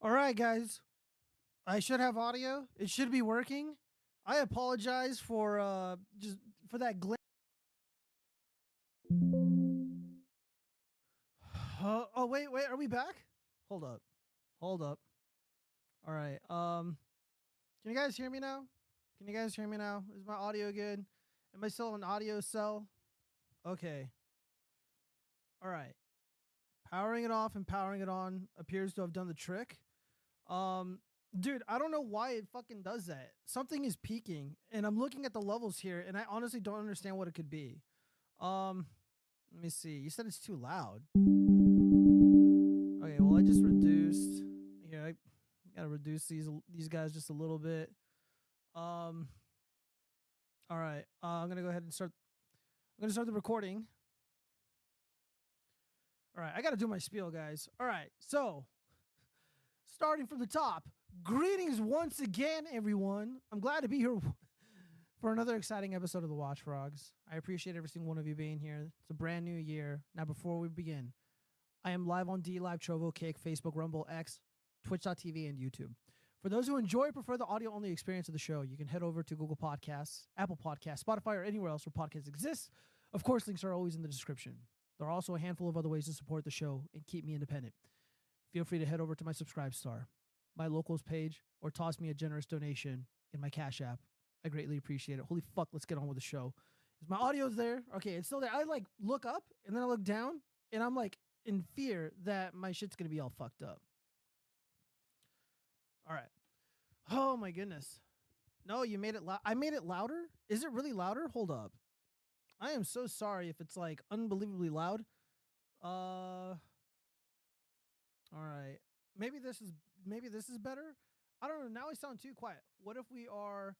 All right, guys. I should have audio. It should be working. I apologize for uh just for that glitch. Uh, oh wait, wait, are we back? Hold up. Hold up. All right. Um Can you guys hear me now? Can you guys hear me now? Is my audio good? Am I still an audio cell? Okay. All right. Powering it off and powering it on appears to have done the trick. Um, dude, I don't know why it fucking does that. Something is peaking, and I'm looking at the levels here, and I honestly don't understand what it could be. Um, let me see. You said it's too loud. Okay, well I just reduced. Here, I gotta reduce these these guys just a little bit. Um. All right, uh, I'm gonna go ahead and start. I'm gonna start the recording. All right, I gotta do my spiel, guys. All right, so starting from the top. Greetings once again, everyone. I'm glad to be here for another exciting episode of the Watch Frogs. I appreciate every single one of you being here. It's a brand new year. Now, before we begin, I am live on DLive, Trovo, Kick, Facebook, Rumble, X, Twitch.tv, and YouTube. For those who enjoy or prefer the audio only experience of the show, you can head over to Google Podcasts, Apple Podcasts, Spotify, or anywhere else where podcasts exist. Of course, links are always in the description. There are also a handful of other ways to support the show and keep me independent feel free to head over to my subscribe star, my locals page, or toss me a generous donation in my Cash App. I greatly appreciate it. Holy fuck, let's get on with the show. Is my audio's there? Okay, it's still there. I like look up and then I look down and I'm like in fear that my shit's gonna be all fucked up. All right. Oh my goodness. No, you made it loud. I made it louder. Is it really louder? Hold up. I am so sorry if it's like unbelievably loud. Uh all right. Maybe this is maybe this is better. I don't know. Now we sound too quiet. What if we are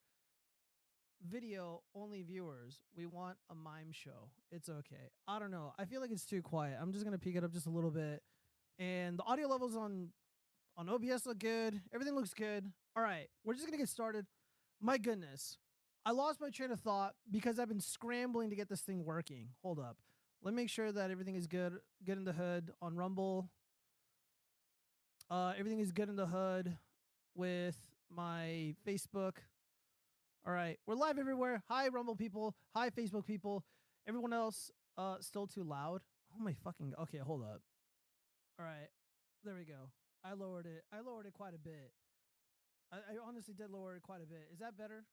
video only viewers? We want a mime show. It's okay. I don't know. I feel like it's too quiet. I'm just gonna peek it up just a little bit. And the audio levels on on OBS look good. Everything looks good. All right, we're just gonna get started. My goodness, I lost my train of thought because I've been scrambling to get this thing working. Hold up. Let me make sure that everything is good. Good in the hood on Rumble. Uh, everything is good in the hood with my Facebook. All right, we're live everywhere. Hi, Rumble people. Hi, Facebook people. Everyone else, uh, still too loud. Oh my fucking. Okay, hold up. All right, there we go. I lowered it. I lowered it quite a bit. I, I honestly did lower it quite a bit. Is that better?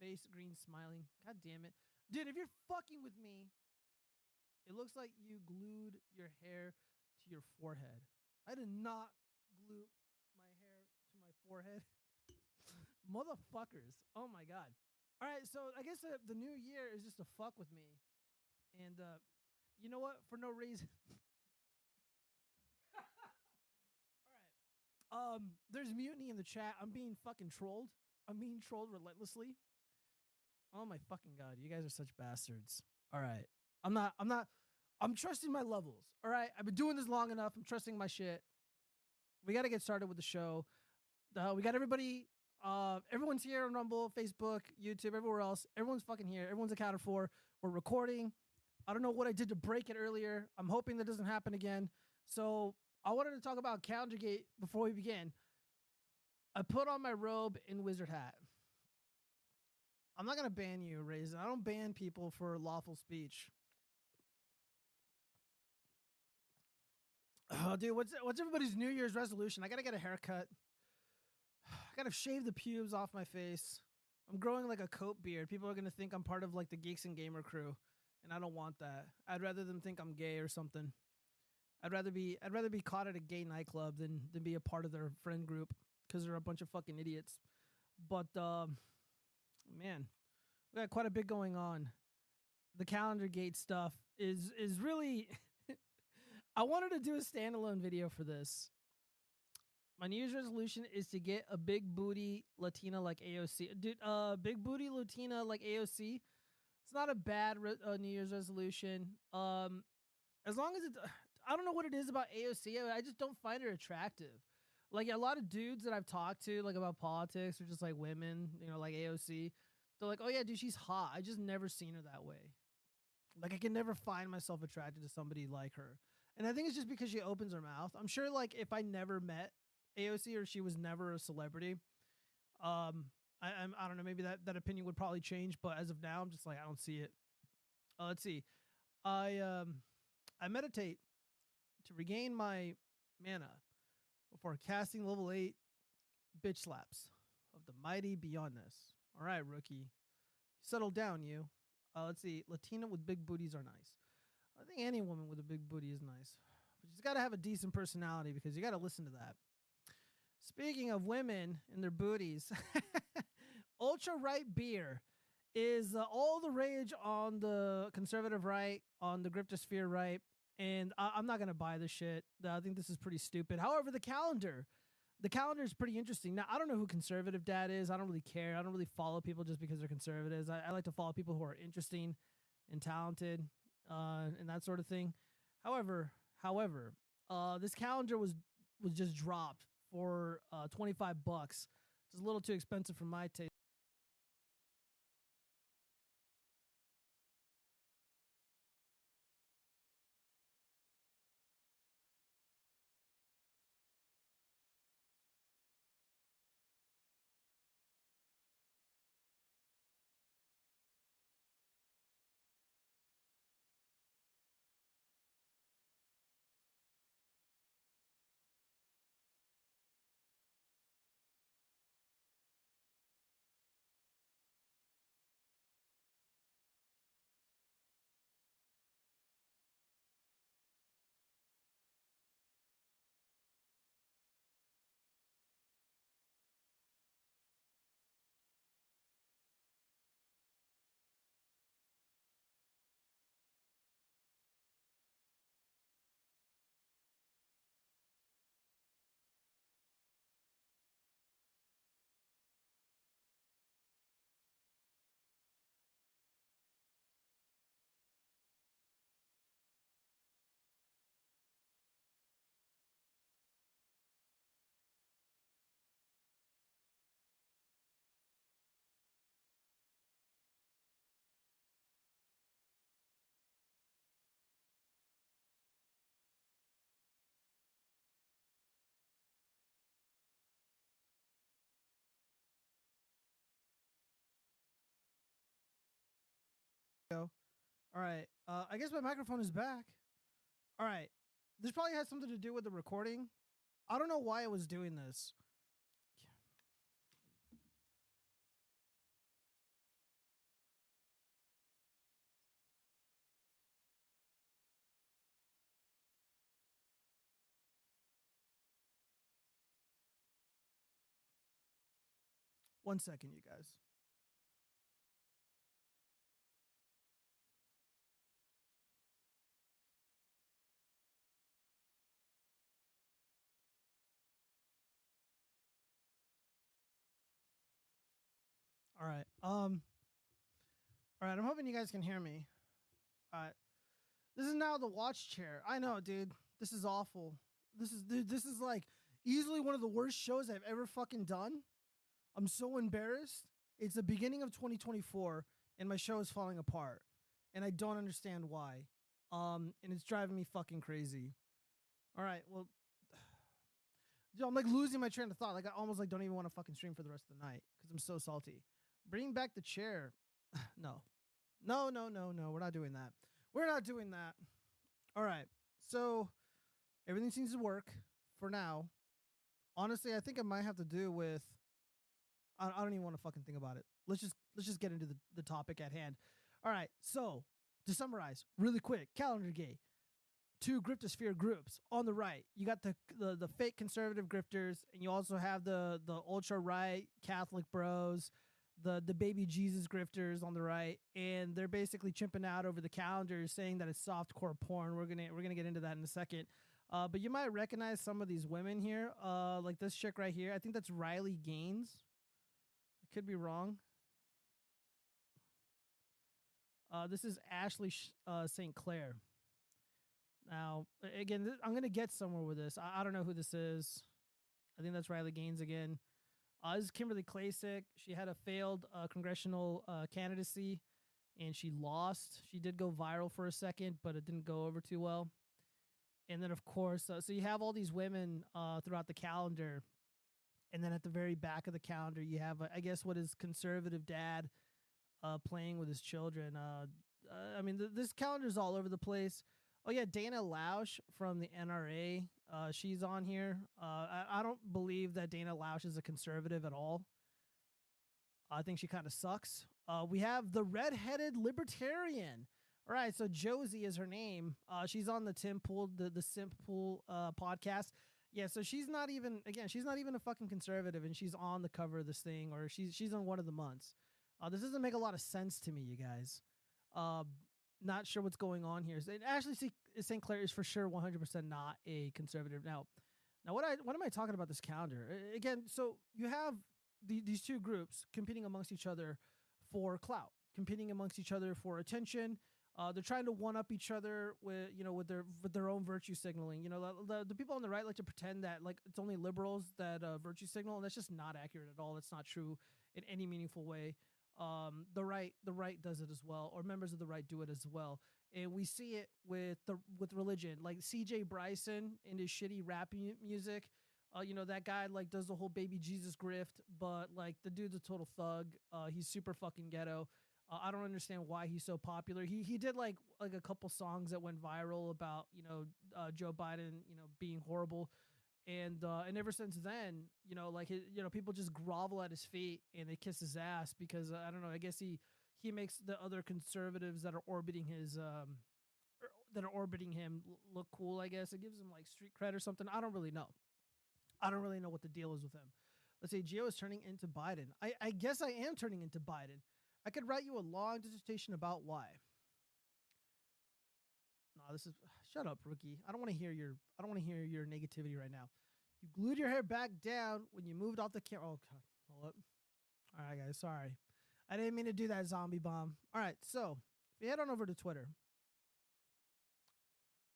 Face green smiling. God damn it, dude! If you're fucking with me, it looks like you glued your hair to your forehead. I did not glue my hair to my forehead. Motherfuckers. Oh my god. All right, so I guess the, the new year is just to fuck with me. And uh you know what? For no reason. All right. Um there's mutiny in the chat. I'm being fucking trolled. I'm being trolled relentlessly. Oh my fucking god, you guys are such bastards. All right. I'm not I'm not I'm trusting my levels. All right. I've been doing this long enough. I'm trusting my shit we got to get started with the show. Uh, we got everybody. Uh, everyone's here on Rumble, Facebook, YouTube, everywhere else. Everyone's fucking here. Everyone's accounted for. We're recording. I don't know what I did to break it earlier. I'm hoping that doesn't happen again. So I wanted to talk about Calendar before we begin. I put on my robe and wizard hat. I'm not gonna ban you, Raisin. I don't ban people for lawful speech. Oh, dude, what's what's everybody's New Year's resolution? I gotta get a haircut. I gotta shave the pubes off my face. I'm growing like a coat beard. People are gonna think I'm part of like the Geeks and Gamer crew, and I don't want that. I'd rather them think I'm gay or something. I'd rather be I'd rather be caught at a gay nightclub than than be a part of their friend group because they're a bunch of fucking idiots. But um, man, we got quite a bit going on. The calendar gate stuff is is really I wanted to do a standalone video for this. My New Year's resolution is to get a big booty Latina like AOC. Dude, uh, big booty Latina like AOC. It's not a bad re- uh, New Year's resolution. Um, as long as it, I don't know what it is about AOC. I just don't find her attractive. Like a lot of dudes that I've talked to, like about politics or just like women, you know, like AOC. They're like, oh yeah, dude, she's hot. I just never seen her that way. Like I can never find myself attracted to somebody like her. And I think it's just because she opens her mouth. I'm sure, like, if I never met AOC or she was never a celebrity. Um, I I'm, I don't know. Maybe that that opinion would probably change, but as of now, I'm just like I don't see it. Uh, let's see. I um I meditate to regain my mana before casting level eight bitch slaps of the mighty beyondness. All right, rookie, settle down, you. Uh, let's see. Latina with big booties are nice. I think any woman with a big booty is nice, but she's got to have a decent personality because you got to listen to that. Speaking of women and their booties, ultra right beer is uh, all the rage on the conservative right, on the griftosphere right, and I- I'm not gonna buy this shit. I think this is pretty stupid. However, the calendar, the calendar is pretty interesting. Now, I don't know who conservative dad is. I don't really care. I don't really follow people just because they're conservatives. I, I like to follow people who are interesting and talented, uh, and that sort of thing. However, however, uh, this calendar was was just dropped for uh, 25 bucks. It's a little too expensive for my taste. All right. Uh, I guess my microphone is back. All right. This probably has something to do with the recording. I don't know why I was doing this. One second, you guys. All right. Um. All right. I'm hoping you guys can hear me. All right. This is now the watch chair. I know, dude. This is awful. This is dude. This is like easily one of the worst shows I've ever fucking done. I'm so embarrassed. It's the beginning of 2024, and my show is falling apart, and I don't understand why. Um, and it's driving me fucking crazy. All right. Well. Dude, I'm like losing my train of thought. Like I almost like don't even want to fucking stream for the rest of the night because I'm so salty. Bring back the chair. no. No, no, no, no. We're not doing that. We're not doing that. All right. So everything seems to work for now. Honestly, I think it might have to do with I, I don't even want to fucking think about it. Let's just let's just get into the, the topic at hand. All right. So to summarize really quick, calendar gay. Two griftosphere groups on the right. You got the, the the fake conservative grifters, and you also have the the ultra right Catholic bros, the the baby Jesus grifters on the right, and they're basically chimping out over the calendar, saying that it's softcore porn. We're gonna we're gonna get into that in a second. Uh, but you might recognize some of these women here, uh, like this chick right here. I think that's Riley Gaines. I could be wrong. Uh, this is Ashley uh, St. Clair. Now, again, th- I'm gonna get somewhere with this. I, I don't know who this is. I think that's Riley Gaines again. Is Kimberly Klacik. She had a failed uh, congressional uh, candidacy, and she lost. She did go viral for a second, but it didn't go over too well. And then, of course, uh, so you have all these women uh, throughout the calendar and then at the very back of the calendar, you have, I guess, what is conservative dad uh, playing with his children. Uh, I mean, th- this calendar's all over the place. Oh yeah, Dana Loesch from the NRA. Uh, she's on here. Uh, I, I don't believe that Dana Loesch is a conservative at all. I think she kind of sucks. Uh, we have the redheaded libertarian. All right, so Josie is her name. Uh, she's on the Tim Pool, the the Simp Pool uh, podcast. Yeah, so she's not even again, she's not even a fucking conservative, and she's on the cover of this thing, or she's she's on one of the months. Uh, this doesn't make a lot of sense to me, you guys. Not sure what's going on here. And Ashley St. Clair is for sure 100% not a conservative. Now, now what I what am I talking about this calendar again? So you have the, these two groups competing amongst each other for clout, competing amongst each other for attention. Uh, they're trying to one up each other with you know with their with their own virtue signaling. You know the, the, the people on the right like to pretend that like it's only liberals that uh, virtue signal, and that's just not accurate at all. That's not true in any meaningful way. Um, the right the right does it as well, or members of the right do it as well, and we see it with the with religion, like C.J. Bryson in his shitty rap music. Uh, you know that guy like does the whole baby Jesus grift, but like the dude's a total thug. Uh, he's super fucking ghetto. Uh, I don't understand why he's so popular. He he did like like a couple songs that went viral about you know uh, Joe Biden you know being horrible, and uh, and ever since then you know like you know people just grovel at his feet and they kiss his ass because uh, I don't know I guess he he makes the other conservatives that are orbiting his um er, that are orbiting him look cool. I guess it gives him like street cred or something. I don't really know. I don't really know what the deal is with him. Let's say Geo is turning into Biden. I, I guess I am turning into Biden. I could write you a long dissertation about why. No, this is shut up, rookie. I don't want to hear your I don't want to hear your negativity right now. You glued your hair back down when you moved off the camera. Oh god. Hold up. All right, guys. Sorry. I didn't mean to do that zombie bomb. All right, so if you head on over to Twitter,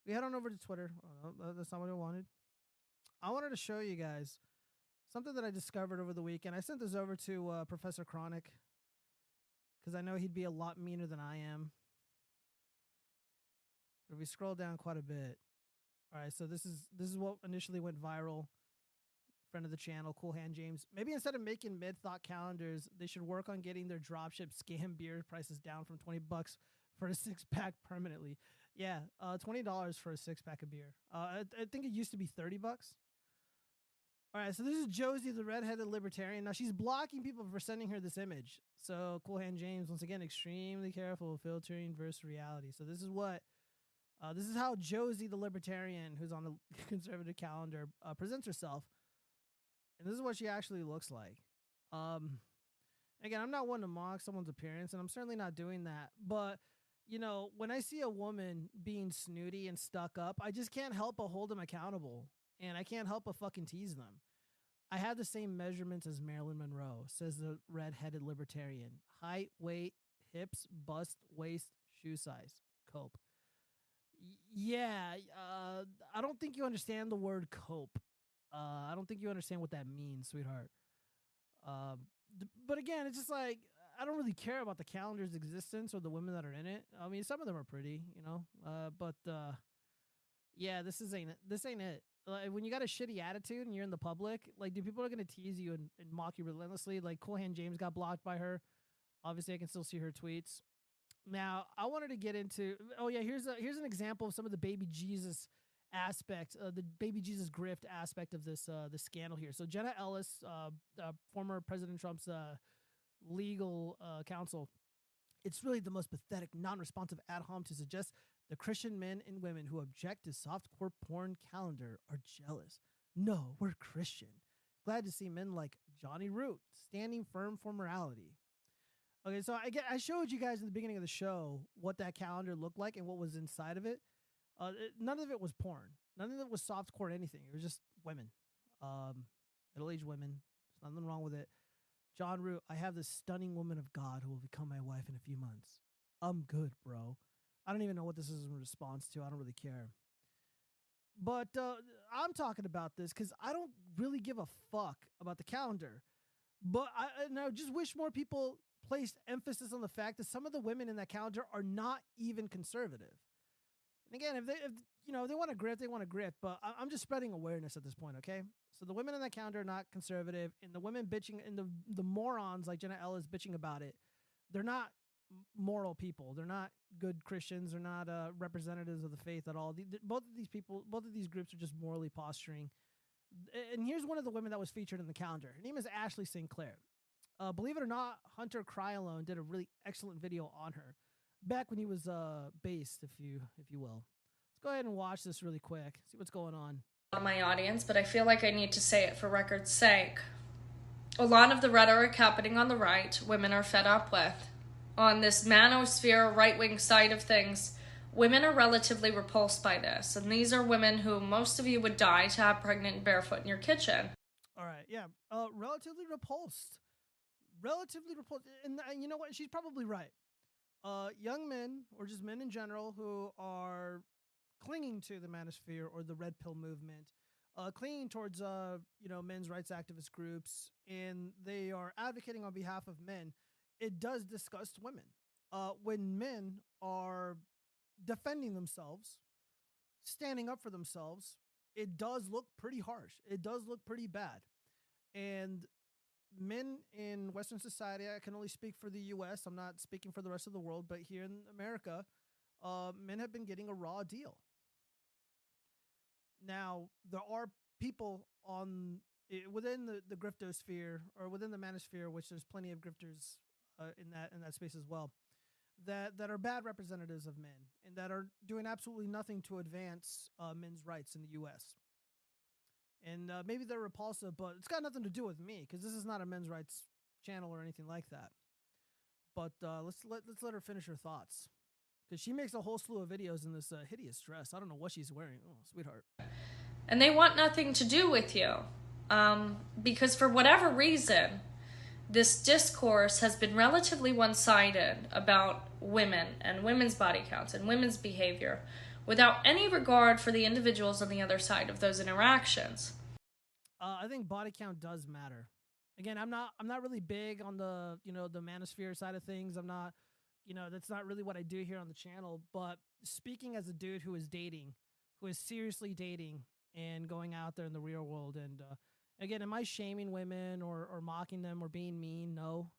we head on over to Twitter. Oh, that's not what I wanted. I wanted to show you guys something that I discovered over the weekend. I sent this over to uh, Professor Chronic because I know he'd be a lot meaner than I am. But if we scroll down quite a bit, all right. So this is this is what initially went viral. Friend of the channel, Cool Hand James. Maybe instead of making mid thought calendars, they should work on getting their dropship scam beer prices down from twenty bucks for a six pack permanently. Yeah, uh, twenty dollars for a six pack of beer. Uh, I, I think it used to be thirty bucks. All right, so this is Josie, the redheaded libertarian. Now she's blocking people for sending her this image. So Cool Hand James, once again, extremely careful filtering versus reality. So this is what, uh, this is how Josie, the libertarian, who's on the conservative calendar, uh, presents herself, and this is what she actually looks like. Um, again, I'm not one to mock someone's appearance, and I'm certainly not doing that. But you know, when I see a woman being snooty and stuck up, I just can't help but hold them accountable and I can't help but fucking tease them. I have the same measurements as Marilyn Monroe, says the red-headed libertarian. Height, weight, hips, bust, waist, shoe size. Cope. Yeah, uh, I don't think you understand the word cope. Uh, I don't think you understand what that means, sweetheart. Um, but again, it's just like I don't really care about the calendar's existence or the women that are in it. I mean, some of them are pretty, you know. Uh, but uh, yeah, this is ain't. This ain't it like when you got a shitty attitude and you're in the public, like do people are gonna tease you and, and mock you relentlessly? Like Cool Hand James got blocked by her. Obviously, I can still see her tweets. Now, I wanted to get into. Oh yeah, here's a here's an example of some of the baby Jesus aspect, uh, the baby Jesus grift aspect of this uh, the scandal here. So Jenna Ellis, uh, uh, former President Trump's uh, legal uh, counsel, it's really the most pathetic, non-responsive ad hom to suggest the Christian men and women who object to softcore porn calendar are jealous. No, we're Christian. Glad to see men like Johnny Root standing firm for morality. Okay, so I get I showed you guys in the beginning of the show what that calendar looked like and what was inside of it. Uh, it, none of it was porn. None of it was softcore or anything. It was just women, um, middle-aged women. There's nothing wrong with it. John Root, I have this stunning woman of God who will become my wife in a few months. I'm good, bro. I don't even know what this is in response to. I don't really care. But uh, I'm talking about this because I don't really give a fuck about the calendar. But I and I just wish more people placed emphasis on the fact that some of the women in that calendar are not even conservative. And again, if they if, you know, they want to grip, they want to grip, but I'm just spreading awareness at this point, okay? So the women in that calendar are not conservative, and the women bitching and the the morons like Jenna Ellis bitching about it, they're not moral people. They're not good Christians. They're not uh, representatives of the faith at all. The, the- both of these people, both of these groups are just morally posturing. And here's one of the women that was featured in the calendar. Her name is Ashley St. Uh, believe it or not, Hunter Avallone did a really excellent video on her back when he was uh, based, if you if you will. Let's go ahead and watch this really quick. See what's going on. my audience, but I feel like I need to say it for record's sake. A lot of the rhetoric happening on the right, women are fed up with. On this manosphere right wing side of things, women are relatively repulsed by this. And these are women who most of you would die to have pregnant and barefoot in your kitchen. All right, yeah, uh, relatively repulsed, relatively repulsed, and, and you know what? She's probably right. Uh, young men, or just men in general, who are clinging to the manosphere or the red pill movement, uh, clinging towards uh, you know, men's rights activist groups, and they are advocating on behalf of men. It does disgust women. Uh, when men are defending themselves, standing up for themselves, it does look pretty harsh. It does look pretty bad. And men in Western society, I can only speak for the US, I'm not speaking for the rest of the world, but here in America, uh, men have been getting a raw deal. Now, there are people on within the, the griftosphere or within the manosphere, which there's plenty of grifters uh, in that in that space as well, that that are bad representatives of men and that are doing absolutely nothing to advance uh, men's rights in the U.S. And uh, maybe they're repulsive, but it's got nothing to do with me because this is not a men's rights channel or anything like that. But uh, let's let let's let her finish her thoughts because she makes a whole slew of videos in this uh, hideous dress. I don't know what she's wearing. Oh, sweetheart. and they want nothing to do with you um, because for whatever reason this discourse has been relatively one-sided about women and women's body counts and women's behavior without any regard for the individuals on the other side of those interactions Uh, I think body count does matter. Again, I'm not I'm not really big on the you know the manosphere side of things. I'm not you know that's not really what I do here on the channel. But speaking as a dude who is dating, who is seriously dating and going out there in the real world, and uh, again, am I shaming women or or mocking them or being mean? No,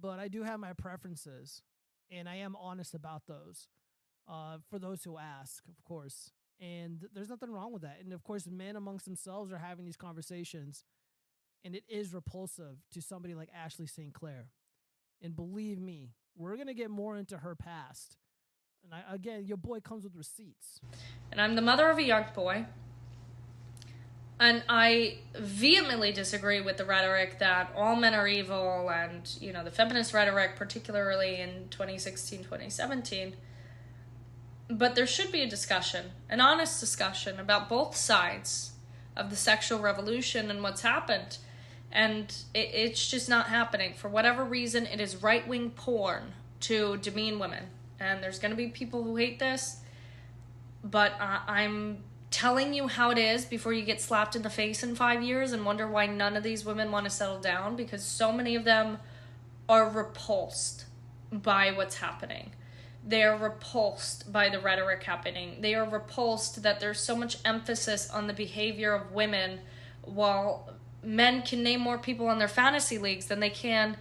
but I do have my preferences, and I am honest about those. Uh, for those who ask, of course. And there's nothing wrong with that. And of course, men amongst themselves are having these conversations, and it is repulsive to somebody like Ashley St. Clair. And believe me, we're gonna get more into her past. And I, again, your boy comes with receipts. and I'm the mother of a young boy. And I vehemently disagree with the rhetoric that all men are evil and, you know, the feminist rhetoric, particularly in 2016, 2017. But there should be a discussion, an honest discussion about both sides of the sexual revolution and what's happened. And it, it's just not happening. For whatever reason, it is right wing porn to demean women. And there's going to be people who hate this but uh, I'm telling you how it is before you get slapped in the face in five years and wonder why none of these women want to settle down because so many of them are repulsed by what's happening. They are repulsed by the rhetoric happening. They are repulsed that there's so much emphasis on the behavior of women while men can name more people on their fantasy leagues than they can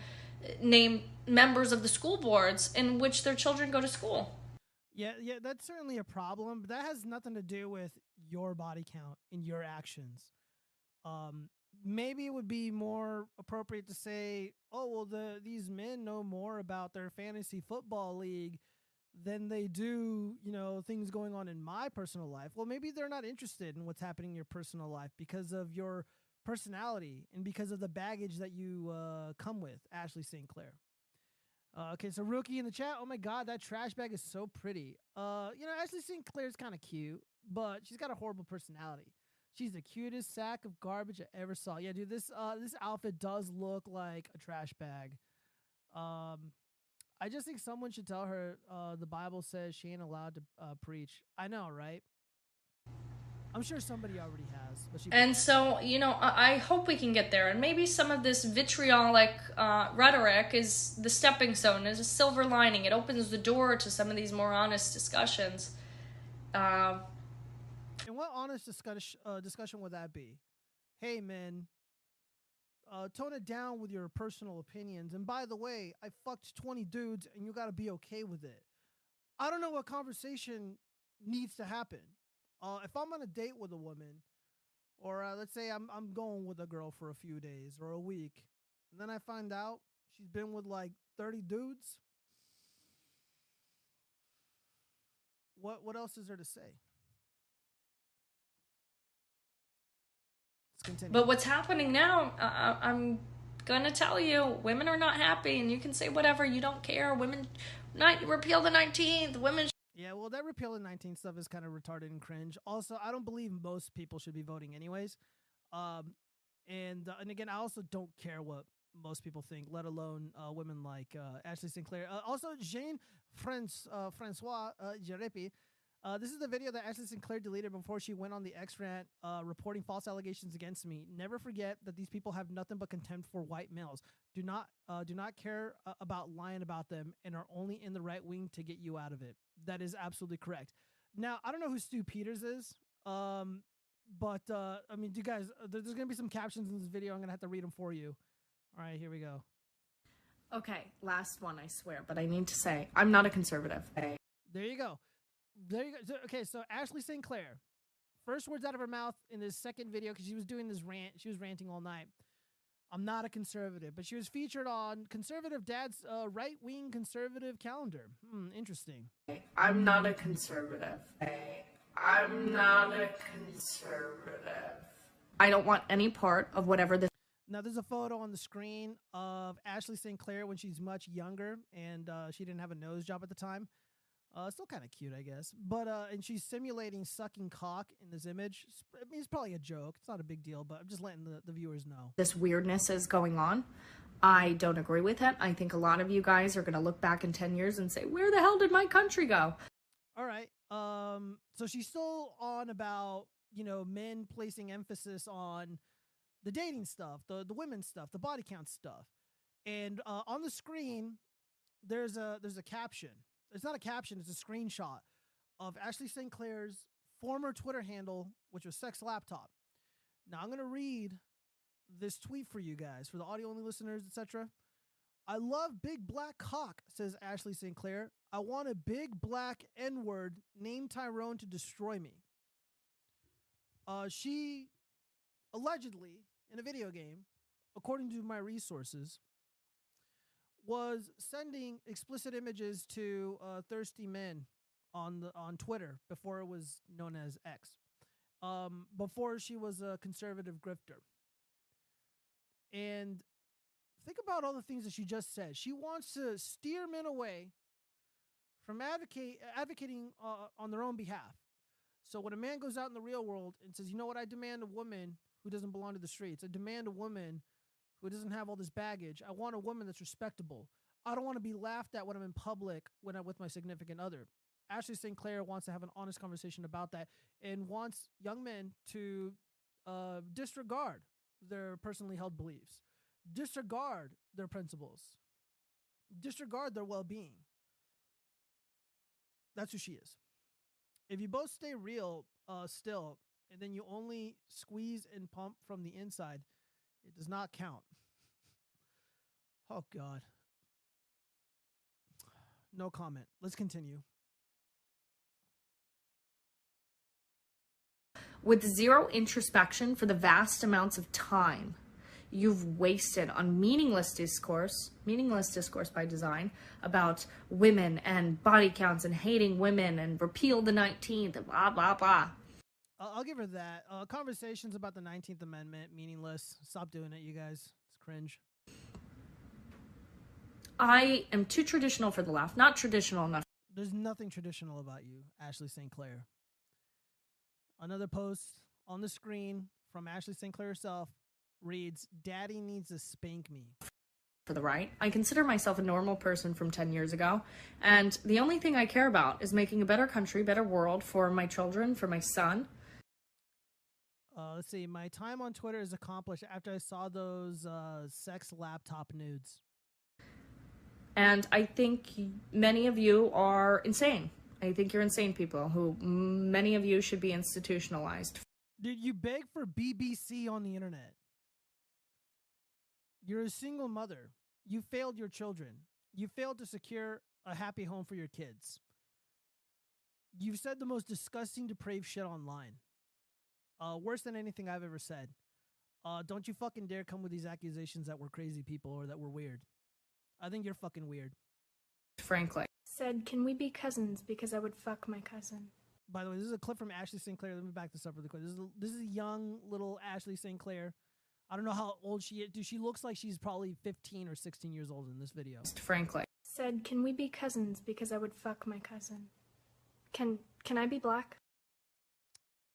name members of the school boards in which their children go to school. Yeah, yeah, that's certainly a problem, but that has nothing to do with your body count and your actions. Um, maybe it would be more appropriate to say, "Oh, well, the these men know more about their fantasy football league than they do, you know, things going on in my personal life." Well, maybe they're not interested in what's happening in your personal life because of your personality and because of the baggage that you uh, come with, Ashley St. Clair. Uh, okay, so rookie in the chat. Oh my god, that trash bag is so pretty. Uh, you know, Ashley St. Clair's kind of cute, but she's got a horrible personality. She's the cutest sack of garbage I ever saw. Yeah, dude, this uh this outfit does look like a trash bag. Um, I just think someone should tell her uh the Bible says she ain't allowed to uh, preach. I know, right? I'm sure somebody already has, but she And so, you know, I, I hope we can get there. And maybe some of this vitriolic uh, rhetoric is the stepping stone, is a silver lining. It opens the door to some of these more honest discussions. Uh, And what honest discussion uh, discussion would that be? Hey, men, uh, tone it down with your personal opinions. And by the way, I fucked 20 dudes and you got to be okay with it. I don't know what conversation needs to happen. Uh, if I'm on a date with a woman, or uh, let's say I'm, I'm going with a girl for a few days or a week, and then I find out she's been with like 30 dudes, what, what else is there to say? Continue. But what's happening now, uh, I'm going to tell you, women are not happy, and you can say whatever, you don't care. Women, not repeal the 19th. Women. Yeah, well, that repeal the 19th stuff is kind of retarded and cringe. Also, I don't believe most people should be voting anyways. Um, and uh, and again, I also don't care what most people think, let alone uh, women like uh, Ashley St. Clair. Uh, also, Jane France, uh, Francois uh, Gariépy. Uh, this is the video that Ashley St. Clair deleted before she went on the X rant, uh, reporting false allegations against me. Never forget that these people have nothing but contempt for white males. Do not, uh, do not care uh, about lying about them, and are only in the right wing to get you out of it. That is absolutely correct. Now, I don't know who Stu Peters is, um, but uh, I mean, do you guys? Uh, there's gonna be some captions in this video. I'm gonna have to read them for you. All right, here we go. Okay, last one, I swear, but I need to say, I'm not a conservative. There you go. There you go. So- okay, so Ashley St. Clair, first words out of her mouth in this second video because she was doing this rant. She was ranting all night. I'm not a conservative, but she was featured on Conservative Dad's uh, right wing conservative calendar. Hmm, interesting. I'm not a conservative. I'm not a conservative. I don't want any part of whatever this Now, there's a photo on the screen of Ashley St. Clair when she's much younger and uh, she didn't have a nose job at the time. Uh, still kind of cute, I guess. But uh, and she's simulating sucking cock in this image. It's- I mean, it's probably a joke. It's not a big deal, but I'm just letting the, the viewers know. this weirdness is going on. I don't agree with it. I think a lot of you guys are going to look back in 10 years and say, "Where the hell did my country go?" All right. Um. So she's still on about you know men placing emphasis on the dating stuff, the the women stuff, the body count stuff, and uh, on the screen there's a there's a caption. It's not a caption. It's a screenshot of Ashley St. Clair's former Twitter handle, which was Sex Laptop. Now I'm gonna read this tweet for you guys, for the audio only listeners, etc. I love big black cock, says Ashley St. Clair. I want a big black N word named Tyrone to destroy me. Uh, she allegedly, in a video game, according to my resources, was sending explicit images to uh, thirsty men on the on Twitter before it was known as X. Um, before she was a conservative grifter. And think about all the things that she just said. She wants to steer men away from advocate advocating uh, on their own behalf. So when a man goes out in the real world and says, "You know what? I demand a woman who doesn't belong to the streets. I demand a woman who doesn't have all this baggage. I want a woman that's respectable. I don't want to be laughed at when I'm in public when I'm with my significant other." Ashley St. Clair wants to have an honest conversation about that and wants young men to uh, disregard their personally held beliefs, disregard their principles, disregard their well being. That's who she is. If you both stay real uh, still, and then you only squeeze and pump from the inside, it does not count. Oh, God. No comment. Let's continue. with zero introspection for the vast amounts of time you've wasted on meaningless discourse, meaningless discourse by design about women and body counts and hating women and repeal the 19th and blah, blah, blah. I'll, I'll give her that. Uh, conversations about the 19th Amendment, meaningless. Stop doing it, you guys. It's cringe. I am too traditional for the left, not traditional enough There's nothing traditional about you, Ashley St. Clair. Another post on the screen from Ashley St. Clair herself reads Daddy needs to spank me. for the right. I consider myself a normal person from 10 years ago, and the only thing I care about is making a better country, better world for my children, for my son. Uh, let's see. My time on Twitter is accomplished after I saw those uh, sex laptop nudes. And I think many of you are insane. I think you're insane people who many of you should be institutionalized. Did you beg for BBC on the internet? You're a single mother. You failed your children. You failed to secure a happy home for your kids. You've said the most disgusting, depraved shit online. Uh, worse than anything I've ever said. Uh, don't you fucking dare come with these accusations that we're crazy people or that we're weird. I think you're fucking weird. Frankly. Said, can we be cousins because I would fuck my cousin? By the way, this is a clip from Ashley St. Clair. Let me back this up really quick. This is a, this is a young little Ashley St. Clair. I don't know how old she is. Dude, she looks like she's probably 15 or 16 years old in this video. Frankly. Said, can we be cousins because I would fuck my cousin? Can can I be black?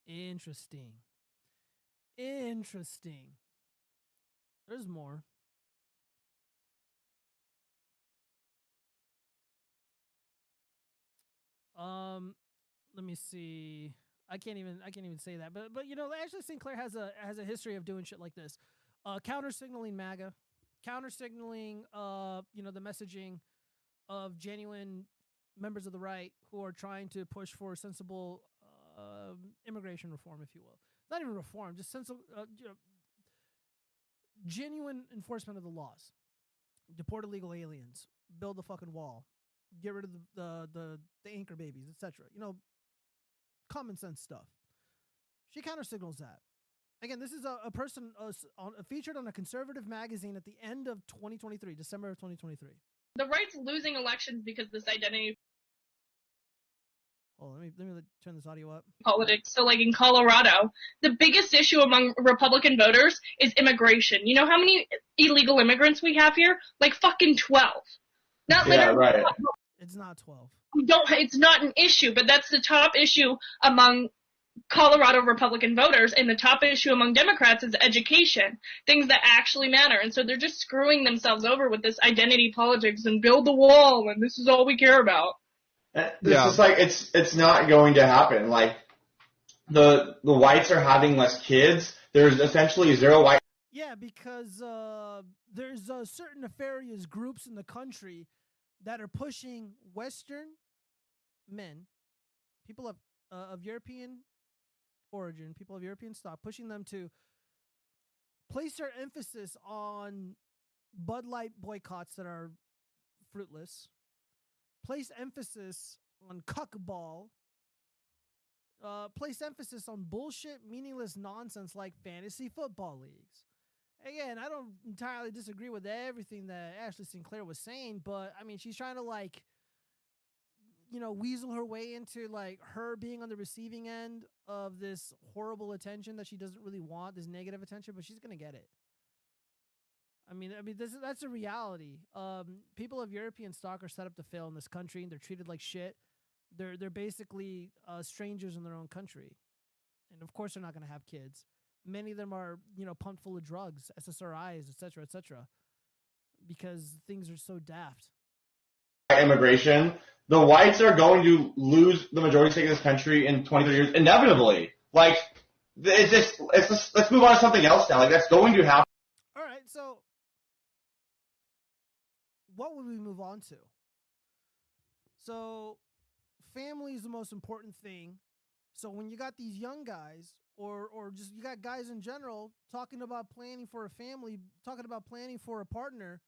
Interesting. Interesting. There's more. Um, let me see. I can't even I can't even say that. But but you know, Ashley St. Clair has a has a history of doing shit like this. Uh counter signaling MAGA, counter signaling uh, you know, the messaging of genuine members of the right who are trying to push for sensible uh, immigration reform, if you will. Not even reform, just sensible, uh, you know, genuine enforcement of the laws. Deport illegal aliens, build a fucking wall, get rid of the the the, the anchor babies, etc. You know, common sense stuff. She counter signals that. Again, this is a, a person uh, on, uh, featured on a conservative magazine at the end of 2023, December of 2023. the right's losing elections because this identity Oh, let me let me let- turn this audio up. politics. So, like in Colorado, the biggest issue among Republican voters is immigration. You know how many illegal immigrants we have here? Like fucking twelve. Not Yeah, literally. right. It's not 12. We don't. It's not an issue, but that's the top issue among Colorado Republican voters, and the top issue among Democrats is education, things that actually matter. And so they're just screwing themselves over with this identity politics and build the wall, and this is all we care about. And It's Yeah. just like it's it's not going to happen. Like the the whites are having less kids. There's essentially zero white Yeah, because uh, there's uh, certain nefarious groups in the country that are pushing Western men, people of uh, of European origin, people of European stock, pushing them to place their emphasis on Bud Light boycotts that are fruitless, place emphasis on cuckball, uh, place emphasis on bullshit, meaningless nonsense like fantasy football leagues. Again, I don't entirely disagree with everything that Ashley St. Clair was saying, but I mean, she's trying to like, you know, weasel her way into like her being on the receiving end of this horrible attention that she doesn't really want, this negative attention, but she's gonna get it. I mean, I mean, this is that's a reality. Um, people of European stock are set up to fail in this country, and they're treated like shit. They're they're basically uh, strangers in their own country, and of course they're not going to have kids. Many of them are, you know, pumped full of drugs, SSRIs, etc., cetera, et cetera, because things are so daft. immigration. The whites are going to lose the majority stake in this country in 20, 30 years, inevitably. Like it's just it's just let's move on to something else now. Like that's going to happen. All right, so what would we move on to? So, family is the most important thing. So when you got these young guys, or or just you got guys in general talking about planning for a family, talking about planning for a partner,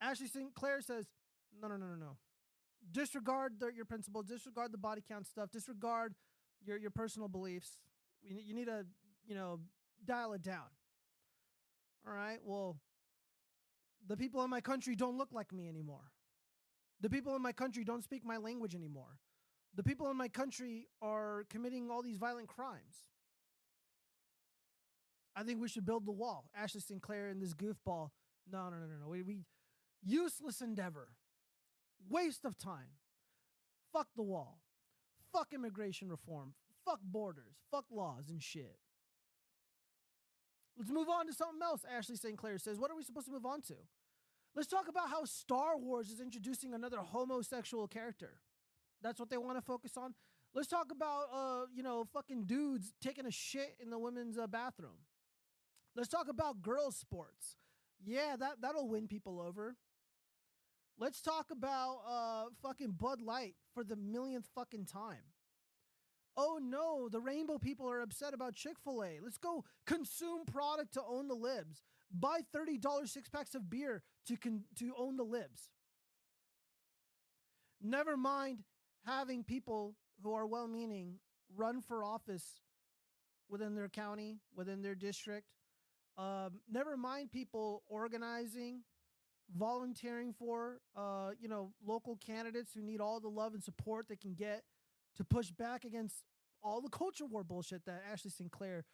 Ashley St. Clair says, no, no, no, no, no. Disregard the, your principle. Disregard the body count stuff. Disregard your your personal beliefs. We, you need to, you know, dial it down. All right. Well, the people in my country don't look like me anymore. The people in my country don't speak my language anymore. The people in my country are committing all these violent crimes. I think we should build the wall. Ashley St. Clair and this goofball. No, no, no, no, no. We, we useless endeavor. Waste of time. Fuck the wall. Fuck immigration reform. Fuck borders. Fuck laws and shit. Let's move on to something else. Ashley St. Clair says, What are we supposed to move on to? Let's talk about how Star Wars is introducing another homosexual character. That's what they want to focus on. Let's talk about, uh, you know, fucking dudes taking a shit in the women's uh, bathroom. Let's talk about girls' sports. Yeah, that that'll win people over. Let's talk about uh fucking Bud Light for the millionth fucking time. Oh no, the rainbow people are upset about Chick-fil-A. Let's go consume product to own the libs. Buy $30 six packs of beer to con- to own the libs. Never mind having people who are well-meaning run for office within their county, within their district. Um, never mind people organizing, volunteering for, uh, you know, local candidates who need all the love and support they can get to push back against all the culture war bullshit that Ashley St. Clair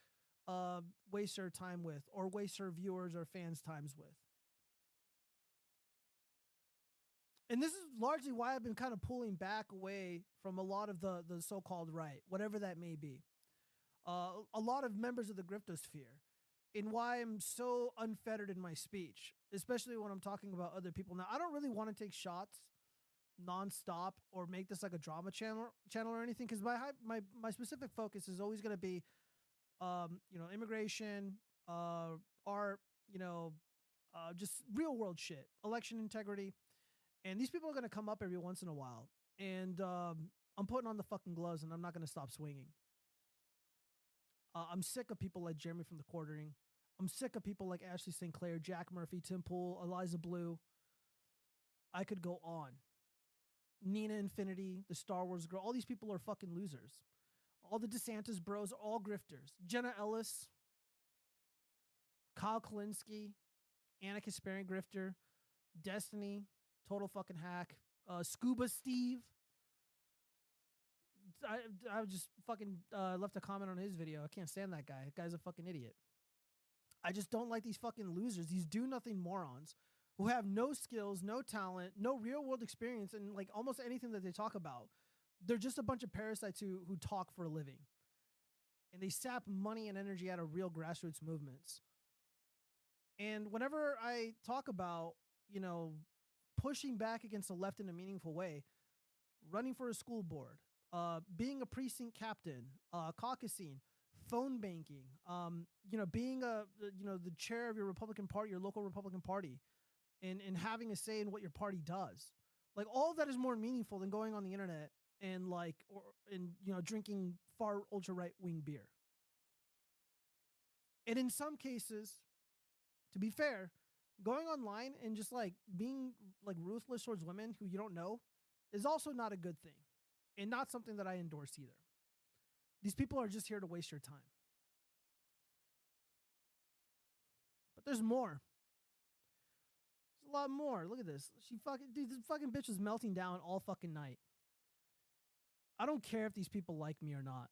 uh, wastes her time with, or waste her viewers or fans' times with. And this is largely why I've been kind of pulling back away from a lot of the the so-called right, whatever that may be. Uh, a lot of members of the griftosphere, and why I'm so unfettered in my speech, especially when I'm talking about other people. Now, I don't really want to take shots nonstop or make this like a drama channel channel or anything because my my my specific focus is always going to be um you know immigration uh art you know uh just real world shit election integrity and these people are going to come up every once in a while and um i'm putting on the fucking gloves and i'm not going to stop swinging. Uh, i'm sick of people like jeremy from the quartering. I'm sick of people like ashley st clair jack murphy tim pool eliza bleu. I could go on. Nina Infinity, the Star Wars girl, all these people are fucking losers. All the DeSantis bros all grifters. Jenna Ellis, Kyle Kulinski, Anna Kasparian grifter, Destiny, total fucking hack, uh, Scuba Steve. I I just fucking uh, left a comment on his video. I can't stand that guy. That guy's a fucking idiot. I just don't like these fucking losers. These do nothing morons who have no skills, no talent, no real world experience, and like almost anything that they talk about. They're just a bunch of parasites who who talk for a living. And they sap money and energy out of real grassroots movements. And whenever I talk about, you know, pushing back against the left in a meaningful way, running for a school board, uh, being a precinct captain, uh, caucusing, phone banking, um, you know, being a you know the chair of your Republican Party, your local Republican Party, and and having a say in what your party does. Like all of that is more meaningful than going on the internet and like or and you know drinking far ultra right wing beer. And in some cases, to be fair, going online and just like being like ruthless towards women who you don't know is also not a good thing and not something that I endorse either. These people are just here to waste your time. But there's more. There's a lot more. Look at this. She fucking dude, this fucking bitch was melting down all fucking night. I don't care if these people like me or not.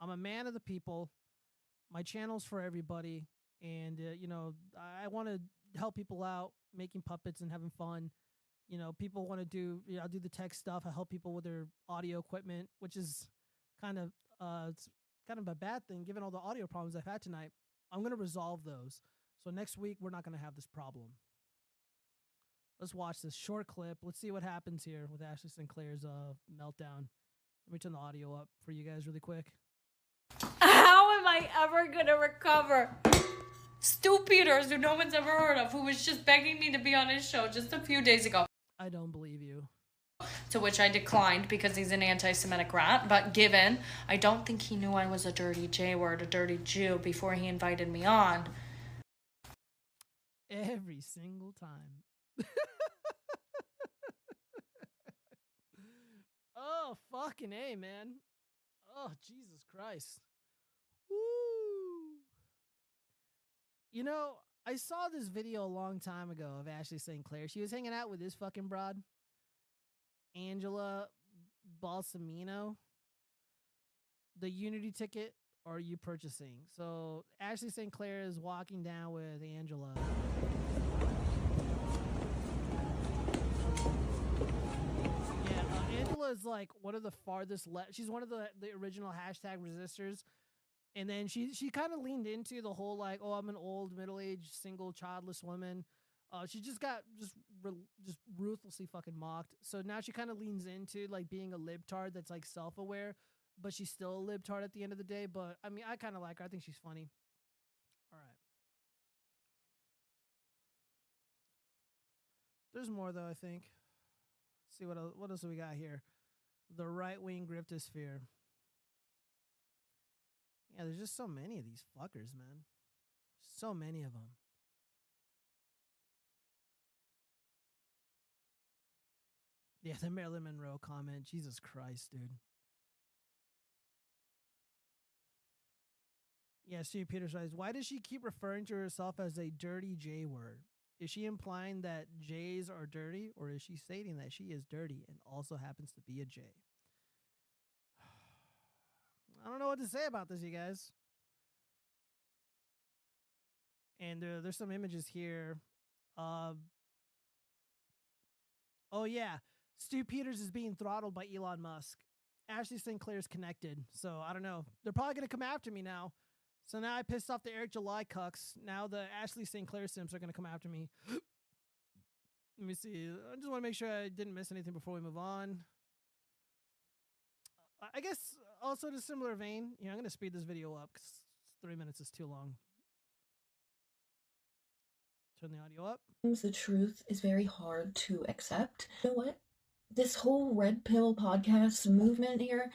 I'm a man of the people. My channel's for everybody, and uh, you know I, I want to help people out, making puppets and having fun. You know, people want to do. You know, I do the tech stuff. I help people with their audio equipment, which is kind of uh, it's kind of a bad thing given all the audio problems I've had tonight. I'm gonna resolve those. So next week we're not gonna have this problem. Let's watch this short clip. Let's see what happens here with Ashley St. Clair's uh meltdown. Let me turn the audio up for you guys really quick. How am I ever gonna recover? Stew Peters, who no one's ever heard of, who was just begging me to be on his show just a few days ago. I don't believe you. To which I declined because he's an anti Semitic rat. But given I don't think he knew I was a dirty J word, a dirty Jew, before he invited me on, Every single time. oh, fucking A, man. Oh, Jesus Christ. Woo. You know, I saw this video a long time ago of Ashley St. Clair. She was hanging out with this fucking broad, Angela Belcamino. The Unity ticket are you purchasing? So Ashley St. Clair is walking down with Angela. Is like one of the farthest left. She's one of the the original hashtag resistors, and then she she kind of leaned into the whole like, oh, I'm an old middle aged single childless woman. Uh, she just got just re- just ruthlessly fucking mocked. So now she kind of leans into like being a libtard that's like self aware, but she's still a libtard at the end of the day. But I mean, I kind of like her. I think she's funny. All right. There's more though. I think. Let's see what else, what else we got here? The right wing griftosphere. Yeah, there's just so many of these fuckers, man. So many of them. Yeah, the Marilyn Monroe comment. Jesus Christ, dude. Yeah, Steve Peters says, why does she keep referring to herself as a dirty J word? Is she implying that J's are dirty, or is she stating that she is dirty and also happens to be a J? I don't know what to say about this, you guys. And there, there's some images here. Uh, oh, yeah. Stew Peters is being throttled by Elon Musk. Ashley St. Clair's connected. So I don't know. They're probably going to come after me now. So now I pissed off the Eric July cucks. Now the Ashley St. Clair Sims are going to come after me. Let me see. I just want to make sure I didn't miss anything before we move on. I guess also in a similar vein, you know, I'm going to speed this video up because three minutes is too long. Turn the audio up. the truth is very hard to accept. You know what? This whole red pill podcast movement here,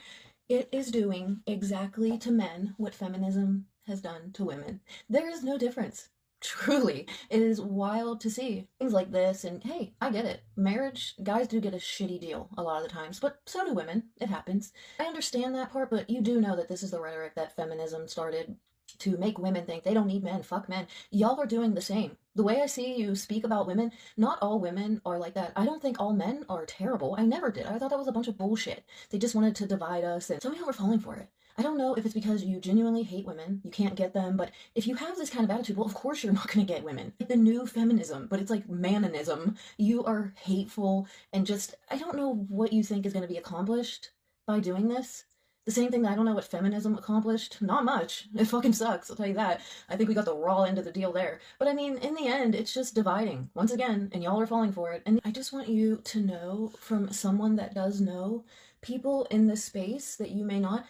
it is doing exactly to men what feminism has done to women. There is no difference. Truly, it is wild to see things like this. And hey, I get it. Marriage, guys do get a shitty deal a lot of the times, but so do women. It happens. I understand that part, but you do know that this is the rhetoric that feminism started to make women think they don't need men, fuck men. Y'all are doing the same. The way I see you speak about women, not all women are like that. I don't think all men are terrible. I never did. I thought that was a bunch of bullshit. They just wanted to divide us, and some of y'all are falling for it. I don't know if it's because you genuinely hate women, you can't get them, but if you have this kind of attitude, well, of course you're not going to get women. The new feminism, but it's like manism. You are hateful and just, I don't know what you think is going to be accomplished by doing this. The same thing that I don't know what feminism accomplished. Not much. It fucking sucks, I'll tell you that. I think we got the raw end of the deal there. But I mean, in the end, it's just dividing. Once again, and y'all are falling for it. And I just want you to know from someone that does know people in this space that you may not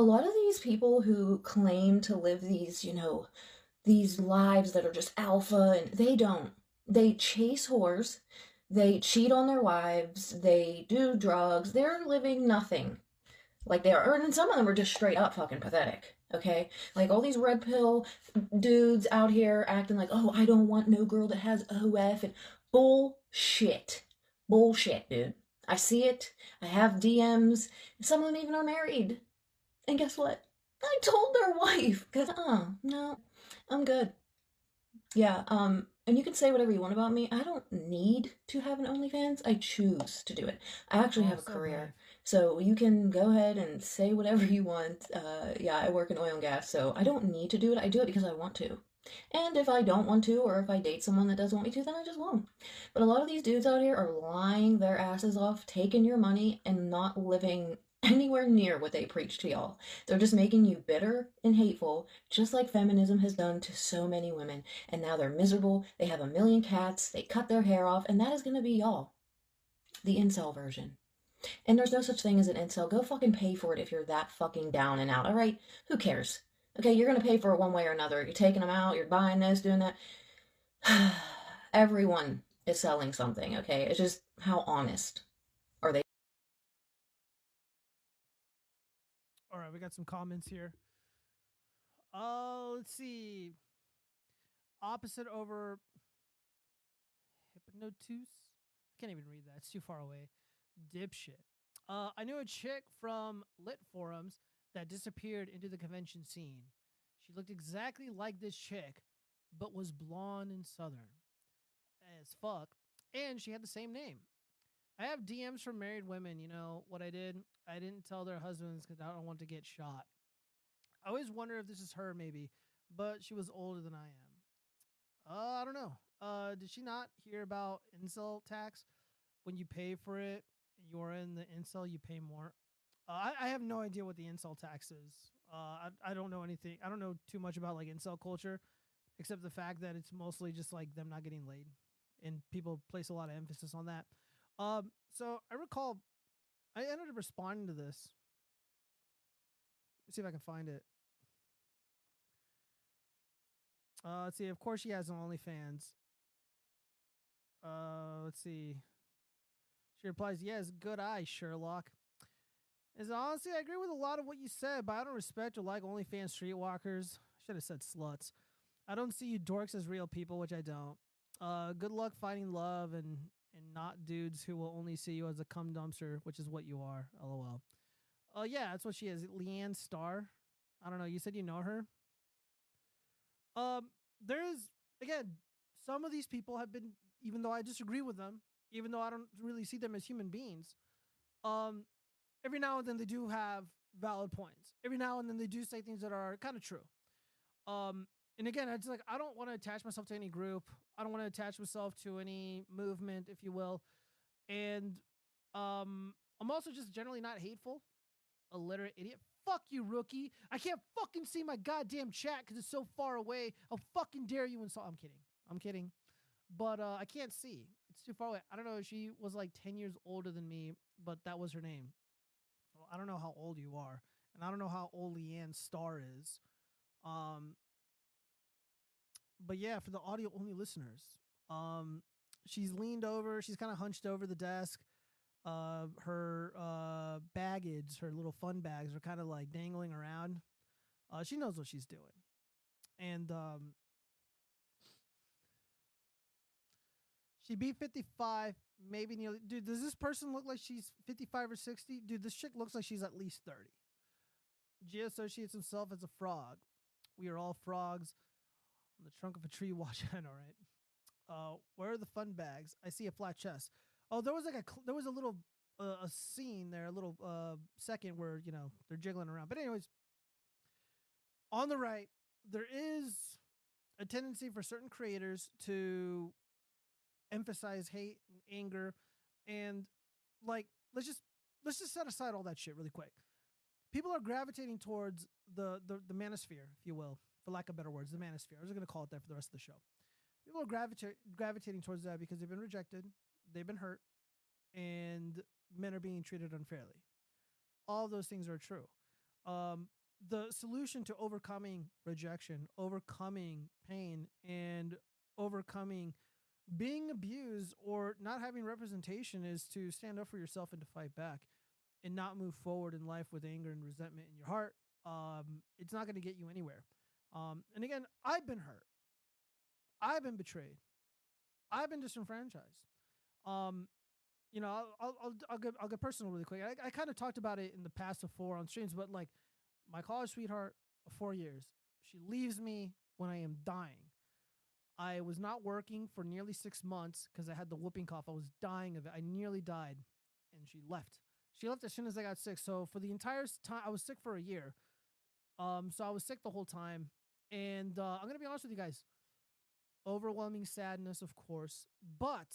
a lot of these people who claim to live these, you know, these lives that are just alpha and they don't. They chase whores, they cheat on their wives, they do drugs, they're living nothing. Like they are, and some of them are just straight up fucking pathetic. Okay, like all these red pill dudes out here acting like, oh, I don't want no girl that has OF and bullshit, bullshit, dude. I see it. I have DMs. Some of them even are married. And guess what? I told their wife because uh no, I'm good. Yeah, um, and you can say whatever you want about me. I don't need to have an OnlyFans. I choose to do it. I actually have a career, so you can go ahead and say whatever you want. Uh, yeah, I work in oil and gas, so I don't need to do it. I do it because I want to. And if I don't want to, or if I date someone that doesn't want me to, then I just won't. But a lot of these dudes out here are lying their asses off, taking your money, and not living anywhere near what they preach to y'all. They're just making you bitter and hateful, just like feminism has done to so many women. And now they're miserable, they have a million cats, they cut their hair off, and that is gonna be y'all. The incel version. And there's no such thing as an incel. Go fucking pay for it if you're that fucking down and out, alright? Who cares? Okay, you're gonna pay for it one way or another. You're taking them out, you're buying this, doing that. Everyone is selling something, okay? It's just how honest right, we got some comments here. Uh, let's see. Opposite over hypnotus. I can't even read that. It's too far away. Dipshit. Uh, I knew a chick from lit forums that disappeared into the convention scene. She looked exactly like this chick, but was blonde and southern as fuck, and she had the same name. I have DMs from married women. You know what I did? I didn't tell their husbands because I don't want to get shot. I always wonder if this is her, maybe, but she was older than I am. Uh, I don't know. Uh, did she not hear about incel tax? When you pay for it you're in the incel, you pay more. Uh, I, I have no idea what the incel tax is. Uh, I, I don't know anything. I don't know too much about like incel culture, except the fact that it's mostly just like them not getting laid, and people place a lot of emphasis on that. Um, so I recall I ended up responding to this. Let's see if I can find it. Uh, let's see. Of course, she has an OnlyFans. Uh, let's see. She replies, "Yes, good eye, Sherlock." Is honestly, I agree with a lot of what you said, but I don't respect or like OnlyFans streetwalkers. Should have said sluts. I don't see you dorks as real people, which I don't. Uh, good luck finding love and and not dudes who will only see you as a cum dumpster, which is what you are. LOL. Oh yeah, that's what she is. Leanne Starr. I don't know. You said you know her. Um, there is again, some of these people have been, even though I disagree with them, even though I don't really see them as human beings, um, every now and then they do have valid points. Every now and then they do say things that are kind of true. Um, and again, it's like I don't want to attach myself to any group. I don't want to attach myself to any movement, if you will. And um, I'm also just generally not hateful. Illiterate idiot. Fuck you, rookie. I can't fucking see my goddamn chat because it's so far away. How fucking dare you insult? I'm kidding. I'm kidding. But uh, I can't see. It's too far away. I don't know. She was like 10 years older than me, but that was her name. Well, I don't know how old you are. And I don't know how old Leanne Starr is. Um, but yeah, for the audio only listeners, um, she's leaned over. She's kind of hunched over the desk. Uh, her uh, baggage, her little fun bags, are kind of like dangling around. Uh, she knows what she's doing, and um, she beat fifty five, maybe nearly. Dude, does this person look like she's fifty five or sixty? Dude, this chick looks like she's at least thirty. Gia associates himself as a frog. We are all frogs on the trunk of a tree. Watch, I know, right? Uh, where are the fun bags? I see a flat chest. Oh, there was like a there was a little uh, a scene there, a little uh second where you know they're jiggling around. But anyways, on the right, there is a tendency for certain creators to emphasize hate and anger and like let's just let's just set aside all that shit really quick. People are gravitating towards the the, the manosphere, if you will, for lack of better words, the manosphere. I was going to call it that for the rest of the show. People are gravita- gravitating towards that because they've been rejected, they've been hurt, and men are being treated unfairly. All those things are true. Um, the solution to overcoming rejection, overcoming pain, and overcoming being abused or not having representation is to stand up for yourself and to fight back and not move forward in life with anger and resentment in your heart. Um, it's not going to get you anywhere. Um, and again, I've been hurt. I've been betrayed. I've been disenfranchised. Um, you know, I'll, I'll, I'll, get, I'll get personal really quick. I, I kind of talked about it in the past before on streams, but like my college sweetheart of four years, she leaves me when I am dying. I was not working for nearly six months because I had the whooping cough. I was dying of it. I nearly died, and she left. She left as soon as I got sick. So for the entire time, I was sick for a year. Um, so I was sick the whole time, and uh, I'm gonna be honest with you guys. Overwhelming sadness, of course, but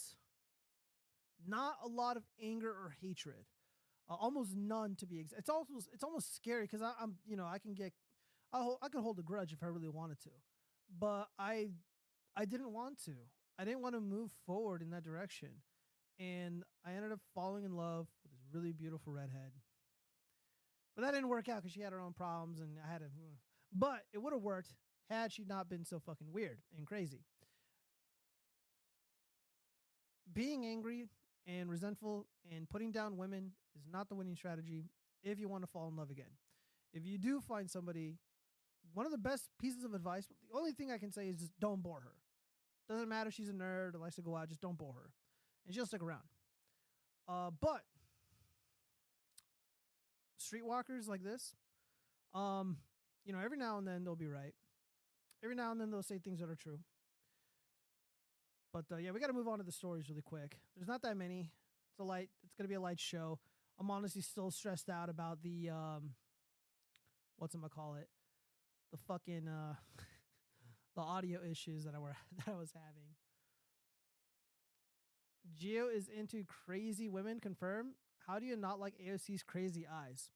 not a lot of anger or hatred. Uh, almost none, to be exact. It's almost it's almost scary because I'm you know I can get I ho- I could hold a grudge if I really wanted to, but I I didn't want to. I didn't want to move forward in that direction, and I ended up falling in love with this really beautiful redhead. But that didn't work out because she had her own problems, and I had to. But it would have worked had she not been so fucking weird and crazy. Being angry and resentful and putting down women is not the winning strategy if you want to fall in love again. If you do find somebody, one of the best pieces of advice, the only thing I can say is just don't bore her. Doesn't matter if she's a nerd or likes to go out, just don't bore her. And she'll stick around. Uh, but streetwalkers like this, um, you know, every now and then they'll be right. Every now and then they'll say things that are true. But uh, yeah, we got to move on to the stories really quick. There's not that many. It's a light. It's gonna be a light show. I'm honestly still stressed out about the um, what's I'm gonna call it, the fucking uh, the audio issues that I were that I was having. Geo is into crazy women. Confirm. How do you not like AOC's crazy eyes?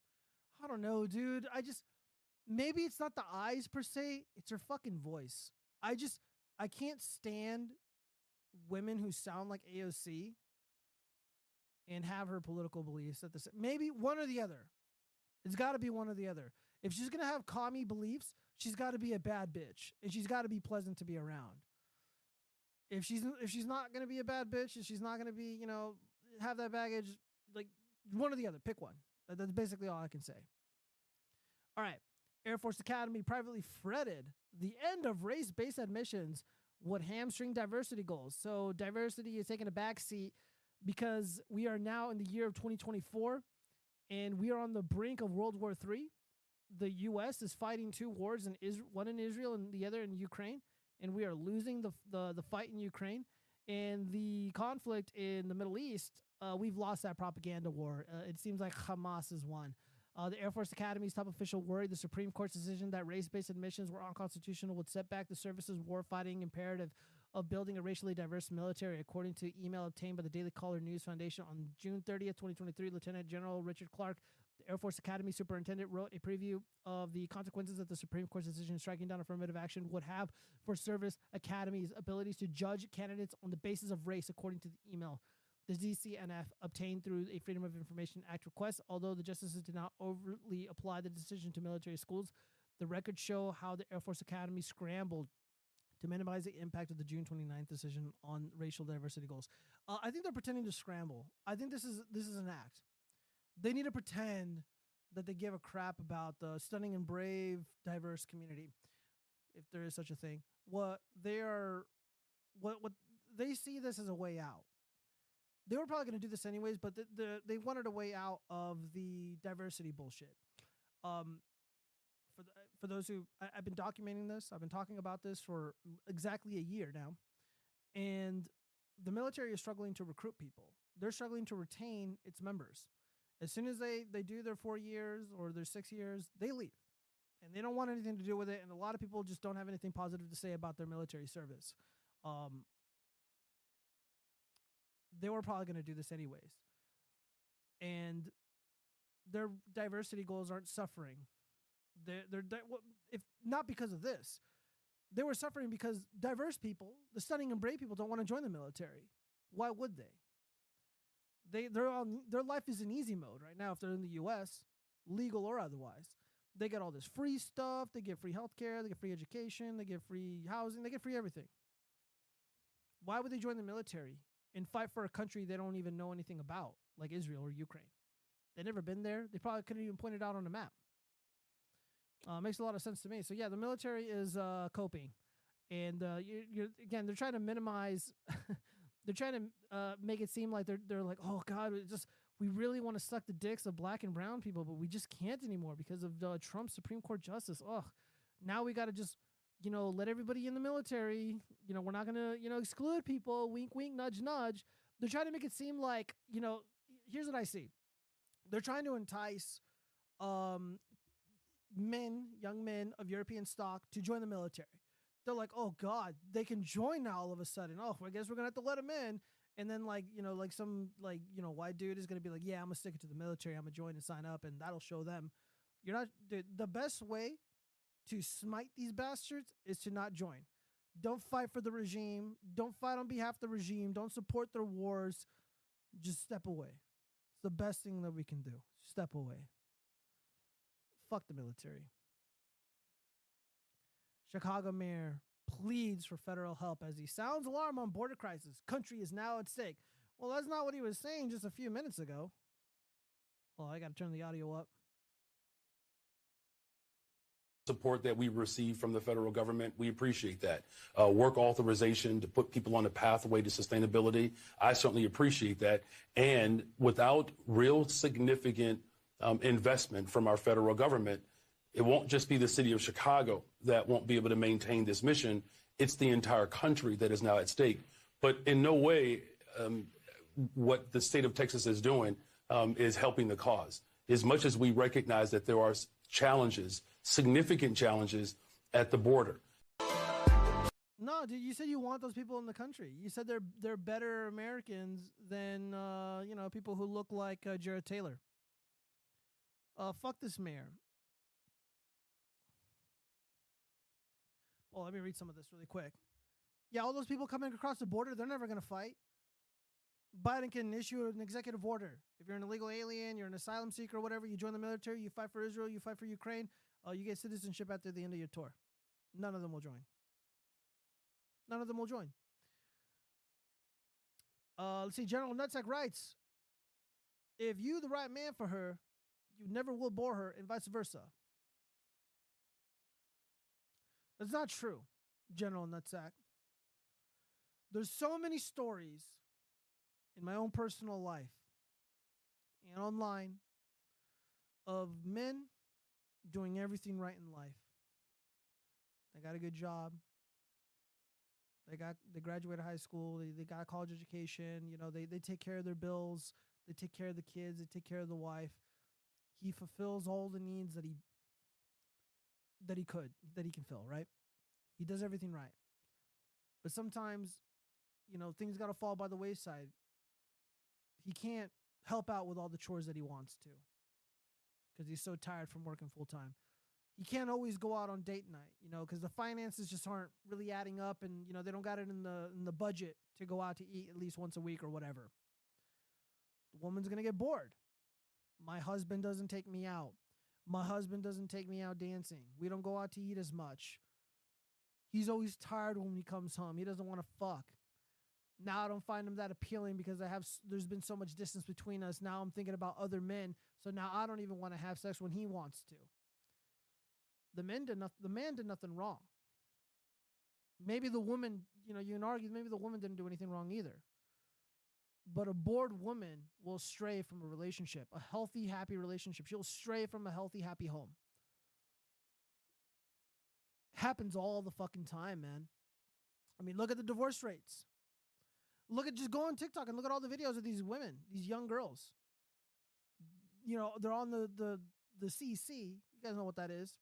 I don't know, dude. I just maybe it's not the eyes per se. It's her fucking voice. I just I can't stand women who sound like AOC and have her political beliefs at the same. Maybe one or the other. It's got to be one or the other. If she's gonna have commie beliefs, she's got to be a bad bitch, and she's got to be pleasant to be around. If she's if she's not gonna be a bad bitch, if she's not gonna be, you know, have that baggage, like one or the other, pick one. That's basically all I can say. All right. Air Force Academy privately fretted the end of race based admissions would hamstring diversity goals. So diversity is taking a back seat because we are now in the year of 2024 and we are on the brink of World War III. The U.S. is fighting two wars, in Israel, one in Israel and the other in Ukraine, and we are losing the, the, the fight in Ukraine. And the conflict in the Middle East, uh, we've lost that propaganda war. Uh, it seems like Hamas has won. Uh, the Air Force Academy's top official worried the Supreme Court's decision that race based admissions were unconstitutional would set back the service's warfighting imperative of building a racially diverse military, according to email obtained by the Daily Caller News Foundation on June 30th, 2023. Lieutenant General Richard Clark, the Air Force Academy superintendent, wrote a preview of the consequences that the Supreme Court's decision striking down affirmative action would have for service academies' abilities to judge candidates on the basis of race, according to the email the DCNF obtained through a Freedom of Information Act request. Although the justices did not overtly apply the decision to military schools, the records show how the Air Force Academy scrambled to minimize the impact of the June 29th decision on racial diversity goals. Uh, I think they're pretending to scramble. I think this is this is an act. They need to pretend that they give a crap about the stunning and brave diverse community, if there is such a thing. What they are, what what they see this as a way out they were probably going to do this anyways, but the, the they wanted a way out of the diversity bullshit. Um, for the, for those who I, I've been documenting this, I've been talking about this for exactly a year now, and the military is struggling to recruit people. They're struggling to retain its members. As soon as they they do their four years or their six years, they leave, and they don't want anything to do with it. And a lot of people just don't have anything positive to say about their military service. Um, they were probably going to do this anyways. And their diversity goals aren't suffering. They're, they're di- well, if not because of this, they were suffering because diverse people, the stunning and brave people, don't want to join the military. Why would they? They they're on their life is in easy mode right now if they're in the U.S., legal or otherwise. They get all this free stuff. They get free healthcare. They get free education. They get free housing. They get free everything. Why would they join the military and fight for a country they don't even know anything about, like Israel or Ukraine? They've never been there. They probably couldn't even point it out on a map. Uh, makes a lot of sense to me. So yeah, the military is uh, coping, and uh, you, you're again they're trying to minimize. they're trying to uh, make it seem like they're they're like, oh God, it just we really want to suck the dicks of black and brown people, but we just can't anymore because of uh, Trump's Supreme Court justice. Ugh, now we got to just you know let everybody in the military. You know we're not gonna you know exclude people. Wink, wink, nudge, nudge. They're trying to make it seem like you know. Here's what I see. They're trying to entice um, men, young men of European stock, to join the military. They're like, oh God, they can join now all of a sudden. Oh, I guess we're gonna have to let them in. And then like you know like some like you know white dude is gonna be like, yeah, I'm gonna stick it to the military. I'm gonna join and sign up, and that'll show them. You're not the, the best way to smite these bastards is to not join. Don't fight for the regime. Don't fight on behalf of the regime. Don't support their wars. Just step away. It's the best thing that we can do. Step away. Fuck the military. Chicago mayor pleads for federal help as he sounds alarm on border crisis. Country is now at stake. Well, that's not what he was saying just a few minutes ago. Well, I got to turn the audio up. Support that we receive from the federal government. We appreciate that. Uh, work authorization to put people on a pathway to sustainability. I certainly appreciate that. And without real significant um, investment from our federal government, it won't just be the city of Chicago that won't be able to maintain this mission. It's the entire country that is now at stake. But in no way, um, what the state of Texas is doing um, is helping the cause. As much as we recognize that there are challenges, significant challenges at the border. No, dude, you said you want those people in the country. You said they're they're better Americans than uh, you know people who look like uh, Jared Taylor. Uh, fuck this mayor. Oh, let me read some of this really quick. Yeah, all those people coming across the border, they're never gonna fight. Biden can issue an executive order. If you're an illegal alien, you're an asylum seeker, or whatever, you join the military, you fight for Israel, you fight for Ukraine, uh, you get citizenship after the end of your tour. None of them will join. None of them will join. Uh, let's see. General Nutsack writes, "If you the right man for her, you never will bore her, and vice versa." That's not true, General Nutsack. There's so many stories in my own personal life and online of men doing everything right in life. They got a good job. They got they graduated high school, they, they got a college education, you know, they, they take care of their bills, they take care of the kids, they take care of the wife. He fulfills all the needs that he that he could, that he can fill, right? He does everything right. But sometimes, you know, things got to fall by the wayside. He can't help out with all the chores that he wants to because he's so tired from working full time. He can't always go out on date night, you know, because the finances just aren't really adding up, and you know they don't got it in the in the budget to go out to eat at least once a week or whatever. The woman's gonna get bored. My husband doesn't take me out. My husband doesn't take me out dancing. We don't go out to eat as much. He's always tired when he comes home. He doesn't want to fuck. Now I don't find him that appealing because I have there's been so much distance between us. Now I'm thinking about other men, so now I don't even want to have sex when he wants to. The men did nothing. The man did nothing wrong. Maybe the woman, you know, you can argue maybe the woman didn't do anything wrong either. But a bored woman will stray from a relationship, a healthy, happy relationship. She'll stray from a healthy, happy home. Happens all the fucking time, man. I mean, look at the divorce rates. Look at just go on TikTok and look at all the videos of these women, these young girls. You know, they're on the the the CC. You guys know what that is.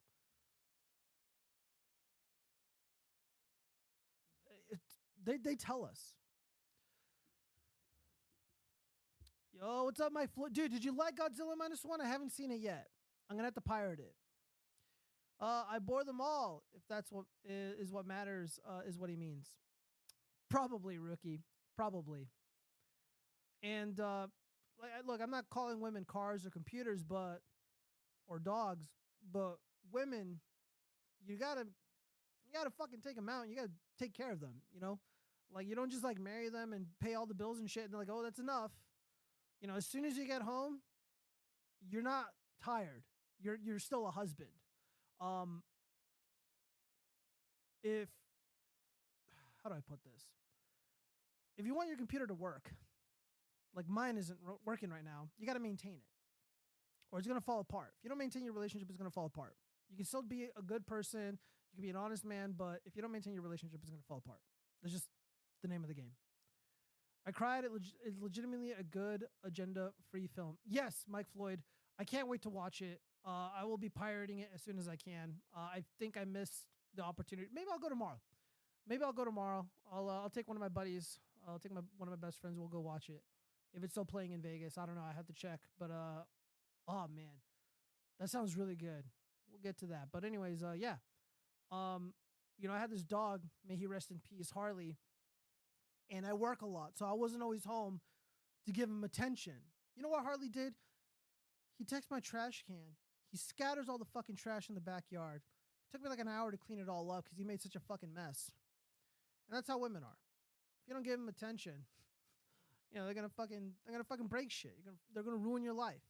It, they they tell us. Yo, what's up, my dude? Did you like Godzilla minus one? I haven't seen it yet. I'm gonna have to pirate it. Uh, I bore them all. If that's what is, is what matters, uh, is what he means. Probably rookie. Probably. And uh, look, I'm not calling women cars or computers, but or dogs, but women, you gotta you gotta fucking take them out. You gotta take care of them. You know, like you don't just like marry them and pay all the bills and shit, and they're like, oh, that's enough. You know, as soon as you get home, you're not tired. You're you're still a husband. Um, if how do I put this? If you want your computer to work, like mine isn't ro- working right now, you got to maintain it, or it's gonna fall apart. If you don't maintain your relationship, it's gonna fall apart. You can still be a good person, you can be an honest man, but if you don't maintain your relationship, it's gonna fall apart. That's just the name of the game. I cried. It leg- legitimately a good agenda-free film. Yes, Mike Floyd. I can't wait to watch it. Uh, I will be pirating it as soon as I can. Uh, I think I missed the opportunity. Maybe I'll go tomorrow. Maybe I'll go tomorrow. I'll uh, I'll take one of my buddies. I'll take my one of my best friends. We'll go watch it. If it's still playing in Vegas, I don't know. I have to check. But uh, oh man, that sounds really good. We'll get to that. But anyways, uh, yeah. Um, you know, I had this dog. May he rest in peace, Harley. And I work a lot, so I wasn't always home to give him attention. You know what Harley did? He takes my trash can. He scatters all the fucking trash in the backyard. It took me like an hour to clean it all up because he made such a fucking mess. And that's how women are. You don't give them attention, you know they're gonna fucking they're gonna fucking break shit. You're gonna they're gonna ruin your life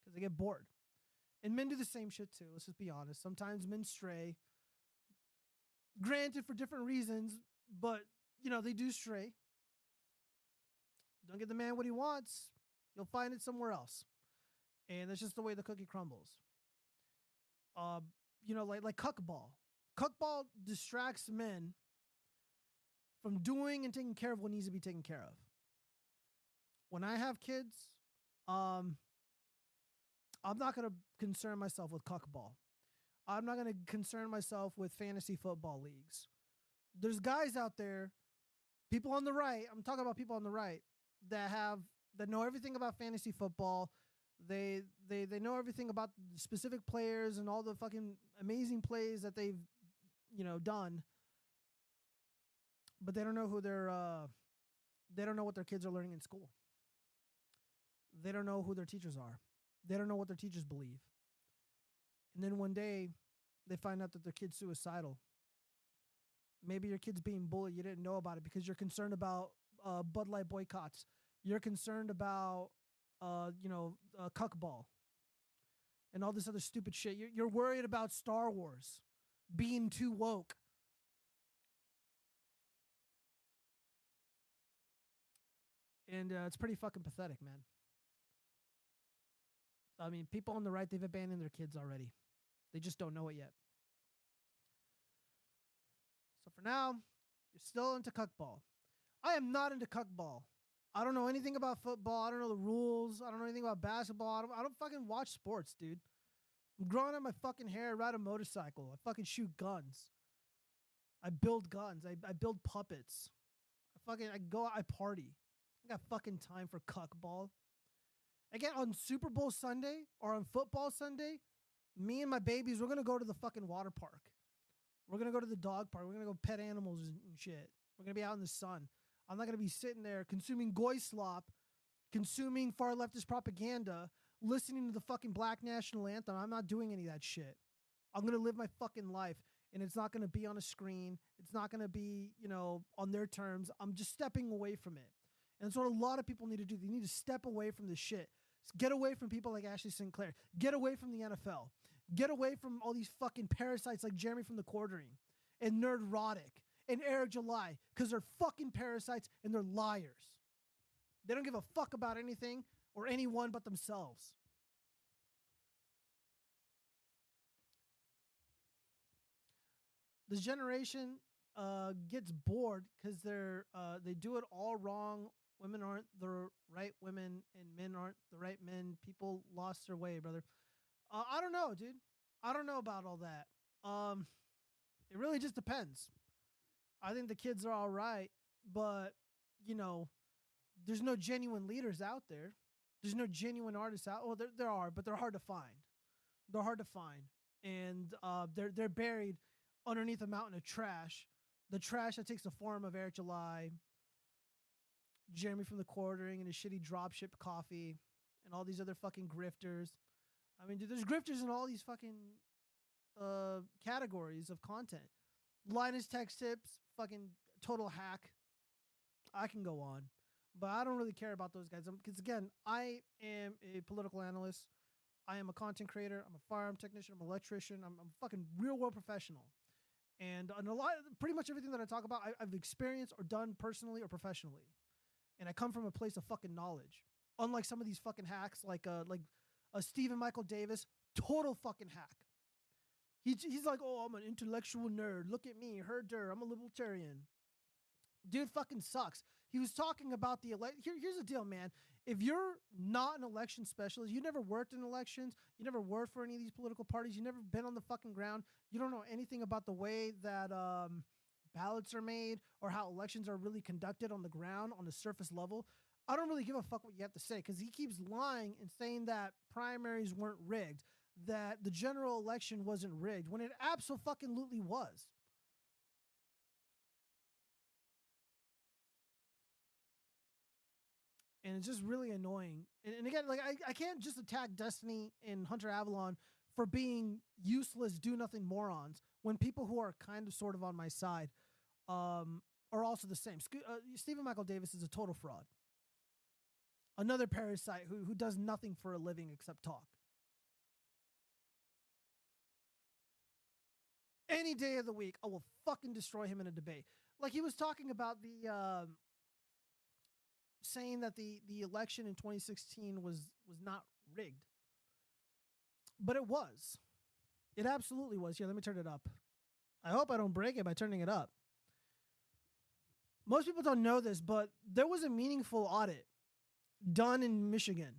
because they get bored. And men do the same shit too. Let's just be honest. Sometimes men stray. Granted, for different reasons, but you know they do stray. Don't get the man what he wants. You'll find it somewhere else and that's just the way the cookie crumbles. Um, you know, like like cuckball. Cuckball distracts men from doing and taking care of what needs to be taken care of. When I have kids, um, I'm not gonna concern myself with cuckball. I'm not gonna concern myself with fantasy football leagues. There's guys out there, people on the right. I'm talking about people on the right that have that know everything about fantasy football they they they know everything about specific players and all the fucking amazing plays that they've you know done but they don't know who their uh they don't know what their kids are learning in school they don't know who their teachers are they don't know what their teachers believe and then one day they find out that their kid's suicidal maybe your kid's being bullied you didn't know about it because you're concerned about uh, Bud Light boycotts. You're concerned about, uh, you know, uh, cuckball and all this other stupid shit. You're, you're worried about Star Wars being too woke. And uh, it's pretty fucking pathetic, man. I mean, people on the right, they've abandoned their kids already. They just don't know it yet. So for now, you're still into cuckball. I am not into cuckball. I don't know anything about football. I don't know the rules. I don't know anything about basketball. I don't, I don't fucking watch sports, dude. I'm growing out my fucking hair. I ride a motorcycle. I fucking shoot guns. I build guns. I, I build puppets. I fucking I go out I party. I got fucking time for cuckball. Again, on Super Bowl Sunday or on football Sunday, me and my babies, we're gonna go to the fucking water park. We're gonna go to the dog park. We're gonna go pet animals and shit. We're gonna be out in the sun. I'm not gonna be sitting there consuming goy slop, consuming far leftist propaganda, listening to the fucking black national anthem. I'm not doing any of that shit. I'm gonna live my fucking life. And it's not gonna be on a screen. It's not gonna be, you know, on their terms. I'm just stepping away from it. And that's what a lot of people need to do. They need to step away from this shit. Get away from people like Ashley St. Clair. Get away from the NFL. Get away from all these fucking parasites like Jeremy from the Quartering and Nerdrotic and Eric July because they're fucking parasites and they're liars. They don't give a fuck about anything or anyone but themselves. This generation uh, gets bored because they're uh, they do it all wrong. Women aren't the right women, and men aren't the right men. People lost their way, brother. Uh, I don't know, dude. I don't know about all that. Um, it really just depends. I think the kids are all right, but you know, there's no genuine leaders out there. There's no genuine artists out. Well, there there are, but they're hard to find. They're hard to find, and uh, they're they're buried underneath a mountain of trash. The trash that takes the form of Eric July, Jeremy from the Quartering, and his shitty dropship coffee, and all these other fucking grifters. I mean, dude, there's grifters in all these fucking uh categories of content. Linus Tech Tips, fucking total hack. I can go on, but I don't really care about those guys because again, I am a political analyst. I am a content creator. I'm a firearm technician. I'm an electrician. I'm, I'm a fucking real world professional. And, and a lot, pretty much everything that I talk about, I, I've experienced or done personally or professionally. And I come from a place of fucking knowledge. Unlike some of these fucking hacks, like uh, like uh, Stephen Michael Davis, total fucking hack. He, he's like, oh, I'm an intellectual nerd. Look at me, herder. I'm a libertarian. Dude fucking sucks. He was talking about the elect. Here, here's the deal, man. If you're not an election specialist, you never worked in elections, you never worked for any of these political parties, you never been on the fucking ground, you don't know anything about the way that um, ballots are made or how elections are really conducted on the ground on the surface level. I don't really give a fuck what you have to say because he keeps lying and saying that primaries weren't rigged, that the general election wasn't rigged when it absolutely was. and it's just really annoying. And, and again, like I, I can't just attack Destiny and Hunter Avallone for being useless, do nothing morons when people who are kind of sort of on my side um, are also the same. Uh, Stephen Michael Davis is a total fraud. Another parasite who, who does nothing for a living except talk. Any day of the week, I will fucking destroy him in a debate. Like he was talking about the um, saying that the the election in 2016 was was not rigged. But it was. It absolutely was. Here, let me turn it up. I hope I don't break it by turning it up. Most people don't know this, but there was a meaningful audit done in Michigan.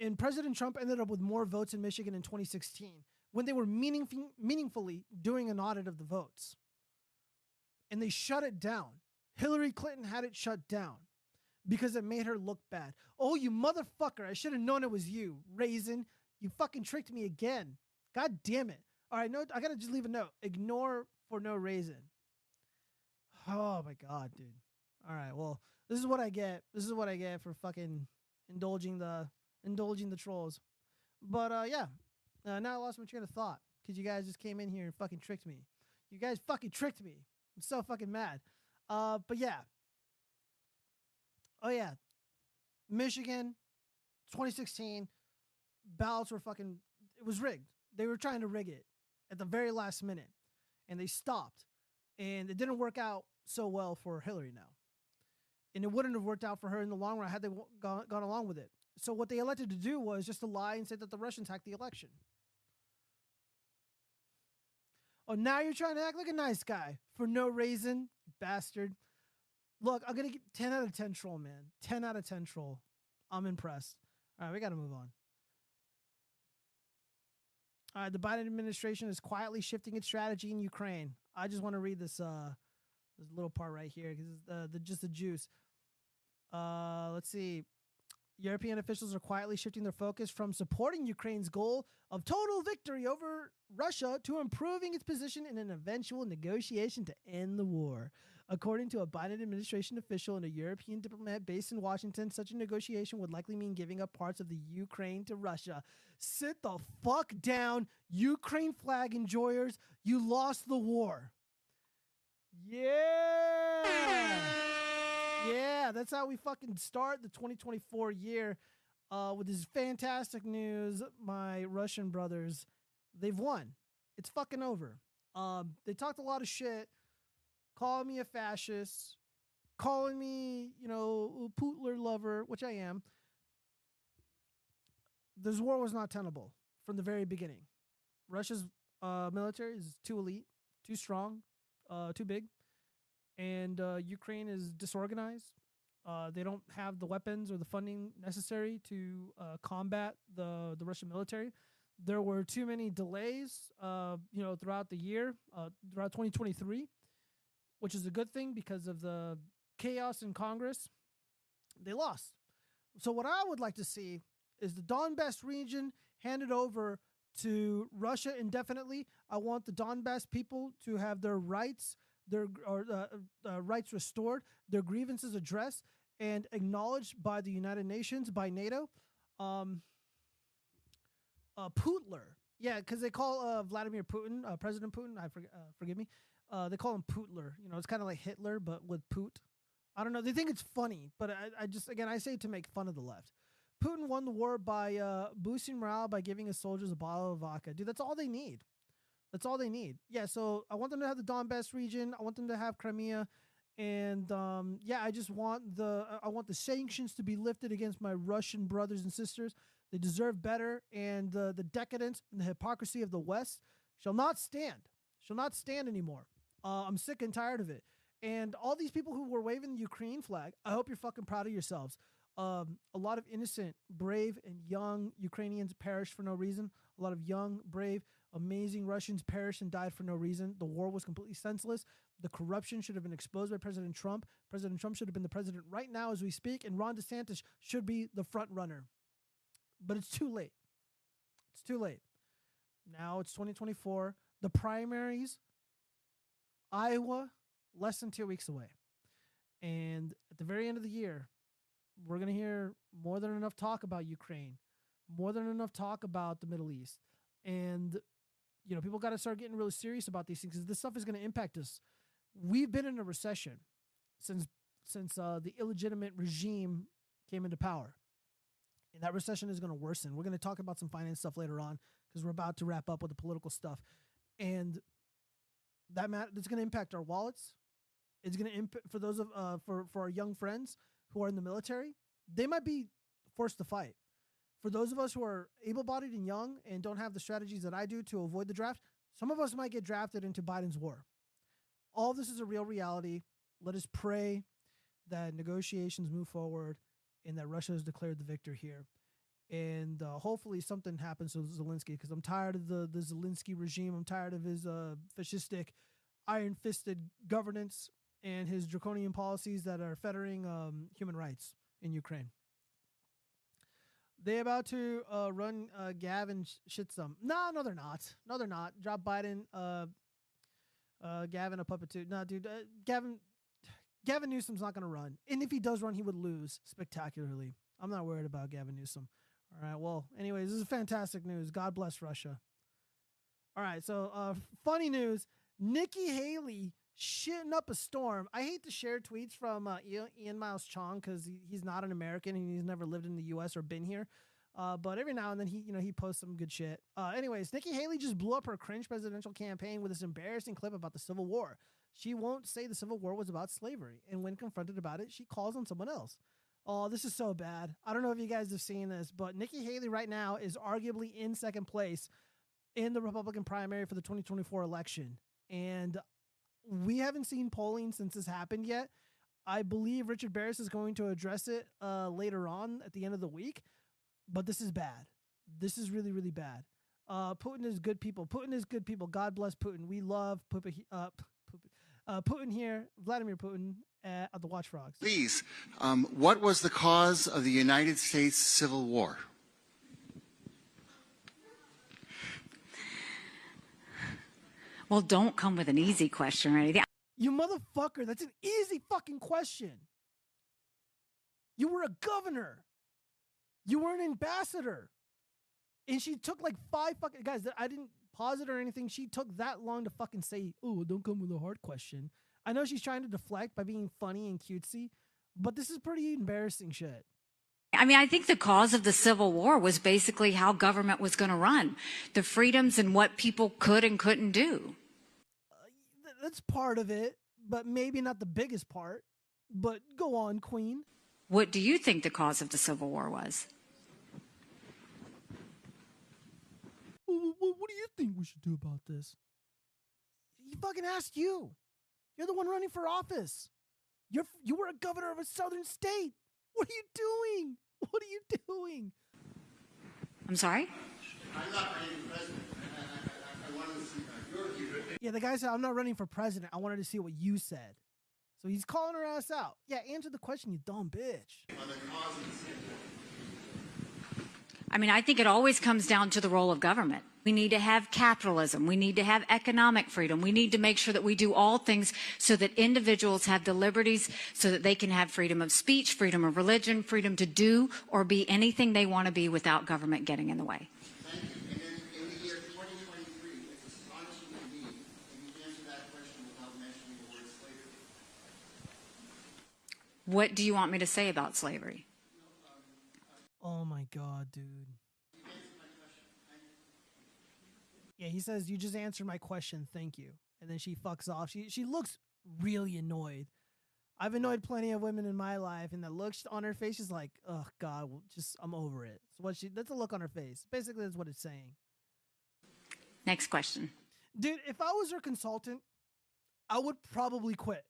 And President Trump ended up with more votes in Michigan in 2016 when they were meaningful, meaningfully doing an audit of the votes. And they shut it down. Hillary Clinton had it shut down because it made her look bad. Oh, you motherfucker. I should have known it was you, Raisin. You fucking tricked me again. God damn it. All right, no, I gotta just leave a note. Ignore for no reason. Oh my god, dude. All right, well, this is what I get. This is what I get for fucking indulging the indulging the trolls. But uh yeah, uh, now I lost my train of thought because you guys just came in here and fucking tricked me. You guys fucking tricked me. I'm so fucking mad. Uh, but yeah, Oh yeah, Michigan, 2016, ballots were fucking. It was rigged. They were trying to rig it at the very last minute, and they stopped, and it didn't work out so well for Hillary now, and it wouldn't have worked out for her in the long run had they gone, gone along with it. So what they elected to do was just to lie and say that the Russians hacked the election. Oh, now you're trying to act like a nice guy for no reason, bastard. Look, I'm gonna get 10 out of 10 troll, man. 10 out of 10 troll. I'm impressed. All right, we gotta move on. All right, the Biden administration is quietly shifting its strategy in Ukraine. I just want to read this uh this little part right here because it's the, the just the juice. Uh, let's see. European officials are quietly shifting their focus from supporting Ukraine's goal of total victory over Russia to improving its position in an eventual negotiation to end the war. According to a Biden administration official and a European diplomat based in Washington, such a negotiation would likely mean giving up parts of the Ukraine to Russia. Sit the fuck down, Ukraine flag enjoyers. You lost the war. Yeah. Yeah, that's how we fucking start the 2024 year uh, with this fantastic news. My Russian brothers, they've won. It's fucking over. Um, they talked a lot of shit, calling me a fascist, calling me, you know, a Putler lover, which I am. This war was not tenable from the very beginning. Russia's uh, military is too elite, too strong, uh, too big and uh, Ukraine is disorganized. Uh, they don't have the weapons or the funding necessary to uh, combat the the Russian military. There were too many delays, uh, you know, throughout the year, uh, throughout 2023, which is a good thing because of the chaos in Congress. They lost. So what I would like to see is the Donbass region handed over to Russia indefinitely. I want the Donbass people to have their rights their or uh, uh, rights restored, their grievances addressed, and acknowledged by the United Nations, by NATO. Um, uh, Putler, yeah, because they call uh, Vladimir Putin, uh, President Putin. I forget, uh, forgive me. Uh, they call him Putler. You know, it's kind of like Hitler, but with Put. I don't know. They think it's funny, but I, I just again I say to make fun of the left. Putin won the war by uh, boosting morale by giving his soldiers a bottle of vodka. Dude, that's all they need. That's all they need. Yeah, so I want them to have the Donbass region. I want them to have Crimea, and um, yeah, I just want the I want the sanctions to be lifted against my Russian brothers and sisters. They deserve better, and uh, the decadence and the hypocrisy of the West shall not stand. Shall not stand anymore. Uh, I'm sick and tired of it. And all these people who were waving the Ukraine flag, I hope you're fucking proud of yourselves. Um, a lot of innocent, brave, and young Ukrainians perished for no reason. A lot of young, brave, amazing Russians perished and died for no reason. The war was completely senseless. The corruption should have been exposed by President Trump. President Trump should have been the president right now as we speak, and Ron DeSantis should be the front runner. But it's too late. It's too late. Now it's 2024. The primaries, Iowa, less than two weeks away. And at the very end of the year, we're going to hear more than enough talk about Ukraine, more than enough talk about the Middle East. And you know, people got to start getting really serious about these things because this stuff is going to impact us. We've been in a recession since since uh, the illegitimate regime came into power, and that recession is going to worsen. We're going to talk about some finance stuff later on because we're about to wrap up with the political stuff, and that mat- that's going to impact our wallets. It's going to impact for those of uh, for for our young friends who are in the military. They might be forced to fight for those of us who are able bodied and young and don't have the strategies that I do to avoid the draft, some of us might get drafted into Biden's war. All this is a real reality. Let us pray that negotiations move forward and that Russia has declared the victor here. And uh, hopefully something happens to Zelensky because I'm tired of the, the Zelensky regime. I'm tired of his uh, fascistic, iron fisted governance and his draconian policies that are fettering um, human rights in Ukraine. They about to uh, run uh, Gavin shit some. No, no, they're not. No, they're not. Drop Biden. Uh, uh, Gavin a puppet too. No, dude. Uh, Gavin. Gavin Newsom's not to run, and if he does run, he would lose spectacularly. I'm not worried about Gavin Newsom. All right. Well, anyways, this is fantastic news. God bless Russia. All right. So, uh, funny news: Nikki Haley shitting up a storm. I hate to share tweets from uh, Ian, Miles Cheong because he, he's not an American and he's never lived in the U.S. or been here. Uh, but every now and then he, you know, he posts some good shit. Uh, anyways, Nikki Haley just blew up her cringe presidential campaign with this embarrassing clip about the Civil War. She won't say the Civil War was about slavery, and when confronted about it, she calls on someone else. Oh, this is so bad. I don't know if you guys have seen this, but Nikki Haley right now is arguably in second place in the Republican primary for the 2024 election. And we haven't seen polling since this happened yet. I believe Richard Baris is going to address it uh, later on at the end of the week, but this is bad. This is really, really bad. Uh, Putin is good people. Putin is good people. God bless Putin. We love Putin, uh, uh, Putin here, Vladimir Putin at, at the Watch Frogs. Please, um, what was the cause of the United States Civil War? Well, don't come with an easy question or anything. You motherfucker, that's an easy fucking question. You were a governor. You were an ambassador. And she took like five fucking guys that I didn't pause it or anything. She took that long to fucking say, "Oh, don't come with a hard question." I know she's trying to deflect by being funny and cutesy, but this is pretty embarrassing shit. I mean, I think the cause of the Civil War was basically how government was going to run, the freedoms and what people could and couldn't do. That's part of it, but maybe not the biggest part. But go on, Queen. What do you think the cause of the Civil War was? What do you think we should do about this? He fucking asked you. You're the one running for office. You're you were a governor of a southern state. What are you doing? What are you doing? I'm sorry? I'm not running for president. I, I, I wanted to see your view. Yeah, the guy said, I'm not running for president. I wanted to see what you said. So he's calling her ass out. Yeah, answer the question, you dumb bitch. I mean, I think it always comes down to the role of government. We need to have capitalism. We need to have economic freedom. We need to make sure that we do all things so that individuals have the liberties so that they can have freedom of speech, freedom of religion, freedom to do or be anything they want to be without government getting in the way. Thank you. And in, in the year 2023, it's astonishing to me that you answer that question without mentioning the word slavery. What do you want me to say about slavery? Oh my god, dude. Yeah, he says you just answered my question, thank you. And then she fucks off. She she looks really annoyed. I've annoyed plenty of women in my life, and the look on her face is like, "Oh God, just I'm over it." So what she that's a look on her face. Basically, that's what it's saying. Next question, dude. If I was her consultant, I would probably quit.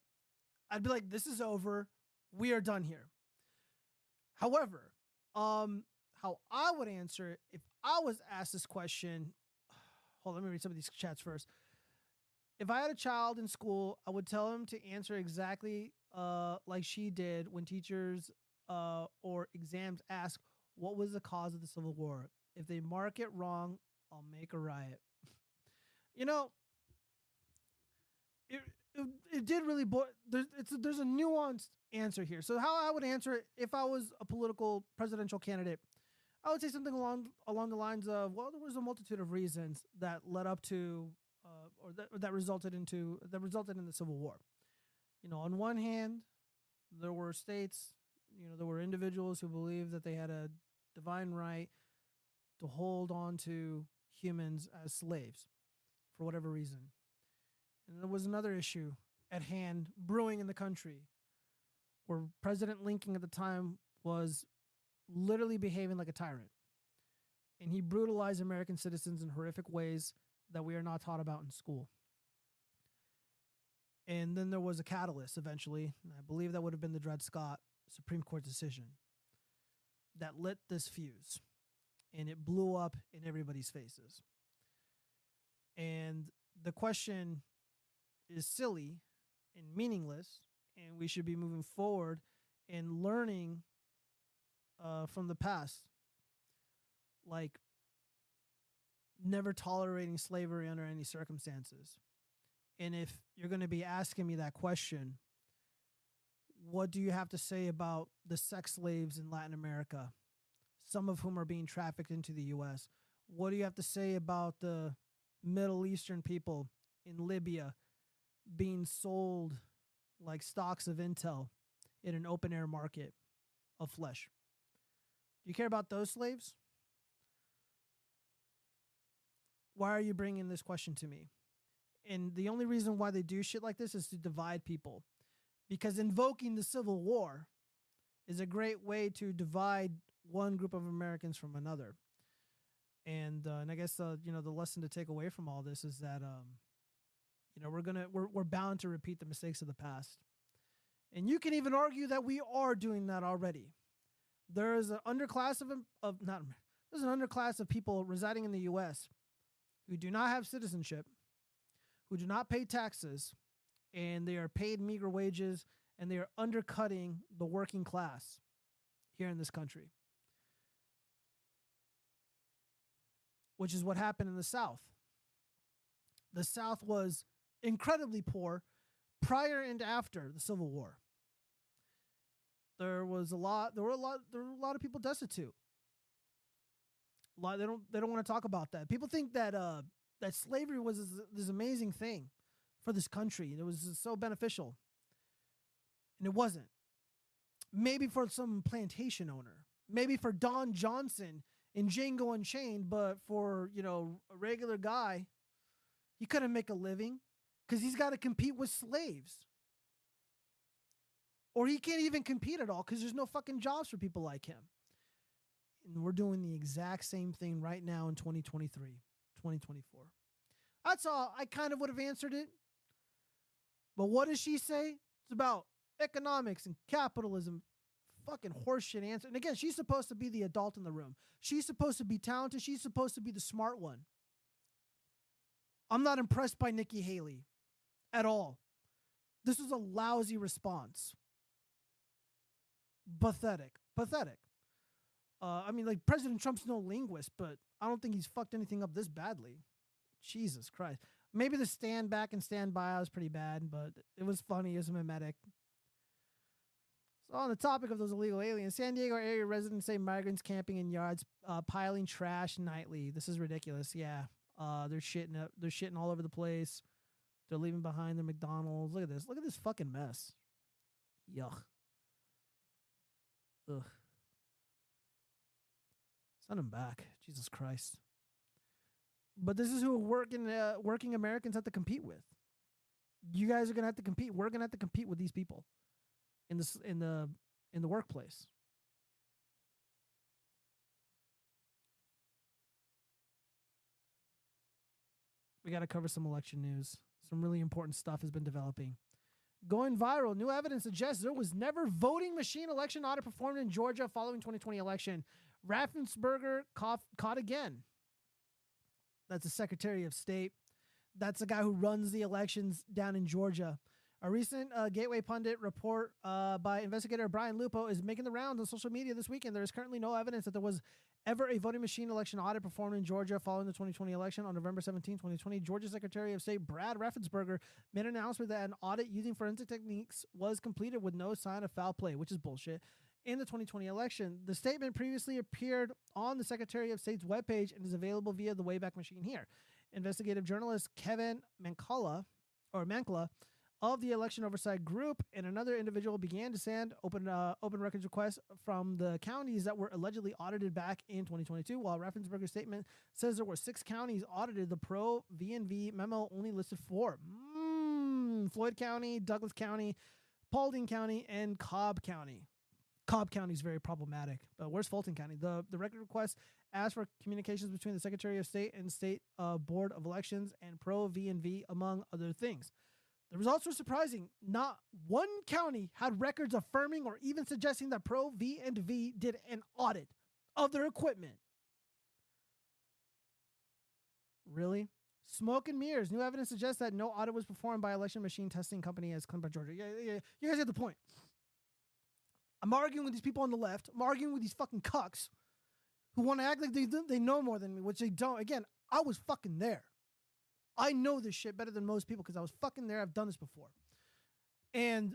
I'd be like, "This is over. We are done here." However, um, how I would answer if I was asked this question. Hold on, let me read some of these chats first. If I had a child in school, I would tell him to answer exactly uh, like she did when teachers uh, or exams ask, What was the cause of the Civil War? If they mark it wrong, I'll make a riot. you know, it, it, did really boil. There's, it's, there's a nuanced answer here. So, how I would answer it if I was a political presidential candidate, I would say something along along the lines of, well, there was a multitude of reasons that led up to, uh, or that that resulted into that resulted in the Civil War. You know, on one hand, there were states, you know, there were individuals who believed that they had a divine right to hold on to humans as slaves for whatever reason. And there was another issue at hand brewing in the country where President Lincoln at the time was literally behaving like a tyrant. And he brutalized American citizens in horrific ways that we are not taught about in school. And then there was a catalyst eventually, and I believe that would have been the Dred Scott Supreme Court decision that lit this fuse and it blew up in everybody's faces. And the question is silly and meaningless, and we should be moving forward and learning uh, from the past, like never tolerating slavery under any circumstances. And if you're going to be asking me that question, what do you have to say about the sex slaves in Latin America, some of whom are being trafficked into the US? What do you have to say about the Middle Eastern people in Libya being sold like stocks of Intel in an open air market of flesh. Do you care about those slaves? Why are you bringing this question to me? And the only reason why they do shit like this is to divide people. Because invoking the Civil War is a great way to divide one group of Americans from another. And uh, and I guess uh, you know the lesson to take away from all this is that um, you know we're gonna we're we're bound to repeat the mistakes of the past. And you can even argue that we are doing that already. There is an underclass of of not there's an underclass of people residing in the U.S. who do not have citizenship, who do not pay taxes, and they are paid meager wages, and they are undercutting the working class here in this country. Which is what happened in the South. The South was incredibly poor prior and after the Civil War. There was a lot. There were a lot. There were a lot of people destitute. A lot. They don't. They don't want to talk about that. People think that uh that slavery was this, this amazing thing for this country. It was so beneficial, and it wasn't. Maybe for some plantation owner. Maybe for Don Johnson in Django Unchained, but for you know a regular guy, he couldn't make a living because he's got to compete with slaves. Or he can't even compete at all because there's no fucking jobs for people like him. And we're doing the exact same thing right now in 2023, 2024. That's all. I kind of would have answered it. But what does she say? It's about economics and capitalism. Fucking horseshit answer. And again, she's supposed to be the adult in the room. She's supposed to be talented. She's supposed to be the smart one. I'm not impressed by Nikki Haley at all. This was a lousy response. Pathetic. Pathetic. Uh, I mean, like, President Trump's no linguist, but I don't think he's fucked anything up this badly. Jesus Christ. Maybe the stand back and stand by was pretty bad, but it was funny. It was mimetic. So, on the topic of those illegal aliens, San Diego area residents say migrants camping in yards, uh, piling trash nightly. This is ridiculous. Yeah, uh, they're shitting up. They're shitting all over the place. They're leaving behind their McDonald's. Look at this. Look at this fucking mess. Yuck. Ugh. Send them back. Jesus Christ. But this is who working uh, working Americans have to compete with. You guys are gonna have to compete. We're gonna have to compete with these people in this in the in the workplace. We got to cover some election news. Some really important stuff has been developing. Going viral, new evidence suggests there was never voting machine election audit performed in Georgia following 2020 election. Raffensperger caught, caught again. That's the Secretary of State. That's the guy who runs the elections down in Georgia. A recent uh, Gateway Pundit report uh, by investigator Brian Lupo is making the rounds on social media this weekend. There is currently no evidence that there was ever a voting machine election audit performed in Georgia following the 2020 election on November 17, 2020. Georgia Secretary of State Brad Raffensperger made an announcement that an audit using forensic techniques was completed with no sign of foul play, which is bullshit. In the 2020 election, the statement previously appeared on the Secretary of State's webpage and is available via the Wayback Machine here. Investigative journalist Kevin Moncla or Moncla of the election oversight group and another individual began to send open uh, open records requests from the counties that were allegedly audited back in 2022 while Raffensperger's statement says there were six counties audited the pro V&V memo only listed four. Mm, Floyd County Douglas County Paulding County and Cobb County. Cobb County is very problematic but where's Fulton County? The the record request asked for communications between the Secretary of State and State uh, Board of Elections and pro V&V among other things the results were surprising. Not one county had records affirming or even suggesting that Pro V and V did an audit of their equipment. Really? Smoke and mirrors. New evidence suggests that no audit was performed by election machine testing company as claimed by Georgia. Yeah, yeah, yeah. You guys get the point. I'm arguing with these people on the left. I'm arguing with these fucking cucks who want to act like they they know more than me, which they don't. Again, I was fucking there. I know this shit better than most people because I was fucking there. I've done this before. And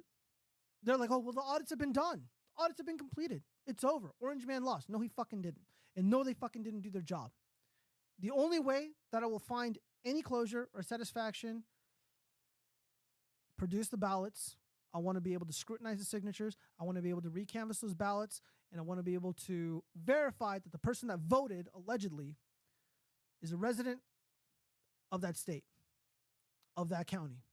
they're like, oh, well, the audits have been done. The Audits have been completed. It's over. Orange Man lost. No, he fucking didn't. And no, they fucking didn't do their job. The only way that I will find any closure or satisfaction produce the ballots. I want to be able to scrutinize the signatures. I want to be able to recanvass those ballots, and I want to be able to verify that the person that voted allegedly is a resident of that state, of that county.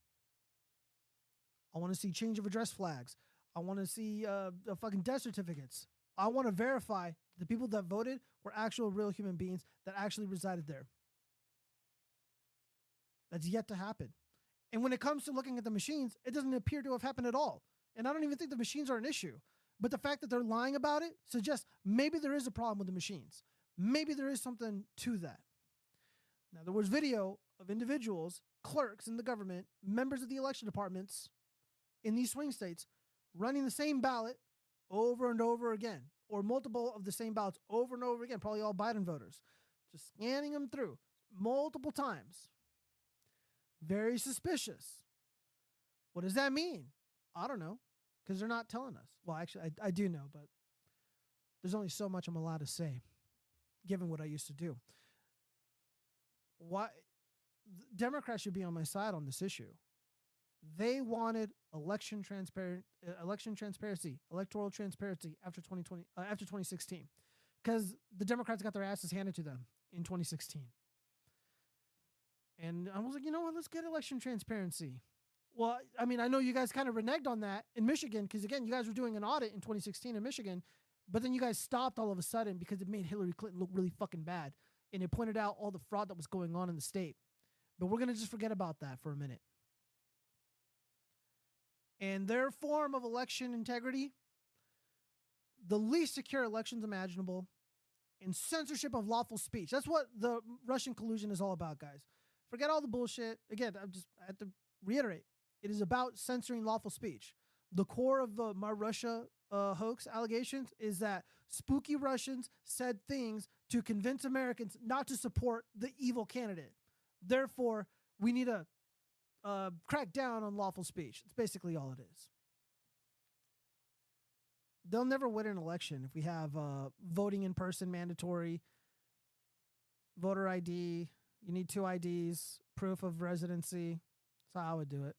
I want to see change of address flags. I want to see uh, the fucking death certificates. I want to verify the people that voted were actual real human beings that actually resided there. That's yet to happen. And when it comes to looking at the machines, it doesn't appear to have happened at all. And I don't even think the machines are an issue. But the fact that they're lying about it suggests maybe there is a problem with the machines. Maybe there is something to that. Now, there was video of individuals, clerks in the government, members of the election departments in these swing states running the same ballot over and over again, or multiple of the same ballots over and over again, probably all Biden voters, just scanning them through multiple times. Very suspicious. What does that mean? I don't know, because they're not telling us. Well, actually, I, I do know, but there's only so much I'm allowed to say, given what I used to do. Why Democrats should be on my side on this issue. They wanted election transparent, uh, election transparency, electoral transparency after 2020, uh, after 2016, because the Democrats got their asses handed to them in 2016. And I was like, you know what? Let's get election transparency. Well, I mean, I know you guys kind of reneged on that in Michigan because again, you guys were doing an audit in 2016 in Michigan, but then you guys stopped all of a sudden because it made Hillary Clinton look really fucking bad, and it pointed out all the fraud that was going on in the state. But we're gonna just forget about that for a minute. And their form of election integrity, the least secure elections imaginable, and censorship of lawful speech. That's what the Russian collusion is all about, guys. Forget all the bullshit. Again, I'm just I have to reiterate. It is about censoring lawful speech. The core of the My Russia uh, hoax allegations is that spooky Russians said things to convince Americans not to support the evil candidate. Therefore, we need to uh, crack down on lawful speech. It's basically all it is. They'll never win an election if we have uh, voting in person mandatory, voter ID. You need two IDs, proof of residency. That's how I would do it.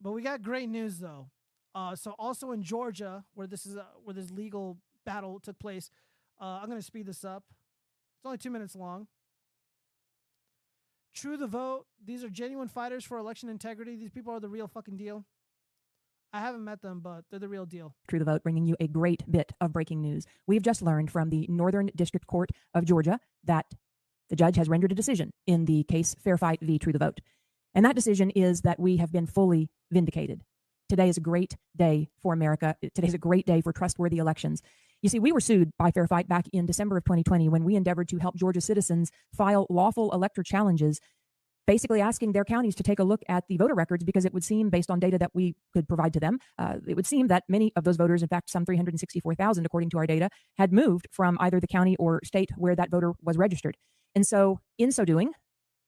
But we got great news though. Uh, so also in Georgia, where this is uh, where this legal battle took place, uh, I'm going to speed this up. It's only two minutes long. True the vote. These are genuine fighters for election integrity. These people are the real fucking deal. I haven't met them, but they're the real deal. True the Vote, bringing you a great bit of breaking news. We've just learned from the Northern District Court of Georgia that the judge has rendered a decision in the case Fair Fight v. True the Vote. And that decision is that we have been fully vindicated. Today is a great day for America. Today is a great day for trustworthy elections. You see, we were sued by Fair Fight back in December of 2020 when we endeavored to help Georgia citizens file lawful elector challenges basically asking their counties to take a look at the voter records because it would seem, based on data that we could provide to them, uh, it would seem that many of those voters, in fact, some 364,000, according to our data, had moved from either the county or state where that voter was registered. And so, in so doing,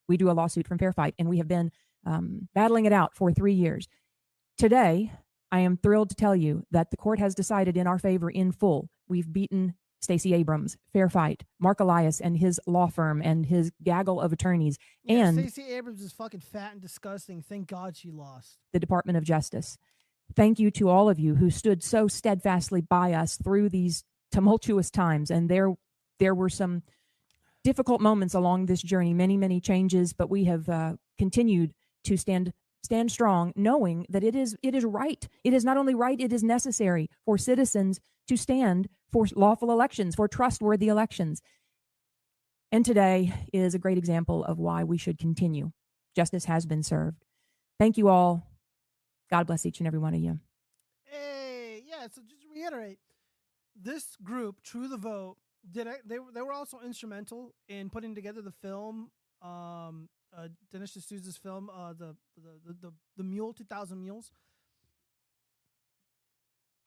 we do a lawsuit from Fair Fight, and we have been um, battling it out for three years. Today, I am thrilled to tell you that the court has decided in our favor in full. We've beaten Stacey Abrams, Fair Fight, Marc Elias and his law firm and his gaggle of attorneys, Yeah, and Stacey Abrams is fucking fat and disgusting. Thank God she lost. the Department of Justice. Thank you to all of you who stood so steadfastly by us through these tumultuous times. And there, there were some difficult moments along this journey, many, many changes, but we have uh, continued to stand stand strong, knowing that it is it is right. It is not only right; it is necessary for citizens to stand for lawful elections, for trustworthy elections. And today is a great example of why we should continue. Justice has been served. Thank you all. God bless each and every one of you. Hey, yeah. So just to reiterate, this group, True the Vote, did I, they they were also instrumental in putting together the film, um, uh, Dinesh D'Souza's film, uh, the the the the, the Mule, Two Thousand Mules.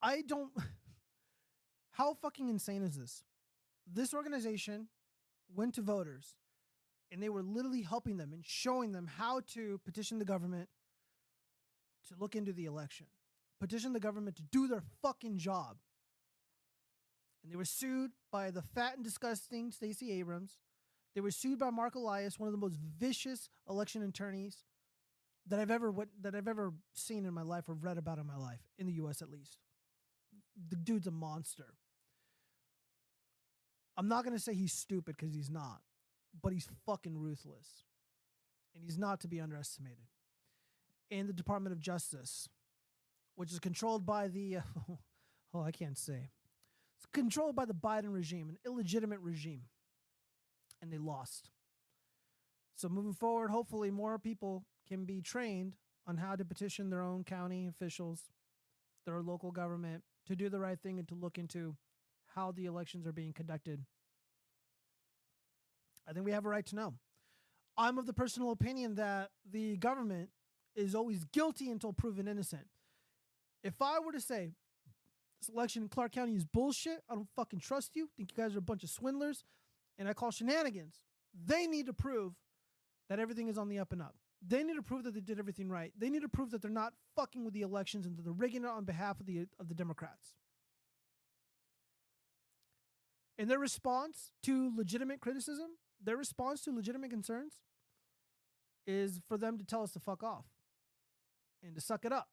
I don't. How fucking insane is this? This organization went to voters, and they were literally helping them and showing them how to petition the government to look into the election, petition the government to do their fucking job. And they were sued by the fat and disgusting Stacey Abrams. They were sued by Marc Elias, one of the most vicious election attorneys that I've ever wit- that I've ever seen in my life or read about in my life in the U.S. at least. The dude's a monster. I'm not gonna say he's stupid because he's not, but he's fucking ruthless, and he's not to be underestimated. And the Department of Justice, which is controlled by the oh I can't say, it's controlled by the Biden regime, an illegitimate regime, and they lost. So moving forward, hopefully more people can be trained on how to petition their own county officials, their local government to do the right thing and to look into how the elections are being conducted. I think we have a right to know. I'm of the personal opinion that the government is always guilty until proven innocent. If I were to say this election in Clark County is bullshit, I don't fucking trust you, think you guys are a bunch of swindlers, and I call shenanigans, they need to prove that everything is on the up and up. They need to prove that they did everything right. They need to prove that they're not fucking with the elections and that they're rigging it on behalf of the of the Democrats. And their response to legitimate criticism, their response to legitimate concerns is for them to tell us to fuck off and to suck it up.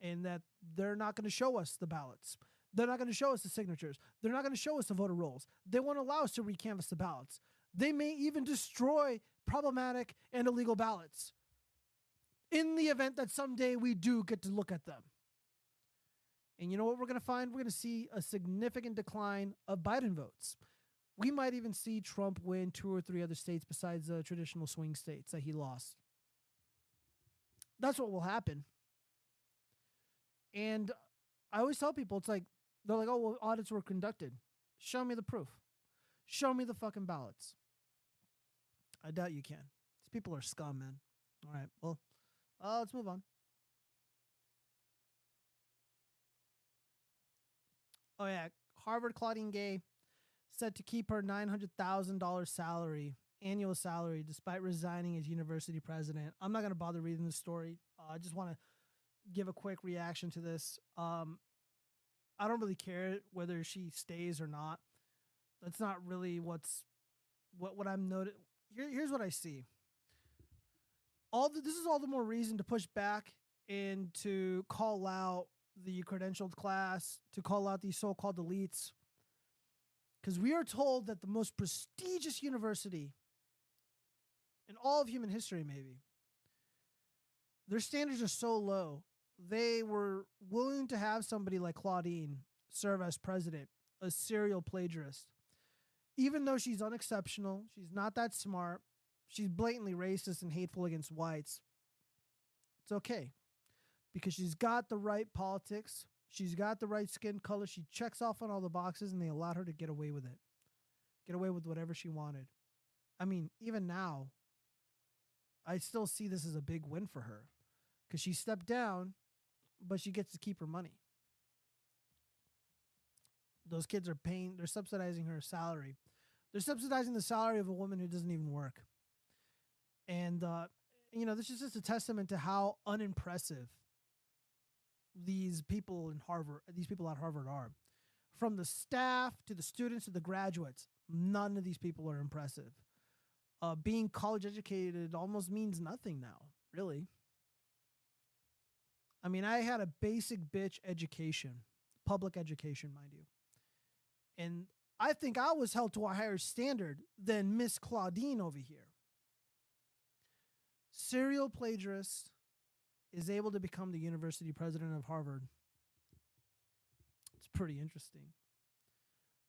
And that they're not going to show us the ballots. They're not going to show us the signatures. They're not going to show us the voter rolls. They won't allow us to recanvass the ballots. They may even destroy problematic and illegal ballots in the event that someday we do get to look at them. And you know what we're going to find? We're going to see a significant decline of Biden votes. We might even see Trump win two or three other states besides the traditional swing states that he lost. That's what will happen. And I always tell people, it's like, they're like, oh, well, audits were conducted. Show me the proof. Show me the fucking ballots. I doubt you can. These people are scum, man. All right, well, uh, let's move on. Oh yeah, Harvard Claudine Gay said to keep her nine hundred thousand dollars salary, annual salary, despite resigning as university president. I'm not gonna bother reading the story. Uh, I just want to give a quick reaction to this. Um, I don't really care whether she stays or not. That's not really what's what what I'm noted. Here, here's what I see. All the, this is all the more reason to push back and to call out the credentialed class, to call out these so-called elites, because we are told that the most prestigious university in all of human history, maybe, their standards are so low. They were willing to have somebody like Claudine serve as president, a serial plagiarist even though she's unexceptional, she's not that smart, she's blatantly racist and hateful against whites. It's okay because she's got the right politics, she's got the right skin color, she checks off on all the boxes, and they allowed her to get away with it, get away with whatever she wanted. I mean, even now, I still see this as a big win for her because she stepped down, but she gets to keep her money. Those kids are paying, they're subsidizing her salary. They're subsidizing the salary of a woman who doesn't even work. And, uh, you know, this is just a testament to how unimpressive these people in Harvard, these people at Harvard are. From the staff to the students to the graduates, none of these people are impressive. Uh, being college educated almost means nothing now, really. I mean, I had a basic bitch education, public education, mind you. And I think I was held to a higher standard than Miss Claudine over here. Serial plagiarist is able to become the university president of Harvard. It's pretty interesting.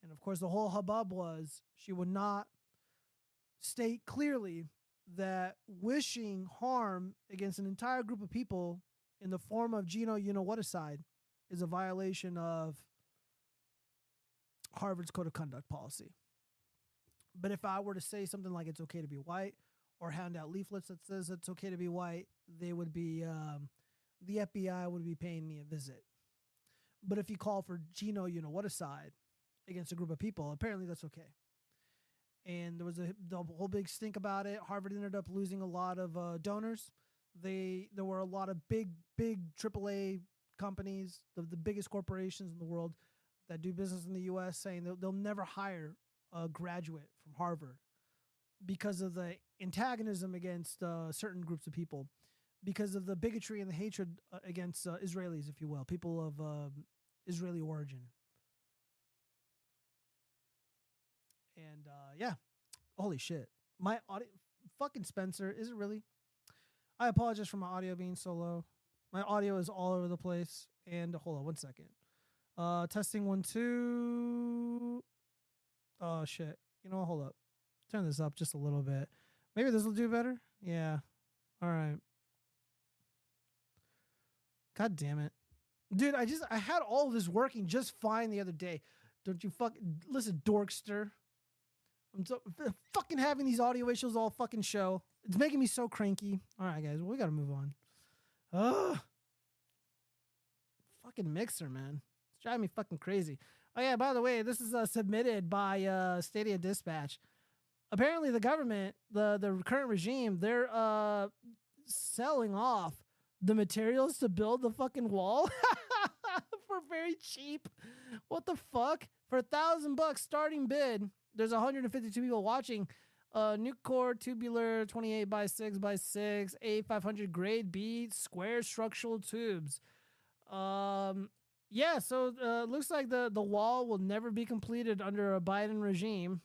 And of course, the whole hubbub was she would not state clearly that wishing harm against an entire group of people in the form of Gino, you know what aside, is a violation of Harvard's code of conduct policy. But if I were to say something like it's okay to be white or hand out leaflets that says it's okay to be white, they would be um, the FBI would be paying me a visit. But if you call for Gino, you know what aside against a group of people, apparently that's okay. And there was a the whole big stink about it. Harvard ended up losing a lot of uh, donors. They there were a lot of big big AAA companies, the, the biggest corporations in the world that do business in the U.S. saying they'll, they'll never hire a graduate from Harvard because of the antagonism against uh, certain groups of people. because of the bigotry and the hatred uh, against uh, Israelis, if you will, people of um Israeli origin. And uh, yeah, holy shit, my audio, fucking Spencer, is it really? I apologize for my audio being so low. My audio is all over the place. And hold on one second. Uh, testing one two. Oh shit. You know, what? hold up. Turn this up just a little bit. Maybe this will do better. Yeah. All right. God damn it. Dude, I just I had all this working just fine the other day. Don't you fuck listen, dorkster. I'm so fucking having these audio issues all fucking show. It's making me so cranky. All right, guys, well, we gotta move on. Ugh. Fucking mixer, man. It's driving me fucking crazy. Oh yeah, by the way, this is uh, submitted by uh, Stadia Dispatch. Apparently, the government, the the current regime, they're uh selling off the materials to build the fucking wall for very cheap. What the fuck? For a thousand bucks starting bid, there's 152 people watching. Uh, nuke core tubular 28 by 6 by 6 A500 grade B square structural tubes. Um, yeah, so uh, looks like the the wall will never be completed under a Biden regime.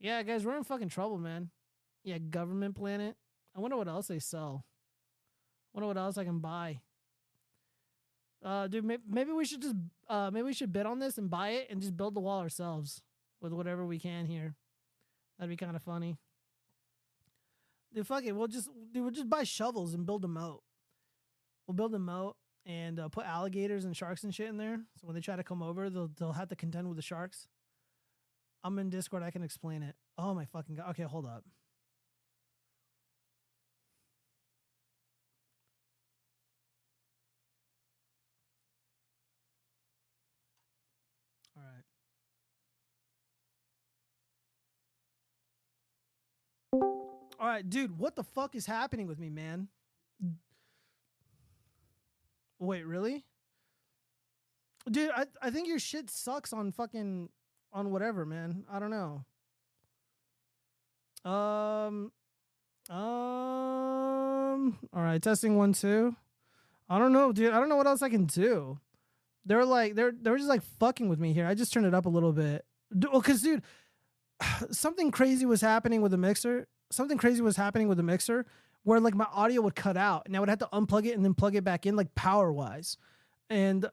Yeah, guys, we're in fucking trouble, man. Yeah, government planet. I wonder what else they sell. Wonder what else I can buy. Uh, dude, maybe we should just uh maybe we should bid on this and buy it and just build the wall ourselves with whatever we can here. That'd be kind of funny. Dude, fuck it. We'll just dude, we'll just buy shovels and build a moat. We'll build a moat and uh, put alligators and sharks and shit in there. So when they try to come over, they'll they'll have to contend with the sharks. I'm in Discord. I can explain it. Oh my fucking god. Okay, hold up. All right, dude, what the fuck is happening with me, man? Wait, really? Dude, I I think your shit sucks on fucking on whatever, man. I don't know. Um um all right, testing one two. I don't know, dude. I don't know what else I can do. They're like they're they're just like fucking with me here. I just turned it up a little bit. Well, cuz dude, something crazy was happening with the mixer. Something crazy was happening with the mixer where like my audio would cut out and I would have to unplug it and then plug it back in like power wise. And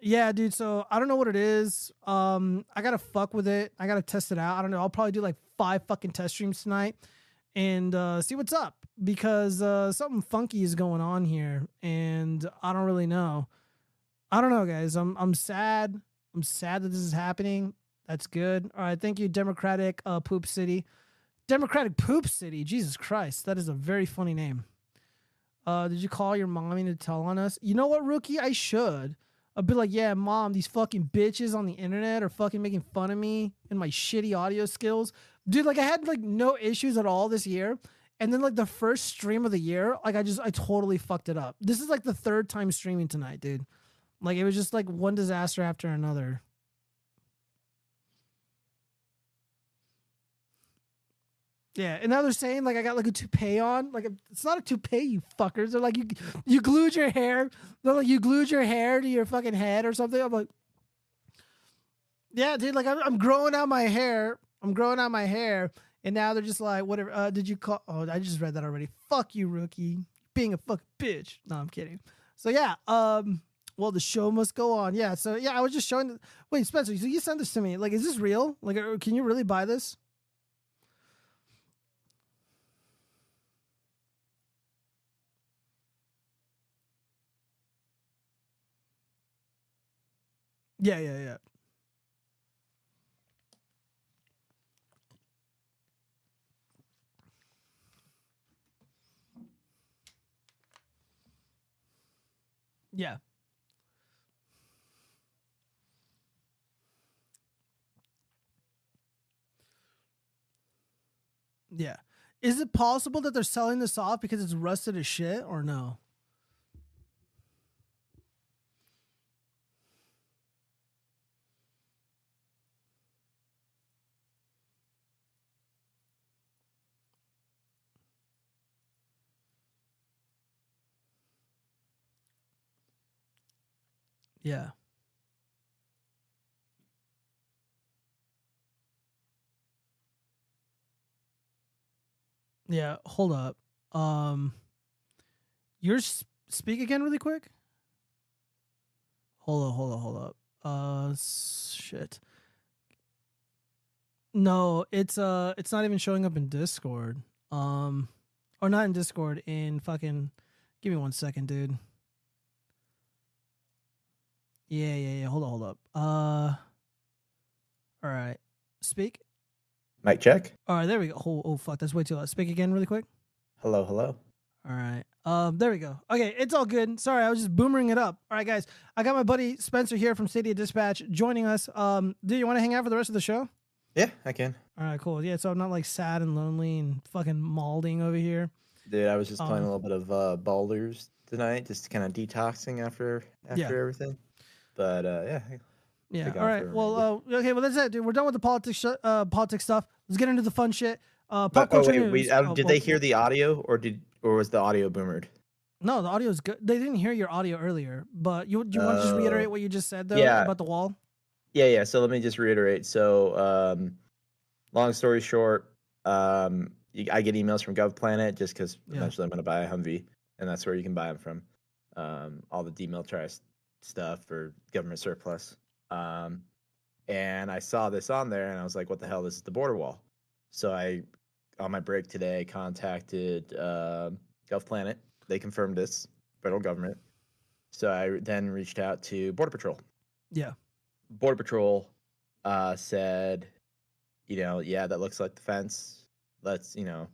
yeah, dude, so I don't know what it is. Um I got to fuck with it. I got to test it out. I don't know. I'll probably do like 5 fucking test streams tonight and uh see what's up because uh something funky is going on here and I don't really know. I don't know, guys. I'm I'm sad. I'm sad that this is happening. That's good. All right, thank you, Democratic uh, Poop City. Democratic Poop City. Jesus Christ, that is a very funny name. Uh, did you call your mommy to tell on us? You know what, rookie? I should. I'd be like, yeah, mom, these fucking bitches on the internet are fucking making fun of me and my shitty audio skills. Dude, like I had like no issues at all this year. And then like the first stream of the year, like I just I totally fucked it up. This is like the third time streaming tonight, dude. Like it was just like one disaster after another. Yeah, and now they're saying like I got like a toupee on. Like it's not a toupee, you fuckers. They're like you you glued your hair. They're like you glued your hair to your fucking head or something. I'm like, yeah, dude. Like I'm, I'm growing out my hair. I'm growing out my hair, and now they're just like, whatever. Uh, did you call? Oh, I just read that already. Fuck you, rookie. Being a fucking bitch. No, I'm kidding. So yeah. Um. Well, the show must go on. Yeah. So yeah, I was just showing. The, wait, Spencer. So you sent this to me. Like, is this real? Like, uh, can you really buy this? Yeah, yeah, yeah. Yeah. Yeah. Is it possible that they're selling this off because it's rusted as shit or no? Yeah. Yeah, hold up. Um your speak again really quick? Hold up, hold up, hold up. Uh shit. No, it's uh it's not even showing up in Discord. Um or not in Discord in fucking give me one second, dude. Yeah, yeah, yeah. Hold on, hold up. Uh all right. Speak. Mic check. All right, there we go. Oh, oh fuck, that's way too loud. Speak again really quick. Hello, hello. All right. Um, there we go. Okay, it's all good. Sorry, I was just boomering it up. All right, guys. I got my buddy Spencer here from Stadia Dispatch joining us. Um, do you want to hang out for the rest of the show? Yeah, I can. All right, cool. Yeah, so I'm not like sad and lonely and fucking malding over here. Dude, I was just playing Um, a little bit of uh, Baldur's tonight, just kind of detoxing after after Yeah. everything. But uh, yeah, Yeah. All right. Well, uh, okay. Well, that's it, dude. We're done with the politics, sh- uh, politics stuff. Let's get into the fun shit. Uh, pop But, oh culture wait, news. wait uh, did they hear the audio or did or was the audio boomered? No, the audio is good. They didn't hear your audio earlier, but you you want to just Oh. reiterate what you just said though Yeah. about the wall? Yeah, yeah. So let me just reiterate. So, um, long story short, um, you, I get emails from GovPlanet just because Yeah. eventually I'm going to buy a Humvee, and that's where you can buy them from. Um, all the demilitarized stuff for government surplus. Um, and I saw this on there, and I was like, "What the hell? This is the border wall." So I, on my break today, contacted uh, GovPlanet. They confirmed this federal government. So I then reached out to Border Patrol. Yeah. Border Patrol uh, said, you know, yeah, that looks like the fence. Let's, you know,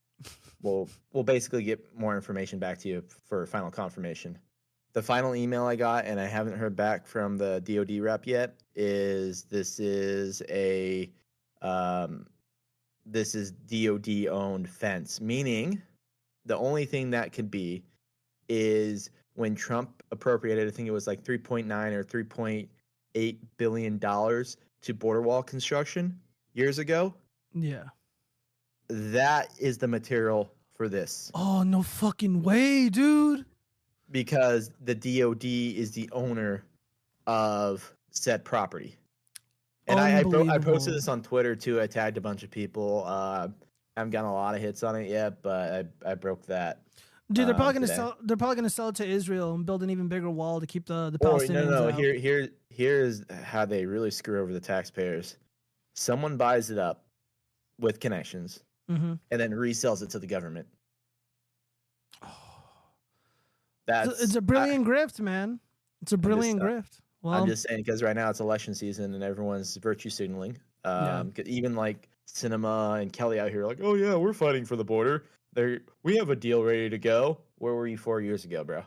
we'll we'll basically get more information back to you for final confirmation. The final email I got, and I haven't heard back from the DoD rep yet, is this is a um, this is DoD owned fence, meaning the only thing that could be is when Trump appropriated, I think it was like 3.9 or 3.8 billion dollars to border wall construction years ago. Yeah. That is the material for this Oh no fucking way, dude. Because the DoD is the owner of said property. And I, I, I posted this on Twitter too. I tagged a bunch of people. Uh, I haven't gotten a lot of hits on it yet, but I, I broke that. Dude, they're um, probably gonna today. sell. They're probably gonna sell it to Israel and build an even bigger wall to keep the the Or, Palestinians no, no, out. here, here, here's how they really screw over the taxpayers. Someone buys it up with connections hmm and then resells it to the government. It's, That's it's a brilliant grift, man. It's a brilliant uh, grift. Well, I'm just saying because right now it's election season and everyone's virtue signaling. Yeah. Um, 'cause even like Sinema and Kelly out here, are like, oh yeah, we're fighting for the border. They we have a deal ready to go. Where were you four years ago, bro?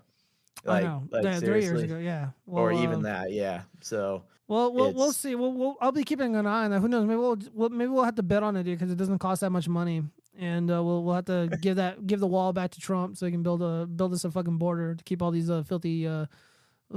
I know. yeah, three years ago. Yeah. or even uh, that, yeah. So Well, we'll, we'll see. We'll, we'll I'll be keeping an eye on that. Who knows? Maybe we'll, we'll maybe we'll have to bet on it because it doesn't cost that much money, and uh, we'll we'll have to give that give the wall back to Trump so he can build a build us a fucking border to keep all these uh, filthy uh,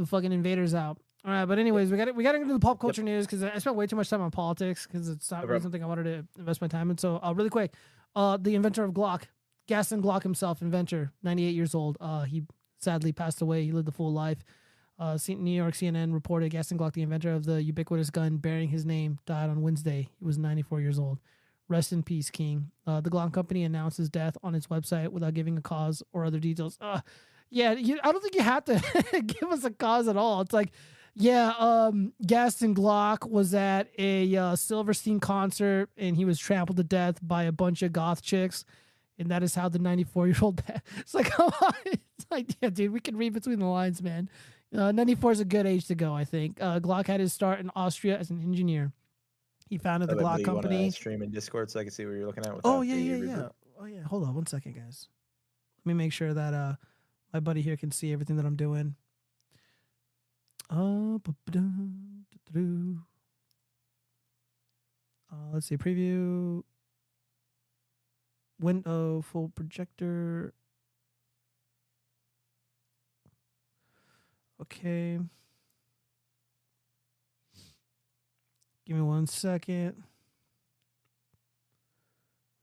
fucking invaders out. All right, but anyways, we got to we got to get into the pop culture news because I spent way too much time on politics because it's not No really something I wanted to invest my time in. So, uh, really quick, uh, the inventor of Glock, Gaston Glock himself, inventor, 98 years old. Uh, he sadly passed away. He lived a full life. Uh, New York CNN reported Gaston Glock, the inventor of the ubiquitous gun bearing his name, died on Wednesday. He was 94 years old. Rest in peace, King. Uh, the Glock company announced his death on its website without giving a cause or other details. Uh, yeah, you, I don't think you have to give us a cause at all. It's like, yeah, um, Gaston Glock was at a uh, Silverstein concert and he was trampled to death by a bunch of goth chicks. And that is how the 94 year old. It's like, come on. It's like, yeah, dude, we can read between the lines, man. Uh, 94 is a good age to go, I think. Uh, Glock had his start in Austria as an engineer. He founded the Oh, Glock Blue, you wanna company. stream in Discord so I can see what you're looking at. Oh yeah, yeah, yeah. Oh yeah. Hold on one second, guys. Let me make sure that uh my buddy here can see everything that I'm doing. Uh, uh let's see preview window full projector. Okay. Give me one second.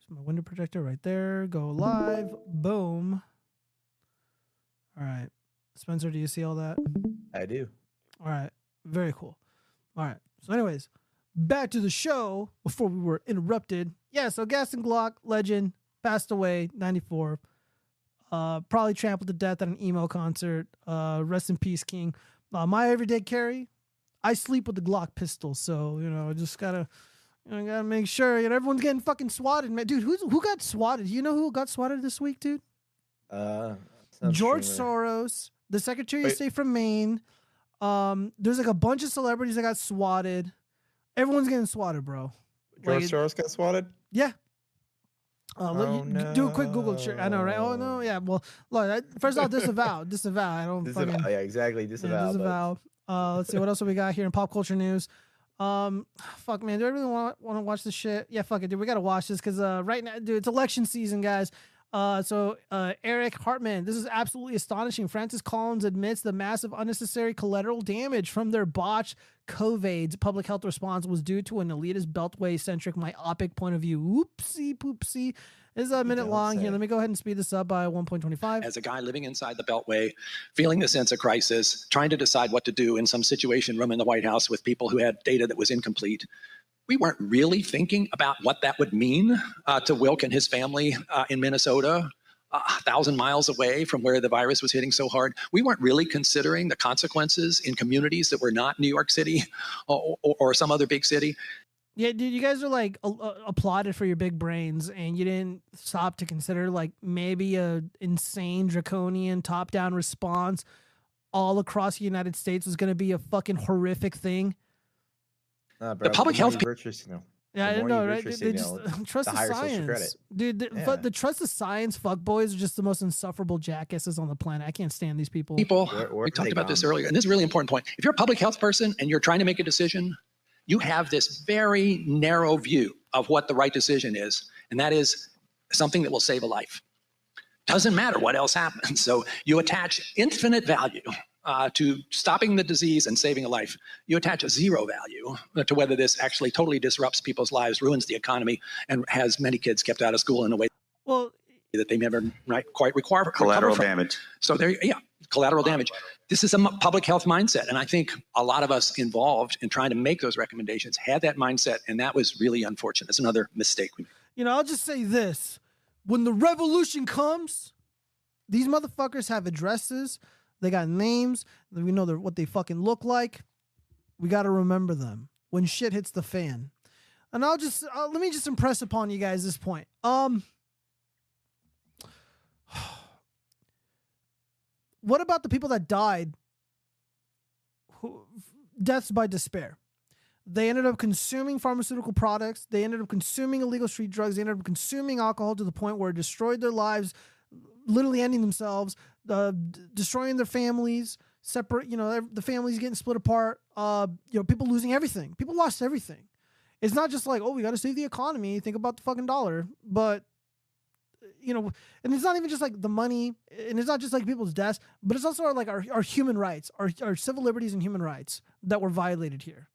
There's my window projector right there. Go live. Boom. All right. Spencer, do you see all that? I do. All right. Very cool. All right. So, anyways, back to the show before we were interrupted. Yeah, so Gaston Glock, legend, passed away, 94. Uh, probably trampled to death at an emo concert. Uh, rest in peace, King. Uh, my everyday carry, I sleep with the Glock pistol, so you know, I just gotta, you know, gotta make sure. You know, everyone's getting fucking swatted, man. Dude, who's who got swatted? You know who got swatted this week, dude? Uh, George familiar. Soros, the Secretary of State from Maine. Um, there's like a bunch of celebrities that got swatted. Everyone's getting swatted, bro. George Like, Soros got swatted. Yeah. Uh, let Oh, you- g- Do a quick Google check. I know, right? Oh no, yeah. Well, look. I, first off, disavow, disavow. I don't Disavow. fucking Yeah, exactly. yeah, Disavow. but- disavow. Uh, let's see what else we got here in pop culture news. Um, fuck, man, do I really want want to watch this shit? Yeah, fuck it, dude. We gotta watch this because uh, right now, dude, it's election season, guys. Uh, so uh, Eric Hartman, this is absolutely astonishing. Francis Collins admits the massive unnecessary collateral damage from their botched COVID's public health response was due to an elitist beltway centric myopic point of view. Oopsie poopsie. This is a minute don't long here. Let me go ahead and speed this up by 1.25. as a guy living inside the Beltway, feeling the sense of crisis, trying to decide what to do in some situation room in the White House with people who had data that was incomplete. We weren't really thinking about what that would mean uh, to Wilk and his family uh, in Minnesota, uh, a thousand miles away from where the virus was hitting so hard. We weren't really considering the consequences in communities that were not New York City or, or, or some other big city. Yeah, dude, you guys are like a- a- applauded for your big brains, and you didn't stop to consider like maybe a insane draconian top down response all across the United States was going to be a fucking horrific thing. Nah, bro, public the more health you pe- virtue signal. Yeah, I The didn't know, right? They, they just signal, trust the the, science, dude. The, Yeah. but the trust the science fuckboys are just the most insufferable jackasses on the planet. I can't stand these people. people Where- where we talked they about this earlier and this is a really important point if you're a public health person and you're trying to make a decision you have this very narrow view of what the right decision is and that is something that will save a life doesn't matter what else happens so you attach infinite value uh, to stopping the disease and saving a life you attach a zero value to whether this actually totally disrupts people's lives ruins the economy and has many kids kept out of school in a way Well, that they never right, quite require Collateral recover from. damage. So there, yeah, collateral damage. This is a public health mindset, and I think a lot of us involved in trying to make those recommendations had that mindset, and that was really unfortunate. It's another mistake we made. You know, I'll just say this: when the revolution comes, these motherfuckers have addresses. They got names. We know what they fucking look like. We got to remember them when shit hits the fan. And I'll just uh, let me just impress upon you guys this point. Um, what about the people that died? Who, deaths by despair. They ended up consuming pharmaceutical products. They ended up consuming illegal street drugs. They ended up consuming alcohol to the point where it destroyed their lives, literally ending themselves, uh, d- destroying their families. Separate, you know, the families getting split apart. Uh, you know, people losing everything. People lost everything. It's not just like, oh, we got to save the economy. Think about the fucking dollar, but you know, and it's not even just like the money, and it's not just like people's deaths, but it's also our, like our, our human rights, our, our civil liberties and human rights that were violated here.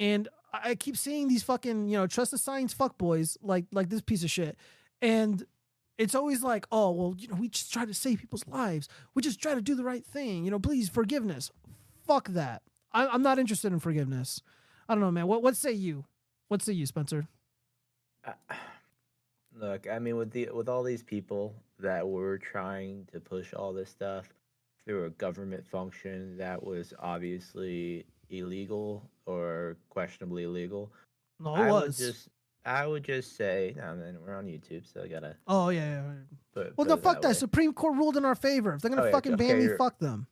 And I keep seeing these fucking, you know, trust the science fuckboys like like this piece of shit. And it's always like, oh, well, you know, we just try to save people's lives. We just try to do the right thing. You know, please forgiveness. Fuck that. I, I'm not interested in forgiveness. I don't know, man. What what say you? What say you, Spencer? Uh, Look, I mean, with the with all these people that were trying to push all this stuff through a government function that was obviously illegal or questionably illegal. No, it I was. Would just, I would just say, no, man, we're on YouTube, so I gotta. Oh yeah, yeah. Put, Well, put no, fuck that. way. Supreme Court ruled in our favor. If they're gonna Oh, yeah, fucking ban me, fuck them.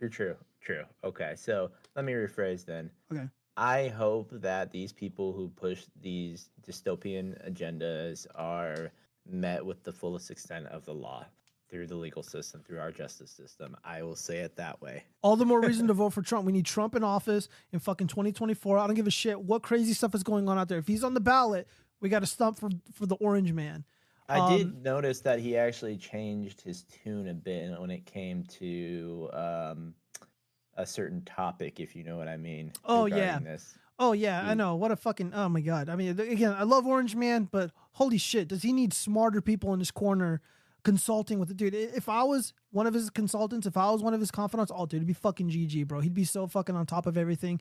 You're true. True. Okay. So let me rephrase then. Okay. I hope that these people who push these dystopian agendas are met with the fullest extent of the law through the legal system, through our justice system. I will say it that way. All the more reason to vote for Trump. We need Trump in office in fucking 2024. I don't give a shit what crazy stuff is going on out there. If he's on the ballot, we got to stump for for the orange man. I Um, did notice that he actually changed his tune a bit when it came to um, a certain topic, if you know what I mean. Oh yeah. This. Oh yeah, I know. What a fucking oh my god. I mean, again, I love Orange Man, but holy shit, does he need smarter people in his corner consulting with the dude. If I was one of his consultants, if I was one of his confidants, oh dude, it'd be fucking GG, bro. He'd be so fucking on top of everything.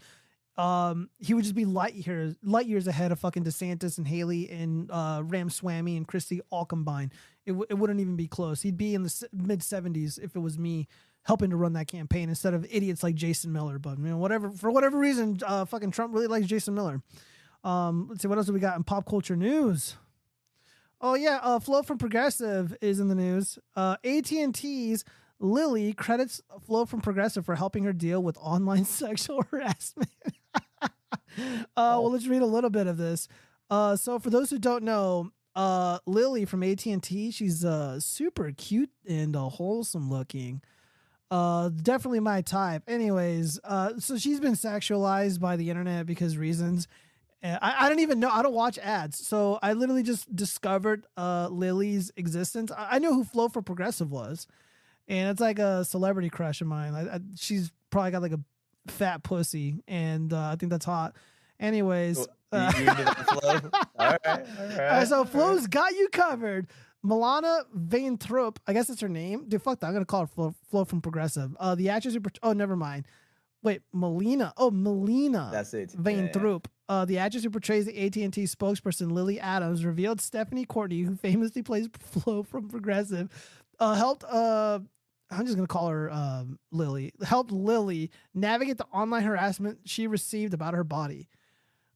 Um, he would just be light years light years ahead of fucking DeSantis and Haley and uh Ramaswamy and Christie all combined. It, w- it wouldn't even be close. He'd be in the mid 70s if it was me helping to run that campaign instead of idiots like Jason Miller. But you know, whatever for whatever reason, uh, fucking Trump really likes Jason Miller. Um, let's see what else do we got in pop culture news. Oh yeah, uh, Flo from Progressive is in the news. Uh, AT and T's Lily credits Flo from Progressive for helping her deal with online sexual harassment. uh, well, let's read a little bit of this. Uh, so for those who don't know, uh, Lily from AT and T, she's uh super cute and uh, wholesome looking. Uh, definitely my type. Anyways, uh, so she's been sexualized by the internet because reasons. Uh, I, I don't even know. I don't watch ads, so I literally just discovered uh Lily's existence. I, I knew who Flo for Progressive was, and it's like a celebrity crush of mine. I, I, she's probably got like a fat pussy, and uh, I think that's hot. Anyways, You, uh, you into that flow? All right, all right, so Flo's got you covered. Milana Vayntrub, I guess that's her name. Dude, fuck that. I'm gonna call her Flo, Flo from Progressive. Uh, the actress who, oh, never mind. Wait, Melina. Oh, Melina. That's it. Yeah, yeah. Uh, the actress who portrays the AT&T spokesperson Lily Adams revealed Stephanie Courtney, who famously plays Flo from Progressive, uh, helped. Uh, I'm just gonna call her um, Lily. Helped Lily navigate the online harassment she received about her body.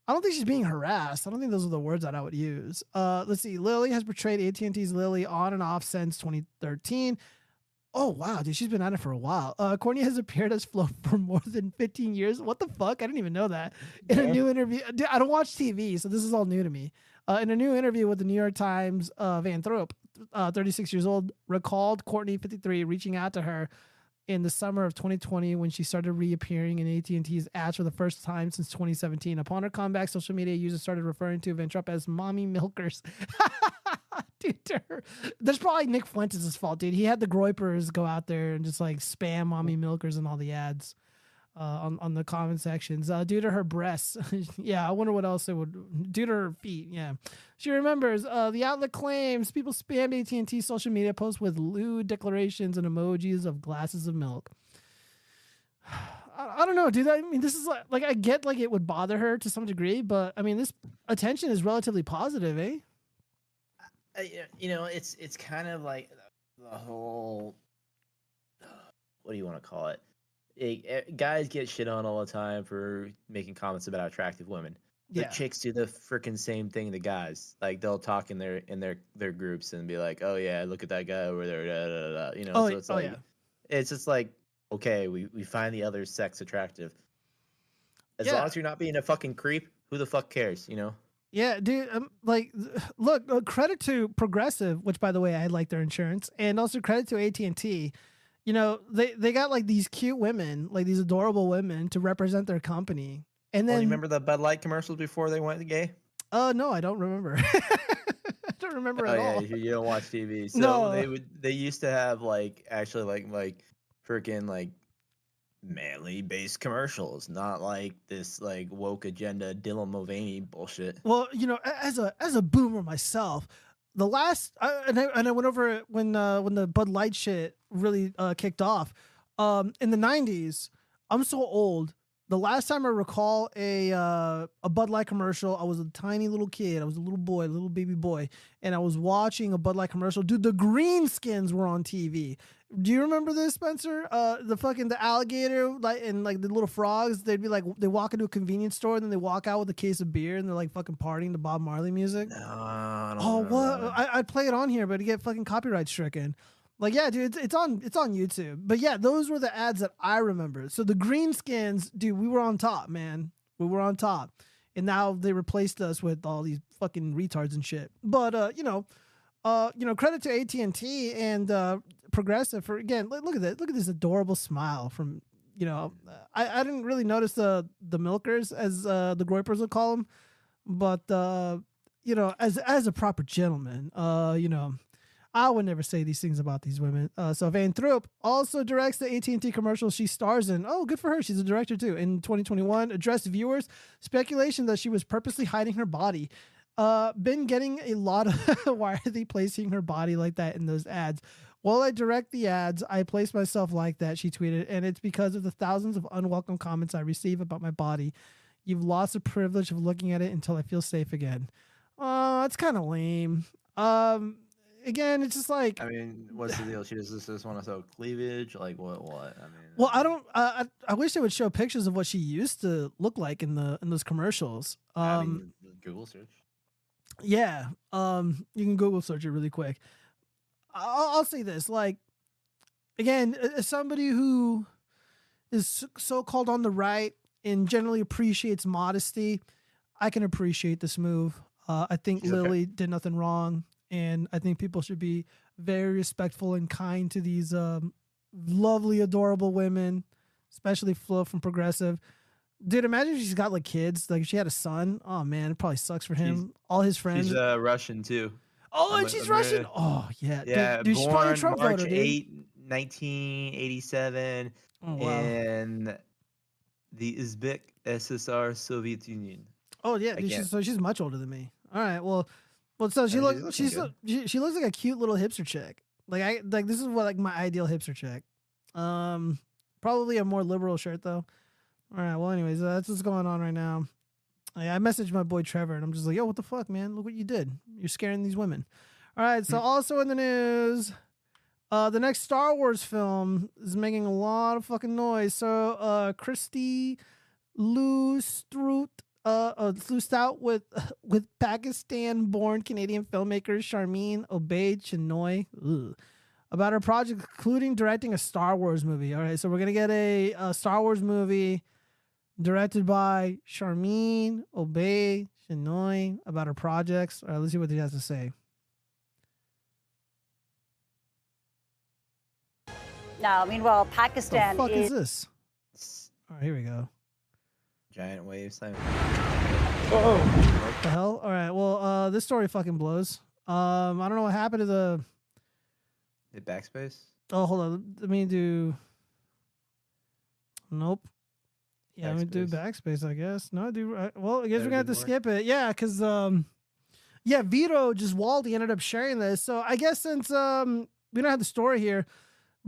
I don't think she's being harassed. I don't think those are the words that I would use. Uh, let's see. Lily has portrayed AT&T's Lily on and off since 2013. Oh wow, dude, she's been at it for a while. Uh, Courtney has appeared as Flo for more than 15 years. What the fuck? I didn't even know that. In a new interview, dude, I don't watch TV, so this is all new to me. Uh, in a new interview with the New York Times, uh, Vayntrub, uh, 36 years old, recalled Courtney, 53, reaching out to her in the summer of 2020 when she started reappearing in AT&T's ads for the first time since 2017. Upon her comeback, social media users started referring to Vayntrub as "mommy milkers." dude, that's probably Nick Fuentes' fault, dude. He had the Groypers go out there and just like spam "mommy milkers" in all the ads. Uh, on, on the comment sections uh, due to her breasts. yeah, I wonder what else it would due to her feet. Yeah, she remembers. Uh, the outlet claims people spammed AT and T social media posts with lewd declarations and emojis of glasses of milk. I, I don't know, dude. I mean, this is like, like I get like it would bother her to some degree, but I mean, this attention is relatively positive, eh? Uh, you know, it's it's kind of like the whole. What do you want to call it? It- eh, guys get shit on all the time for making comments about attractive women. The Yeah. chicks do the freaking same thing the guys. Like they'll talk in their in their their groups and be like, "Oh yeah, look at that guy over there." Da, da, da, da," You know, Oh, so it's oh, like yeah. it's just like okay, we we find the other sex attractive. As Yeah. long as you're not being a fucking creep, who the fuck cares? You know. Yeah, dude. Um, like, look, uh, credit to Progressive, which by the way, I like their insurance, and also credit to AT and T. You know, they they got like these cute women, like these adorable women, to represent their company. And Oh, then, you remember the Bud Light commercials before they went gay? oh no, I don't remember. I don't remember Oh at yeah, all. you, you don't watch TV. So No. they would they used to have like actually like like freaking like manly based commercials, not like this like woke agenda Dylan Mulvaney bullshit. Well, you know, as a as a boomer myself, the last I, and I and I went over it when uh, when the Bud Light shit really uh, kicked off. Um, in the '90s, I'm so old. The last time I recall a uh, a Bud Light commercial, I was a tiny little kid. I was a little boy, a little baby boy, and I was watching a Bud Light commercial. Dude, the Greenskins were on TV. Do you remember this, Spencer? Uh, the fucking the alligator, like and like the little frogs. They'd be like, they walk into a convenience store and then they walk out with a case of beer and they're like fucking partying to Bob Marley music. I don't Oh, what? that. I, I'd play it on here, but to get fucking copyright stricken. Like, yeah, dude, it's, it's on it's on YouTube. But yeah, those were the ads that I remember. So the Greenskins, dude, we were on top, man. We were on top. And now they replaced us with all these fucking retards and shit. But uh, you know, uh, you know, credit to AT and T and uh, Progressive for again. Look, at that. Look at this adorable smile from you know. I, I didn't really notice the the milkers as uh, the Groypers would call them, but uh, you know, as as a proper gentleman, uh, you know, I would never say these things about these women. Uh, so Vayntrub also directs the AT&T commercial she stars in. Oh, good for her. She's a director too. In 2021, addressed viewers speculation that she was purposely hiding her body. Uh, been getting a lot of why are they placing her body like that in those ads? While I direct the ads, I place myself like that, she tweeted, and it's because of the thousands of unwelcome comments I receive about my body. You've lost the privilege of looking at it until I feel safe again. Uh, it's kind of lame. Um, again, it's just like I mean, what's the deal? She just, just want to show cleavage? Like what? What? I mean, Well, I don't. Uh, I I wish they would show pictures of what she used to look like in the in those commercials. Um, I mean, Google search. yeah. Um, you can Google search it really quick. I'll, I'll say this: like, again, as somebody who is so called on the right and generally appreciates modesty, I can appreciate this move. Uh, I think She's okay. Lily did nothing wrong, and I think people should be very respectful and kind to these um, lovely, adorable women, especially Flo from Progressive. Dude, imagine if she's got like kids. Like if she had a son. Oh man, it probably sucks for him. All his friends. She's uh, Russian too. Oh, and she's am Russian. Oh yeah, dude- Yeah, dude, she's probably a born Trump March voter, 8, 1987 Oh, wow. in the Uzbek SSR Soviet Union. Oh yeah, dude, she's, so she's much older than me. All right, well, well, so she Yeah, she's looks she's she, she looks like a cute little hipster chick. Like I like this is what like my ideal hipster chick. Um, probably a more liberal shirt though. All right, well, anyways, uh, that's what's going on right now. I, I messaged my boy Trevor and I'm just like, yo, what the fuck, man? Look what you did. You're scaring these women. All right, so also in the news. Uh, the next Star Wars film is making a lot of fucking noise. So, uh, Christy Lou Strout, uh, uh, flew out with with Pakistan-born Canadian filmmaker Sharmeen Obaid-Chinoy ugh, about her project, including directing a Star Wars movie. All right, so we're gonna get a, a Star Wars movie directed by Charmin Obey Chinoy about her projects. All right, let's see what he has to say. Now, meanwhile, Pakistan. What the fuck is is this? All right, here we go. Giant waves. I What the hell? All right. Well, uh, this story fucking blows. Um, I don't know what happened to the. Hit backspace. Oh, hold on. Let me do. Nope. Yeah, me do backspace. I guess. No, I do. I, well, I guess we're gonna have to more. skip it. Yeah, because um, yeah, Vito just Waldy ended up sharing this. So I guess since um we don't have the story here,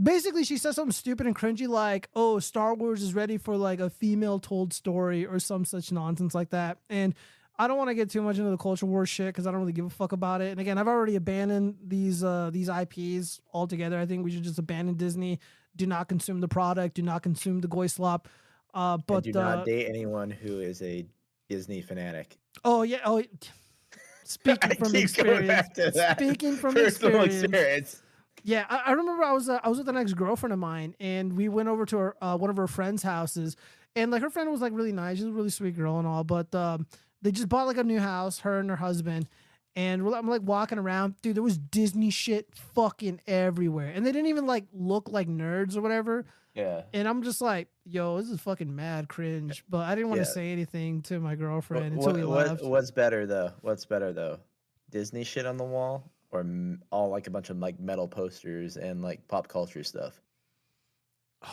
basically she says something stupid and cringy like, "Oh, Star Wars is ready for like a female told story" or some such nonsense like that. And I don't want to get too much into the culture war shit because I don't really give a fuck about it. And again, I've already abandoned these uh these IPs altogether. I think we should just abandon Disney. Do not consume the product. Do not consume the goy slop. Uh, But but do not uh, date anyone who is a Disney fanatic. oh yeah, oh. Speaking from experience, back to that. speaking from Personal experience, experience. yeah, I, I remember I was uh, I was with an ex girlfriend of mine, and we went over to her, uh, one of her friends' houses, and like her friend was like really nice, she's a really sweet girl and all, but um, they just bought like a new house, her and her husband, and we're, I'm like walking around, dude, there was Disney shit fucking everywhere, and they didn't even like look like nerds or whatever, Yeah. and I'm just like, yo, this is fucking mad cringe, but I didn't want to Yeah. say anything to my girlfriend What, until we what- left. what's better though? What's better though? Disney shit on the wall or all like a bunch of like metal posters and like pop culture stuff?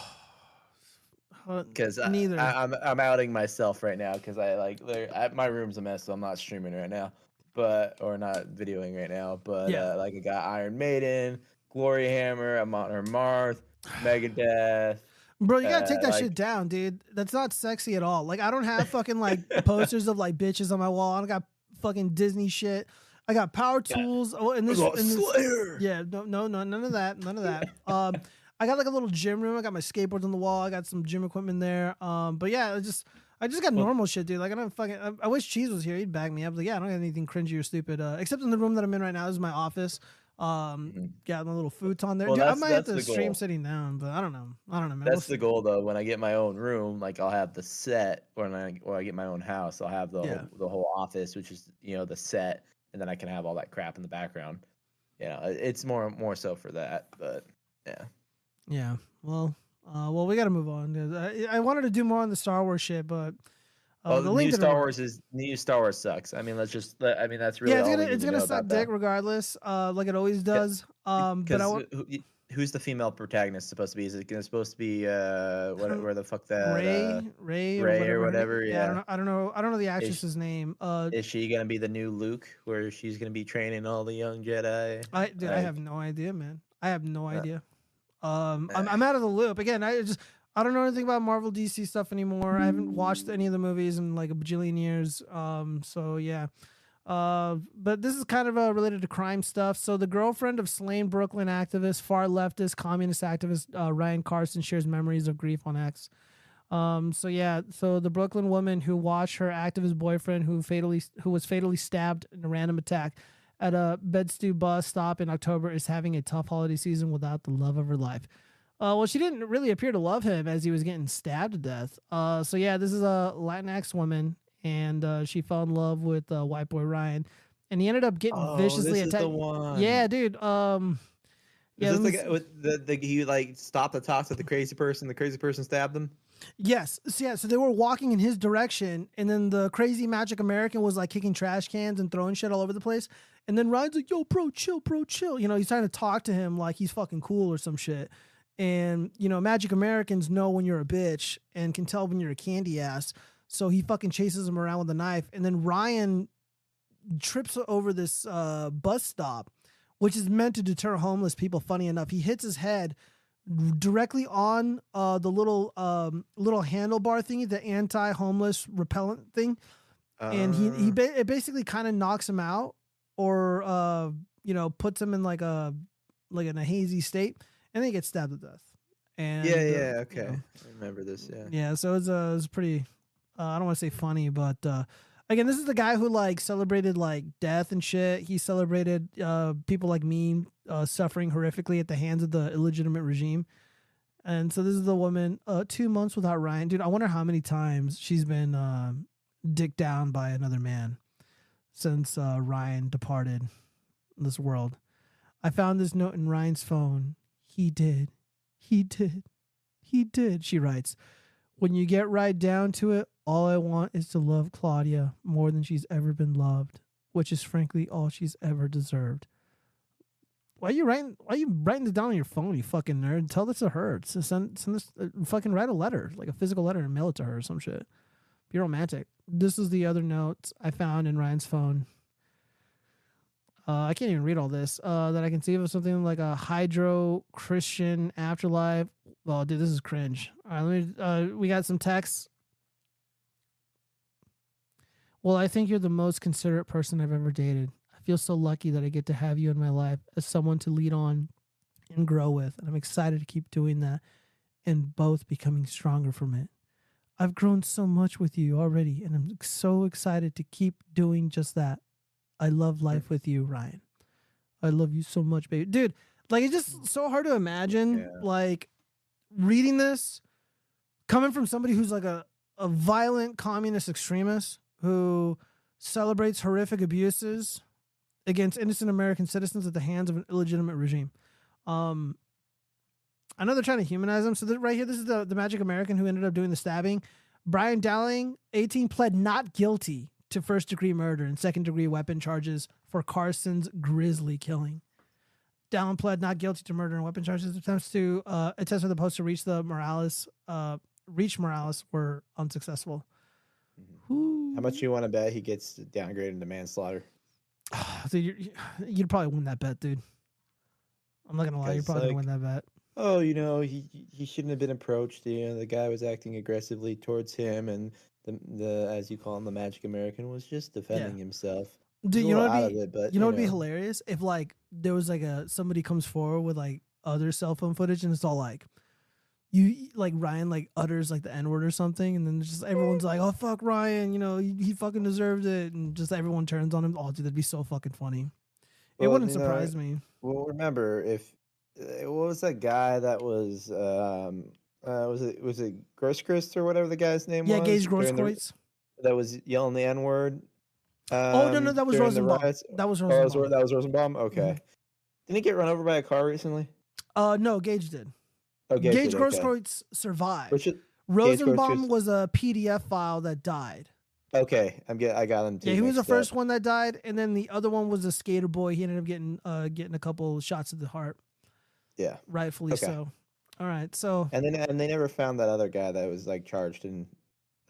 Uh, Because neither. I, I'm I'm outing myself right now because I like I, my room's a mess, so I'm not streaming right now, but or not videoing right now. But Yeah. uh, like I got Iron Maiden, Glory Hammer, Amon Amarth, Megadeth. Bro, you gotta take uh, that like- shit down, dude. That's not sexy at all. Like, I don't have fucking like posters of like bitches on my wall. I don't got fucking Disney shit. I got power tools. Oh, and this, and this yeah, no, no, no, none of that, none of that. Um, I got like a little gym room. I got my skateboards on the wall. I got some gym equipment there. Um, but yeah, I just, I just got normal shit, dude. Like, I don't fucking. I, I wish Cheese was here. He'd bag me up. Like, yeah, I don't have anything cringy or stupid. Uh, except in the room that I'm in right now this is my office. Um, got my little futon there. Mm-hmm. Well, dude, I might have to stream goal. sitting down, but I don't know. I don't know, man. We'll That's the goal though. When I get my own room, like I'll have the set. When I when I get my own house, I'll have the Yeah. whole, the whole office, which is you know the set, and then I can have all that crap in the background. You know, it's more more so for that. But yeah, Yeah. Well, uh, well, we got to move on. I, I wanted to do more on the Star Wars shit, but oh, the the new Star. Wars is new Star Wars sucks. I mean, let's just. I mean, that's really yeah, it's gonna it's to gonna suck about that. dick regardless, uh, like it always does. Um, but I want, Who, who's the female protagonist supposed to be? Is it gonna supposed to be uh what where the fuck that Rey, uh, Rey, Rey or or whatever. whatever? her name- Yeah. I don't know. I don't know. I don't know the actress's name. Uh, Is she gonna be the new Luke, where she's gonna be training all the young Jedi? I dude, I have no idea, man. I have no Uh, idea. Um, I'm, I'm out of the loop. Again, I just I don't know anything about Marvel DC stuff anymore. I haven't watched any of the movies in like a bajillion years. Um, so yeah. Uh, but this is kind of uh, related to crime stuff. So the girlfriend of slain Brooklyn activist, far leftist, communist activist uh, Ryan Carson shares memories of grief on X. Um, so yeah, so the Brooklyn woman who watched her activist boyfriend who fatally who was fatally stabbed in a random attack at a Bed-Stuy bus stop in October is having a tough holiday season without the love of her life. Uh, well, she didn't really appear to love him as he was getting stabbed to death. Uh, so yeah, this is a Latinx woman, and uh, she fell in love with uh, white boy Ryan, and he ended up getting Oh, viciously the attacked. one. Yeah, dude. Um, yeah, Is this the guy with the, the he like stopped to talk to the crazy person? The crazy person stabbed him. Yes. So, yeah. So they were walking in his direction, and then the crazy magic American was like kicking trash cans and throwing shit all over the place. And then Ryan's like, "Yo, bro, chill, bro, chill." You know, he's trying to talk to him like he's fucking cool or some shit. And you know, Magic Americans know when you're a bitch and can tell when you're a candy ass. So he fucking chases him around with a knife, and then Ryan trips over this uh, bus stop, which is meant to deter homeless people. Funny enough, he hits his head directly on uh, the little um, little handlebar thingy, the anti-homeless repellent thing, and he he Uh. ba- it basically kind of knocks him out, or uh, you know puts him in like a like in a hazy state, and then he gets stabbed to death. And yeah, uh, yeah, you okay. know, I remember this. Yeah. yeah, so it's uh, it's pretty. Uh, I don't want to say funny, but uh, again, this is the guy who like celebrated like death and shit. He celebrated uh, people like me uh, suffering horrifically at the hands of the illegitimate regime. And so this is the woman. Uh, two months without Ryan, dude. I wonder how many times she's been uh, dicked down by another man since uh, Ryan departed this world. I found this note in Ryan's phone. He did. He did. He did, she writes. When you get right down to it, all I want is to love Claudia more than she's ever been loved, which is frankly all she's ever deserved. Why are you writing? Why are you writing this down on your phone, you fucking nerd? Tell this to her. S- Send, send this. Uh, fucking write a letter, like a physical letter, and mail it to her or some shit. Be romantic. This is the other note I found in Ryan's phone. Uh, I can't even read all this. Uh, that I can see of something like a Judeo Christian afterlife. Well, dude, this is cringe. All right, let me. Uh, we got some text. Well, I think you're the most considerate person I've ever dated. I feel so lucky that I get to have you in my life as someone to lead on and grow with, and I'm excited to keep doing that and both becoming stronger from it. I've grown so much with you already, and I'm so excited to keep doing just that. I love life with you, Ryan. I love you so much, baby. Dude, like it's just so hard to imagine like reading this coming from somebody who's like a, a violent communist extremist who celebrates horrific abuses against innocent American citizens at the hands of an illegitimate regime. Um, I know they're trying to humanize him. So th- right here, this is the, the Magic American who ended up doing the stabbing. Brian Dowling, 18, pled not guilty to first degree murder and second degree weapon charges for Carson's grisly killing. Dowling pled not guilty to murder and weapon charges. Attempts to uh, attempts for the post to reach the Morales, uh, reach Morales were unsuccessful. How much you want to bet he gets downgraded to manslaughter? So you're, you'd probably win that bet, dude. I'm not gonna lie, you're probably like, gonna win that bet. Oh, you know, he he shouldn't have been approached. You know, the guy was acting aggressively towards him, and the the as you call him, the Magic American was just defending himself. Dude, you know what'd be, it, but you know what'd be hilarious? If like there was like a somebody comes forward with like other cell phone footage and it's all like you like Ryan like utters like the N word or something and then just everyone's like oh fuck Ryan you know he, he fucking deserved it and just everyone turns on him. Oh dude that'd be so fucking funny. It wouldn't you know, surprise me. Well, remember if uh, what was that guy that was um uh was it was it Grosskreutz or whatever the guy's name yeah was? Yeah, Gage Grosskreutz that was yelling the N word. oh no no that was Rosenbaum that was Oh, that was, Rosenbaum Rosenbaum. Okay. Didn't he get run over by a car recently? uh no Gage did Oh, Gage Gage did, okay. Grosskreutz survived Which is- Gage Rosenbaum was a PDF file that died Okay, I'm get I got him. Yeah, he was the first one that died, and then the other one was a skater boy. He ended up getting uh getting a couple shots to the heart. Yeah. rightfully Okay. so. All right, so And then and they never found that other guy that was like charged and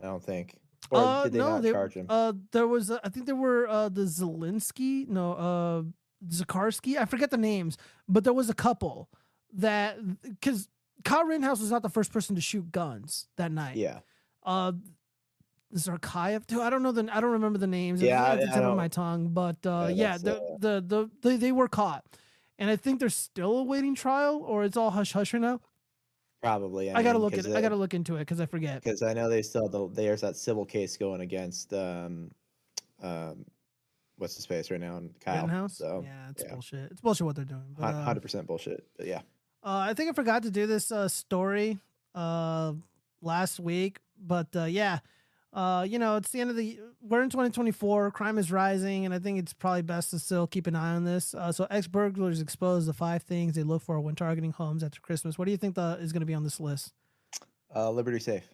I don't think. Or uh, did they no, not they, charge him? Uh, there was, uh, I think there were uh, the Zelensky, no, uh, Zakarsky. I forget the names, but there was a couple that because Kyle Rittenhouse was not the first person to shoot guns that night. yeah. Uh, Zarkayev too. I don't know the. I don't remember the names. Yeah, at the I tip of my tongue. But uh, Yeah, yeah, the, uh, the the they, they were caught, and I think they're still awaiting trial, or it's all hush hush right now. Probably. I, gotta mean, look at it. I gotta look into it because I forget. because I know they still the, there's that civil case going against um um what's his face right now and Kyle. Rittenhouse. So yeah, it's bullshit. It's bullshit what they're doing. Uh, hundred percent bullshit. But yeah. Uh, I think I forgot to do this uh, story uh, last week, but uh, yeah, uh, you know, it's the end of the. Year. We're in 2024. Crime is rising, and I think it's probably best to still keep an eye on this. Uh, so, ex burglars expose the five things they look for when targeting homes after Christmas. What do you think the, is going to be on this list? Uh, Liberty Safe.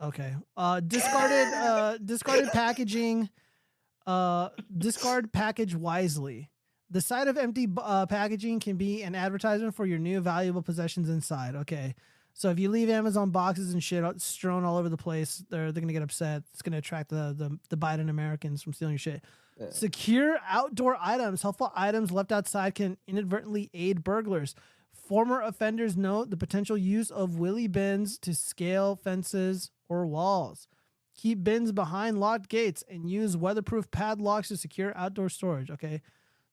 Okay. Uh, discarded. uh, discarded packaging. Uh, discard package wisely. The sight of empty uh, packaging can be an advertisement for your new valuable possessions inside. Okay. So if you leave Amazon boxes and shit strewn all over the place, they're they're gonna get upset. It's gonna attract the the, the Biden Americans from stealing your shit. Yeah. Secure outdoor items. Helpful items left outside can inadvertently aid burglars. Former offenders note the potential use of wheelie bins to scale fences or walls. Keep bins behind locked gates and use weatherproof padlocks to secure outdoor storage. Okay.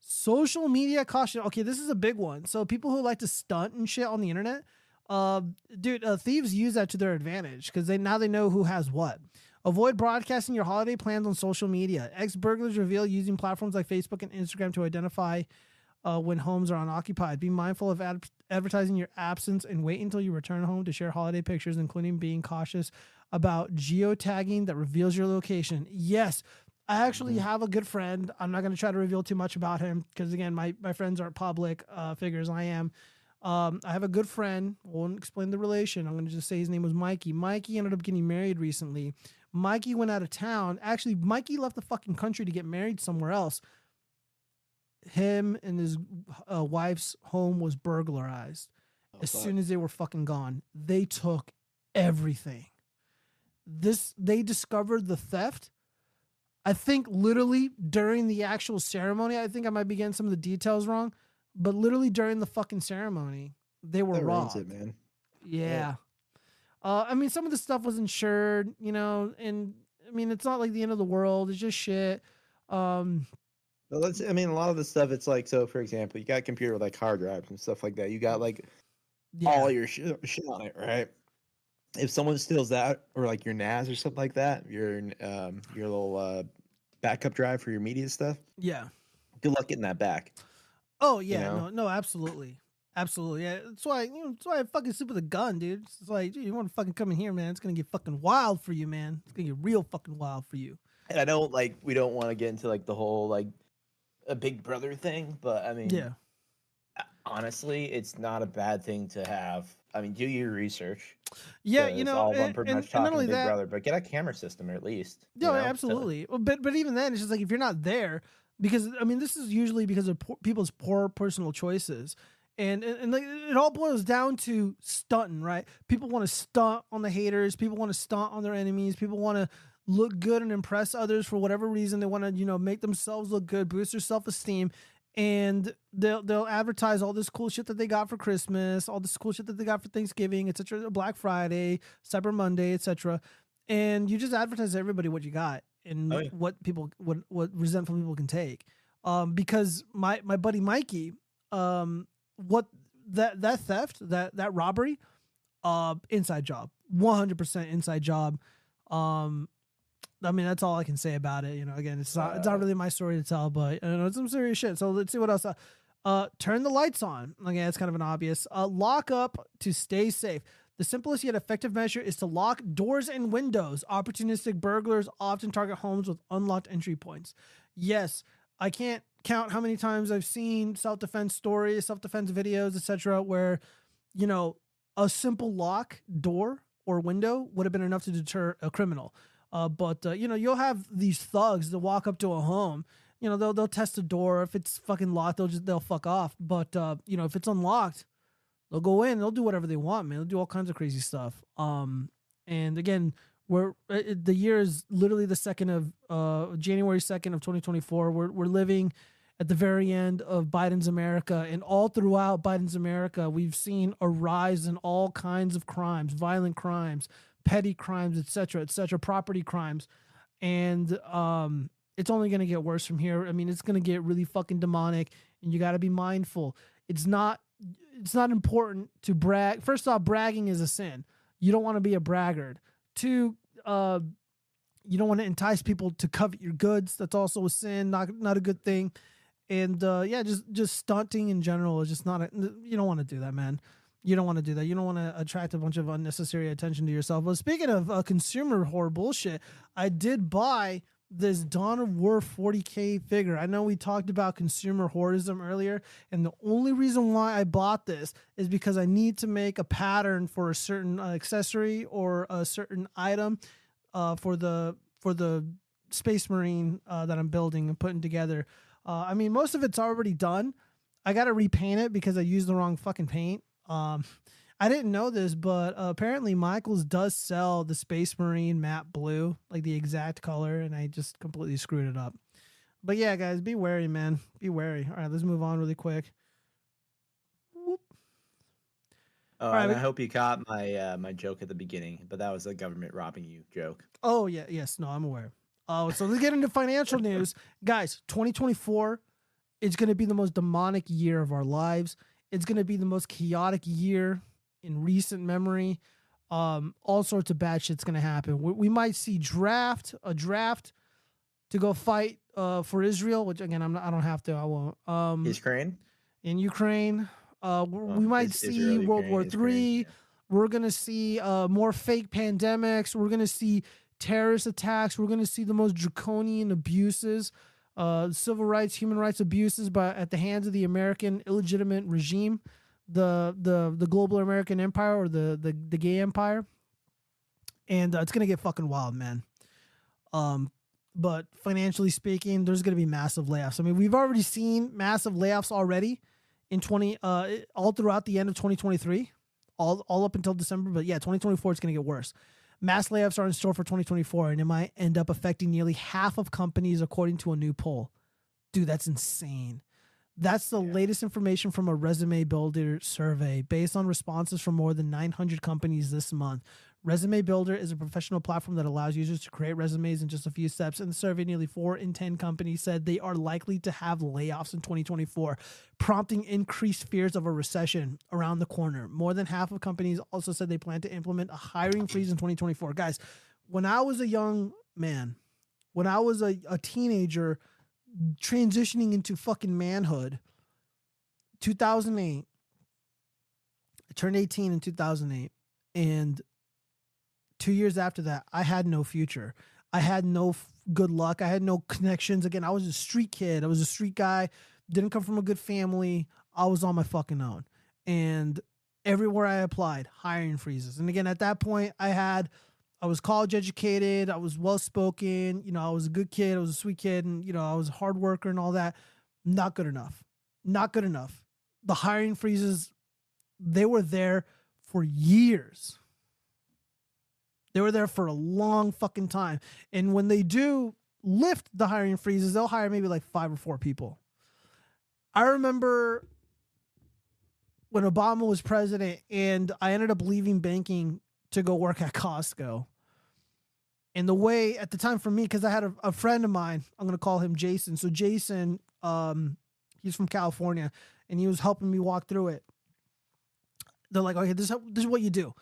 Social media caution. Okay, this is a big one. So people who like to stunt and shit on the internet, uh, dude, uh, thieves use that to their advantage because they now they know who has what. Avoid broadcasting your holiday plans on social media. Ex burglars reveal using platforms like Facebook and Instagram to identify uh, when homes are unoccupied. Be mindful of ad- advertising your absence and wait until you return home to share holiday pictures, including being cautious about geotagging that reveals your location. Yes, I actually have a good friend. I'm not going to try to reveal too much about him because, again, my, my friends aren't public uh, figures. I am. Um, I have a good friend. I won't explain the relation. I'm going to just say his name was Mikey. Mikey ended up getting married recently. Mikey went out of town. Actually, Mikey left the fucking country to get married somewhere else. Him and his uh, wife's home was burglarized as fuck. soon as they were fucking gone. They took everything. This they discovered the theft. I think literally during the actual ceremony. I think I might be getting some of the details wrong, but literally during the fucking ceremony, they were That robbed. it, man. Yeah. Uh, I mean, some of the stuff was insured, you know, and I mean, it's not like the end of the world. It's just shit. Um, Well, let's. I mean, a lot of the stuff. It's like so. For example, you got a computer with like hard drives and stuff like that. You got like all your shit, shit on it, right? If someone steals that, or like your NAS or something like that, your um your little uh, backup drive for your media stuff. yeah. Good luck getting that back. Oh yeah, know? no, no, absolutely, absolutely. Yeah, that's why. You know, that's why I fucking sleep with a gun, dude. It's like, dude, you want to fucking come in here, man? It's gonna get fucking wild for you, man. It's gonna get real fucking wild for you. And I don't like. We don't want to get into like the whole like a Big Brother thing, but I mean, Yeah. Uh, honestly, it's not a bad thing to have. I mean, do your research. Yeah, you know, all and- pretty and- much and not talking only Big that- Brother, but get a camera system at least. you No, know, absolutely. But but even then, it's just like if you're not there, because I mean, this is usually because of poor, people's poor personal choices, and and, and like, it all boils down to stunting, right? People want to stunt on the haters. People want to stunt on their enemies. People want to look good and impress others for whatever reason. They want to you know make themselves look good, boost their self esteem. And they'll they'll advertise all this cool shit that they got for Christmas, all this cool shit that they got for Thanksgiving, etc. Black Friday, Cyber Monday, etc and you just advertise to everybody what you got and Oh, yeah. what people what what resentful people can take um because my my buddy mikey um what that that theft that that robbery uh inside job 100% inside job um I mean that's all I can say about it. You know, again, it's not it's not really my story to tell, but you know, it's some serious shit. So let's see what else. Uh, uh, turn the lights on. Again, it's kind of an obvious. Uh, lock up to stay safe. The simplest yet effective measure is to lock doors and windows. Opportunistic burglars often target homes with unlocked entry points. Yes, I can't count how many times I've seen self-defense stories, self-defense videos, etc., where you know a simple lock door or window would have been enough to deter a criminal. Uh, but uh, you know, you'll have these thugs that walk up to a home. You know, they'll they'll test the door. If it's fucking locked, they'll just they'll fuck off. But uh, you know, if it's unlocked, They'll go in, they'll do whatever they want, man. They'll do all kinds of crazy stuff. Um, and again, we're uh, it- the year is literally the second of uh January second of 2024. We're we're living at the very end of Biden's America, and all throughout Biden's America, we've seen a rise in all kinds of crimes, violent crimes, petty crimes, etc., etc., property crimes, and um, it's only going to get worse from here. I mean, it's going to get really fucking demonic, and you got to be mindful. It's not it's not important to brag. First off, bragging is a sin. You don't want to be a braggart. Two, uh, you don't want to entice people to covet your goods. That's also a sin. Not not a good thing. And uh, yeah, just just stunting in general is just not. A, you don't want to do that, man. You don't want to do that. You don't want to attract a bunch of unnecessary attention to yourself. But speaking of uh, consumer horror bullshit, I did buy this Dawn of War 40k figure. I know we talked about consumer hoardism earlier, and the only reason why I bought this is because I need to make a pattern for a certain uh, accessory or a certain item uh, for the for the Space Marine uh, that I'm building and putting together. Uh, I mean, most of it's already done. I got to repaint it because I used the wrong fucking paint. Um, I didn't know this, but uh, apparently Michaels does sell the Space Marine matte blue, like the exact color, and I just completely screwed it up. But yeah, guys, be wary, man. Be wary. All right, let's move on really quick. Oh, All right, we- I hope you caught my uh, my joke at the beginning, but that was the government robbing you joke. Oh yeah, yes, no, I'm aware. Oh, so let's get into financial news, guys. 2024, it's going to be the most demonic year of our lives. It's going to be the most chaotic year in recent memory. Um, all sorts of bad shit's to happen. We, we might see draft a draft to go fight uh, for Israel, which again I'm not, I don't have to. I won't. Um, Ukraine in Ukraine. Uh, w- we Well, might see Israel, World War Ukraine, Three. We're gonna see uh, more fake pandemics. We're gonna see terrorist attacks. We're gonna see the most draconian abuses, uh, civil rights, human rights abuses by at the hands of the American illegitimate regime, the the the global American empire or the the, the gay empire. And uh, it's gonna get fucking wild, man. Um, but financially speaking, there's to be massive layoffs. I mean, we've already seen massive layoffs already in 20 uh all throughout the end of 2023, all all up until December, but yeah, 2024 is going to get worse. Mass layoffs are in store for 2024 and it might end up affecting nearly half of companies according to a new poll. Dude, that's insane. That's the latest information from a resume builder survey based on responses from more than 900 companies this month. Resume Builder is a professional platform that allows users to create resumes in just a few steps. In the survey, nearly four in 10 companies said they are likely to have layoffs in 2024, prompting increased fears of a recession around the corner. More than half of companies also said they plan to implement a hiring freeze in 2024. Guys, when I was a young man, when I was a, a teenager transitioning into fucking manhood, 2008, I turned 18 in 2008, and two years after that, I had no future. I had no f- good luck. I had no connections. Again, I was a street kid. I was a street guy. Didn't come from a good family. I was on my fucking own. And everywhere I applied, hiring freezes. And again, at that point, I had, I was college educated. I was well spoken. You know, I was a good kid. I was a sweet kid. And, you know, I was a hard worker and all that. Not good enough. Not good enough. The hiring freezes, they were there for years. They were there for a long fucking time. And when they do lift the hiring freezes, they'll hire maybe like five or four people. I remember when Obama was president and I ended up leaving banking to go work at Costco. And the way at the time for me, because I had a, a friend of mine, I'm gonna call him Jason. So Jason, um, he's from California, and he was helping me walk through it. They're like, okay, this is, this is what you do.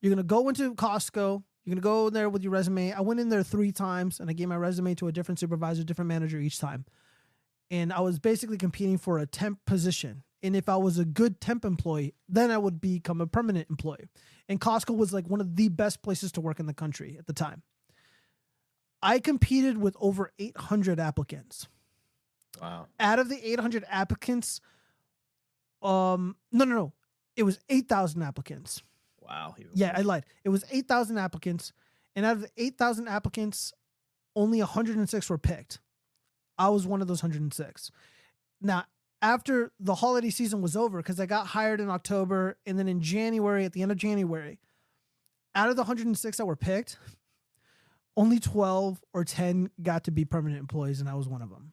You're gonna go into Costco. You're gonna go there with your resume. I went in there three times, and I gave my resume to a different supervisor, different manager each time. And I was basically competing for a temp position. And if I was a good temp employee, then I would become a permanent employee. And Costco was like one of the best places to work in the country at the time. I competed with over 800 applicants. Wow. Out of the 800 applicants, um, no, no, no, it was 8,000 applicants. Wow. Yeah. I lied. It was 8,000 applicants. And out of the 8,000 applicants, only 106 were picked. I was one of those 106. Now, after the holiday season was over, because I got hired in October, and then in January, at the end of January, out of the 106 that were picked, only 12 or 10 got to be permanent employees, and I was one of them.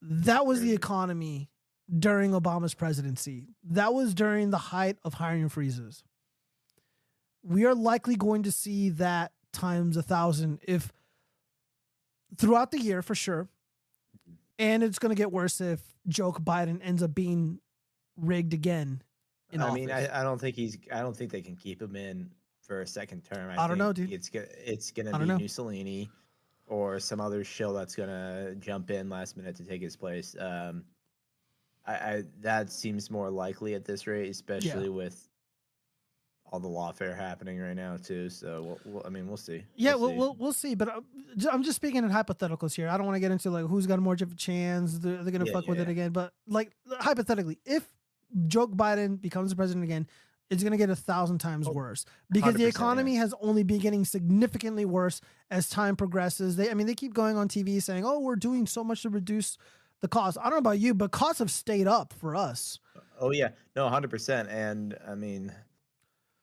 That was the economy during Obama's presidency. That was during the height of hiring freezes. We are likely going to see that times a thousand if throughout the year for sure. And it's going to get worse if Joe Biden ends up being rigged again. I office. mean, I, I don't think he's. I don't think they can keep him in for a second term. I don't know, dude. It's gonna. It's gonna be know. Mussolini, or some other shill that's gonna jump in last minute to take his place. Um, I, I that seems more likely at this rate, especially with all the lawfare happening right now too. So, we'll, we'll, I mean, we'll see. Yeah, We'll we'll, see. we'll we'll see, but uh, I'm just speaking in hypotheticals here. I don't want to get into like who's got more of a chance. They're, they're gonna Yeah, fuck yeah, with it again, but like hypothetically, if Joe Biden becomes the president again, it's gonna get a thousand times Oh, worse because the 100%, yeah. economy has only been getting significantly worse as time progresses. They, I mean, they keep going on TV saying, "Oh, we're doing so much to reduce the cost." I don't know about you, but costs have stayed up for us. Oh yeah, no, hundred percent. And I mean,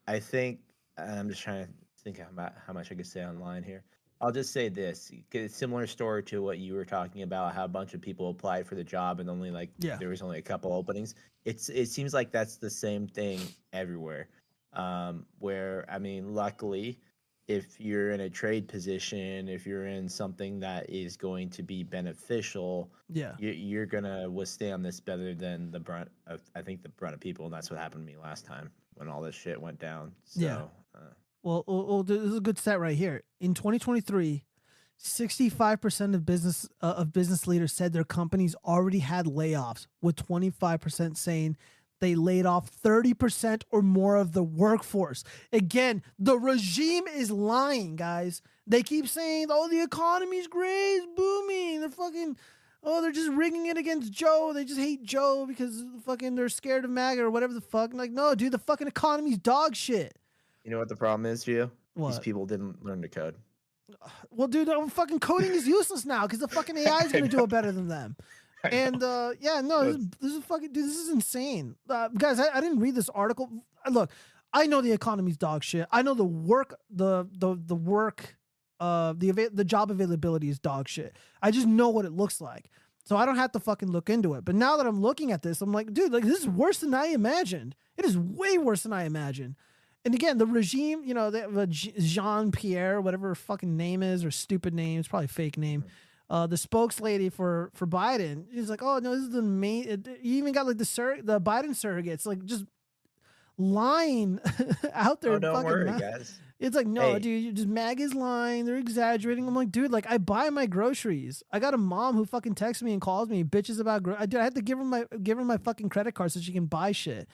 I think I'm just trying to think about how much I could say online here. I'll just say this: it's similar story to what you were talking about, how a bunch of people applied for the job and only like Yeah. there was only a couple openings. It's it seems like that's the same thing everywhere. Um, where I mean, luckily, if you're in a trade position, if you're in something that is going to be beneficial, Yeah. you, you're gonna withstand this better than the brunt of I think the brunt of people, and that's what happened to me last time when all this shit went down. So, Yeah. uh, Well, well, well, this is a good stat right here. In 2023, 65% of business uh, of business leaders said their companies already had layoffs, with 25% saying they laid off 30% or more of the workforce. Again, the regime is lying, guys. They keep saying, "Oh, the economy's great, it's booming." They're fucking Oh, they're just rigging it against Joe. They just hate Joe because fucking they're scared of MAGA or whatever the fuck. Like, no, dude, the fucking economy's dog shit. you know what the problem is, Gio? These people didn't learn to code. Well, dude, fucking coding is useless now because the fucking AI is gonna do it better than them. And uh, yeah, no, this is, this is fucking dude. This is insane, uh, guys. I, I didn't read this article. Look, I know the economy's dog shit. I know the work, the the the work, uh, the ava- the job availability is dog shit. I just know what it looks like, so I don't have to fucking look into it. But now that I'm looking at this, I'm like, dude, like this is worse than I imagined. It is way worse than I imagined. And again, the regime, you know, the Jean Pierre, whatever fucking name is, or stupid name, it's probably a fake name. Uh, the spokeslady for for Biden, she's like, oh no, this is the main. It, you even got like the sur- the Biden surrogates, like just lying out there. Oh, don't fucking worry, guys. It's like, no, Hey. dude, you just mag is lying. They're exaggerating. I'm like, dude, like I buy my groceries. I got a mom who fucking texts me and calls me, bitches about. Gro- I, dude, I had to give her my give her my fucking credit card so she can buy shit.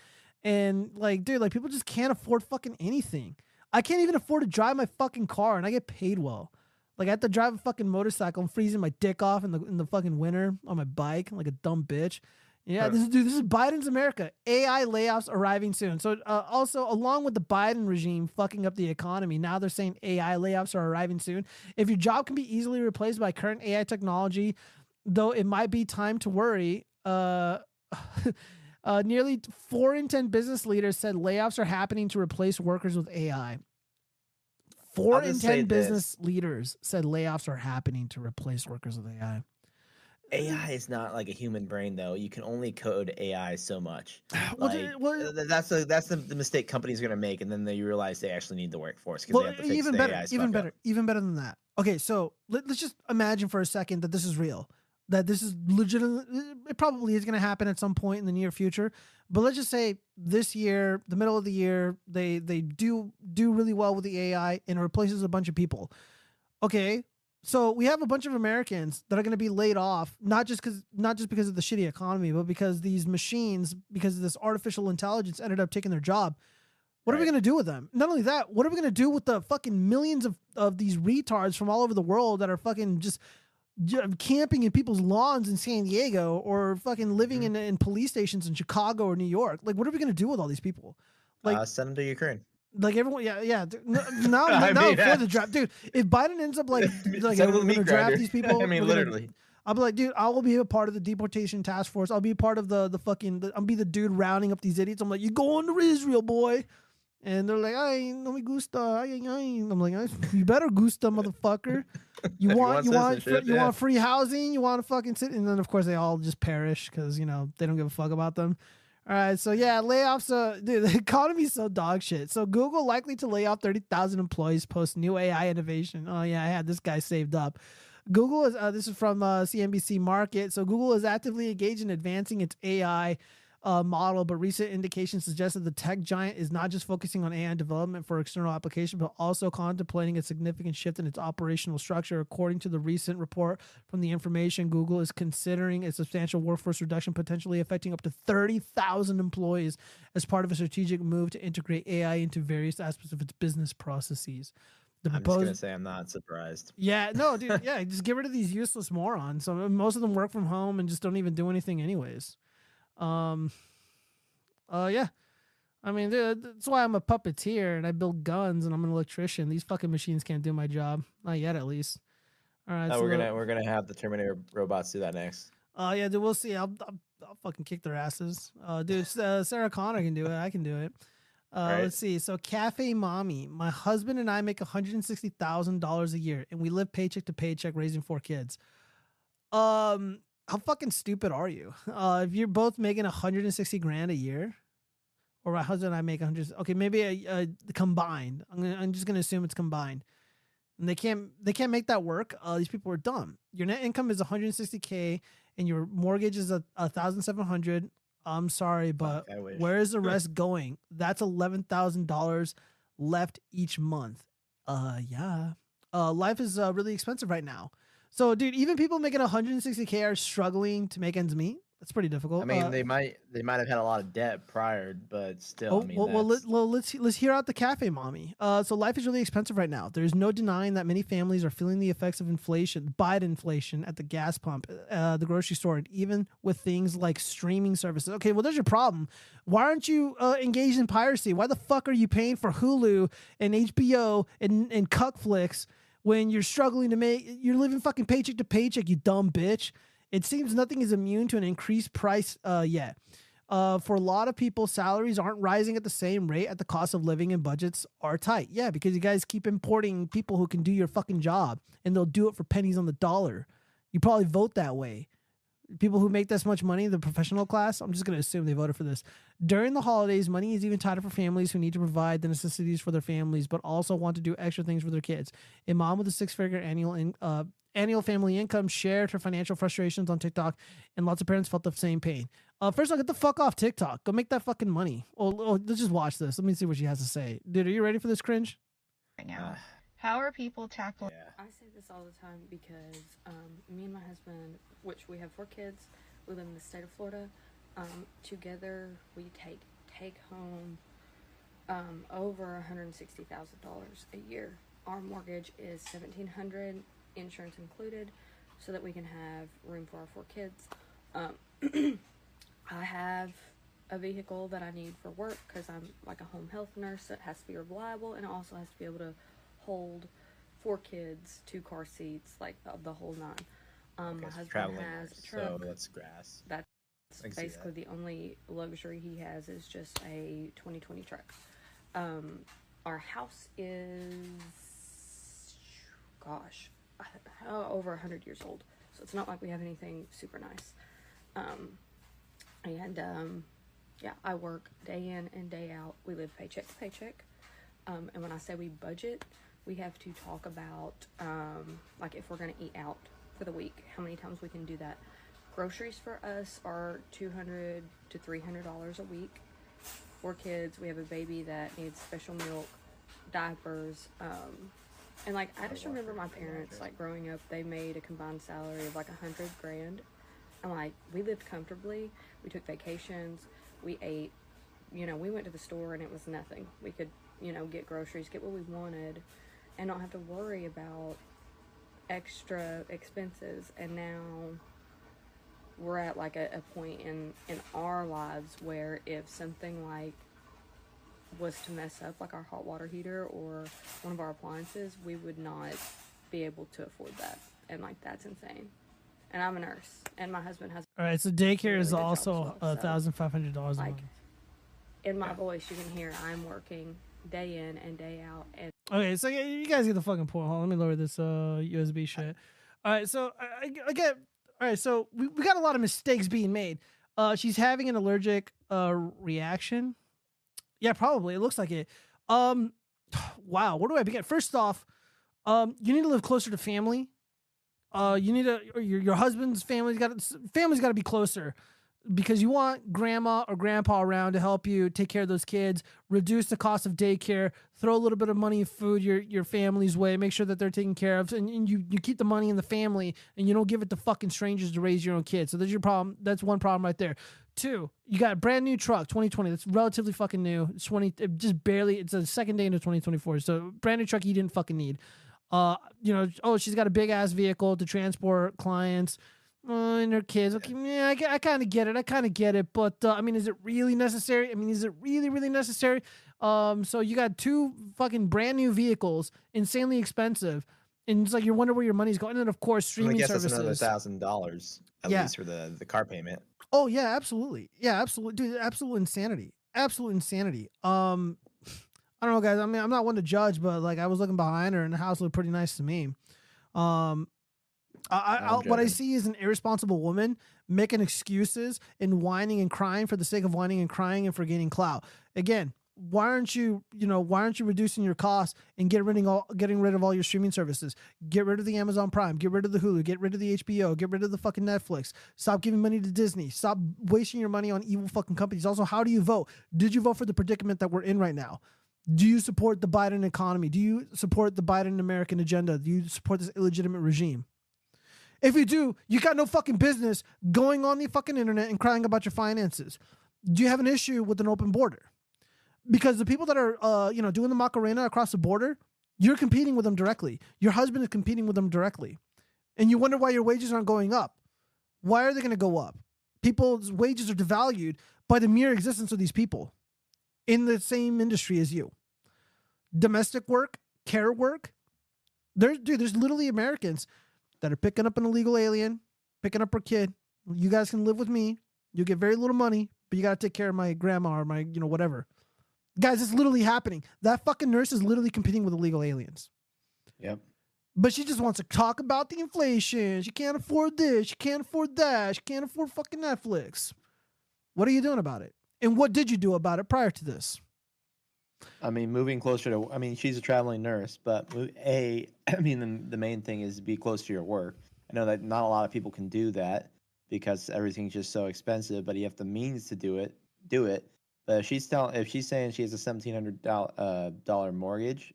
And like, dude, like people just can't afford fucking anything. I can't even afford to drive my fucking car, and I get paid well. Like I have to drive a fucking motorcycle. I'm freezing my dick off in the in the fucking winter on my bike, like a dumb bitch. Yeah, this is dude. This is Biden's America. AI layoffs arriving soon. So uh, also, along with the Biden regime fucking up the economy, now they're saying AI layoffs are arriving soon. If your job can be easily replaced by current AI technology, though it might be time to worry. Uh, uh, nearly four in ten business leaders said layoffs are happening to replace workers with AI. 4 in ten say this. business leaders said layoffs are happening to replace workers with AI. AI is not like a human brain, though. You can only code AI so much. Well, Like, well- that's the that's the, the mistake companies are gonna make, and then they realize they actually need the workforce because Well, they have to fix even better, AI even better, up. even better than that. Okay, so let, let's just imagine for a second that this is real, that this is legitimate. It probably is going to happen at some point in the near future. But let's just say this year, the middle of the year, they they do do really well with the AI and it replaces a bunch of people. Okay, so we have a bunch of Americans that are going to be laid off, not just because not just because of the shitty economy, but because these machines, because this artificial intelligence ended up taking their job. What are we going to do with them? Not only that, what are we going to do with the fucking millions of, of these retards from all over the world that are fucking just camping in people's lawns in San Diego or fucking living Mm-hmm. in, in police stations in Chicago or New York? Like, what are we going to do with all these people? Like, uh, send them to Ukraine. Like everyone, yeah, yeah. no- Now, now mean, for uh, the draft, dude. If Biden ends up like, like Send them we're to gonna draft grinder. these people. I mean, we're gonna- literally. I'll be like, dude, I will be a part of the deportation task force. I'll be part of the the fucking. The, I'll be the dude rounding up these idiots. I'm like, you going to Israel, boy? And they're like, ay, no me gusta. Ay, ay, ay. I'm like, you better gusta, motherfucker. You want you want you yeah. want free housing. You want to fucking sit. And then of course they all just perish because you know they don't give a fuck about them. All right, so yeah, layoffs. Uh, dude, the economy's so dog shit. So Google likely to lay off thirty thousand employees post new AI innovation. Oh yeah, I had this guy saved up. Google is. Uh, this is from uh, CNBC Market. So Google is actively engaged in advancing its AI uh, model, but recent indications suggest that the tech giant is not just focusing on AI development for external application, but also contemplating a significant shift in its operational structure. According to the recent report from the information, Google is considering a substantial workforce reduction, potentially affecting up to 30,000 employees as part of a strategic move to integrate AI into various aspects of its business processes. The I'm just gonna say I'm not surprised. yeah, no, dude. Yeah, just get rid of these useless morons. So most of them work from home and just don't even do anything, anyways. Um, uh, yeah. I mean, that's why I'm a puppeteer and I build guns and I'm an electrician. These fucking machines can't do my job, not yet, at least. All right, No, so we're gonna we're gonna have the Terminator robots do that next. uh, yeah, dude, we'll see. I'll, I'll, I'll fucking kick their asses. Uh, dude, uh, Sarah Connor can do it. I can do it. Uh, Right. Let's see. So, Cafe Mommy, my husband and I make $160,000 a year and we live paycheck to paycheck raising four kids. Um, how fucking stupid are you? Uh, if you're both making 160 grand a year, or my husband and I make 100, okay, maybe a, a combined. I'm, gonna, I'm just gonna assume it's combined and they can't they can't make that work. Uh, these people are dumb. Your net income is 160k, and your mortgage is a, a thousand seven hundred. I'm sorry, but where is the rest going? That's eleven thousand dollars left each month. Uh, yeah. Uh, life is uh, really expensive right now. So, dude, even people making 160k are struggling to make ends meet. That's pretty difficult. I mean, Uh, they might they might have had a lot of debt prior, but still, Oh, I mean, well, well, let, well, let's let's hear out the cafe mommy. Uh, so life is really expensive right now. There's no denying that many families are feeling the effects of inflation, Biden inflation at the gas pump, uh, the grocery store, and even with things like streaming services. Okay, well, there's your problem. Why aren't you uh, engaged in piracy? Why the fuck are you paying for Hulu and HBO and and Cuckflix when you're struggling to make? You're living fucking paycheck to paycheck. You dumb bitch. It seems nothing is immune to an increased price uh, yet. Uh, for a lot of people, salaries aren't rising at the same rate at the cost of living and budgets are tight. Yeah, because you guys keep importing people who can do your fucking job and they'll do it for pennies on the dollar. You probably vote that way. People who make this much money, the professional class, I'm just going to assume they voted for this. During the holidays, money is even tighter for families who need to provide the necessities for their families, but also want to do extra things for their kids. A mom with a six figure annual in, uh, annual family income shared her financial frustrations on TikTok, and lots of parents felt the same pain. Uh, first of all, get the fuck off TikTok. Go make that fucking money. Oh, oh, let's just watch this. Let me see what she has to say. Dude, are you ready for this cringe? right now. How are people tackling? I say this all the time because um, me and my husband, which we have four kids, we live in the state of Florida. Um, together, we take take home um, over one hundred sixty thousand dollars a year. Our mortgage is seventeen hundred, insurance included, so that we can have room for our four kids. Um, I have a vehicle that I need for work because I'm like a home health nurse. So it has to be reliable and it also has to be able to hold four kids, two car seats, like the, the whole nine. Um, my husband has a truck. so that's grass. That's I can see basically the only luxury he has is just a 2020 truck. Um, our house is, gosh, uh, over 100 years old. So it's not like we have anything super nice. Um, and um, yeah, I work day in and day out. We live paycheck to paycheck. Um, and when I say we budget, we have to talk about um, like if we're going to eat out for the week, how many times we can do that. Groceries for us are two hundred to three hundred dollars a week. For kids, we have a baby that needs special milk, diapers, um, and like I just remember my parents like growing up, they made a combined salary of like a hundred grand, and like we lived comfortably. We took vacations, we ate, you know, we went to the store and it was nothing. We could, you know, get groceries, get what we wanted, and not have to worry about extra expenses. And now we're at like a, a point in in our lives where if something like was to mess up like our hot water heater or one of our appliances we would not be able to afford that and like that's insane and I'm a nurse, and my husband has. All right, so daycare is really job also a thousand five hundred dollars a Like, month. in my voice, you can hear I'm working day in and day out, and Okay, so yeah, you guys get the fucking point. Hold on, let me lower this uh USB shit. All right, so I, I, I get. All right, so we, we got a lot of mistakes being made. Uh, she's having an allergic uh reaction. Yeah, probably. It looks like it. Um, wow. Where do I begin? First off, um, you need to live closer to family. Uh, you need to or your your husband's family's got family's got to be closer because you want grandma or grandpa around to help you take care of those kids, reduce the cost of daycare, throw a little bit of money and food your your family's way, make sure that they're taken care of, and, and you you keep the money in the family and you don't give it to fucking strangers to raise your own kids. So there's your problem. That's one problem right there. Two, you got a brand new truck, 2020. That's relatively fucking new. It's 20, it just barely. It's a second day into 2024. So brand new truck you didn't fucking need. Uh, you know, oh, she's got a big ass vehicle to transport clients uh, and her kids. Okay, yeah, I, I kind of get it. I kind of get it. But uh, I mean, is it really necessary? I mean, is it really, really necessary? Um, so you got two fucking brand new vehicles, insanely expensive, and it's like you wonder where your money's going. And then of course, I streaming guess that's services. another thousand dollars at Yeah. least for the the car payment. Oh yeah, absolutely. Yeah, absolutely, dude. Absolute insanity. Absolute insanity. Um, I don't know, guys. I mean, I'm not one to judge, but like, I was looking behind her, and the house looked pretty nice to me. Um, I, I, what I see is an irresponsible woman making excuses and whining and crying for the sake of whining and crying and for gaining clout. Again, why aren't you, you know, why aren't you reducing your costs and get rid of all, getting rid of all your streaming services? Get rid of the Amazon Prime, get rid of the Hulu, get rid of the HBO, get rid of the fucking Netflix. Stop giving money to Disney. Stop wasting your money on evil fucking companies. Also, how do you vote? Did you vote for the predicament that we're in right now? Do you support the Biden economy? Do you support the Biden American agenda? Do you support this illegitimate regime? If you do, you got no fucking business going on the fucking internet and crying about your finances. Do you have an issue with an open border? Because the people that are, uh, you know, doing the Macarena across the border, you're competing with them directly. Your husband is competing with them directly, and you wonder why your wages aren't going up. Why are they going to go up? People's wages are devalued by the mere existence of these people in the same industry as you. Domestic work, care work. There's dude, there's literally Americans that are picking up an illegal alien, picking up her kid. You guys can live with me. You get very little money, but you gotta take care of my grandma or my, you know, whatever. Guys, it's literally happening. That fucking nurse is literally competing with illegal aliens. Yep. But she just wants to talk about the inflation. She can't afford this. She can't afford that. She can't afford fucking Netflix. What are you doing about it? And what did you do about it prior to this? I mean, moving closer to. I mean, she's a traveling nurse, but a. I mean, the, the main thing is be close to your work. I know that not a lot of people can do that because everything's just so expensive. But you have the means to do it. Do it. But if she's telling, if she's saying she has a seventeen hundred dollar uh, dollar mortgage,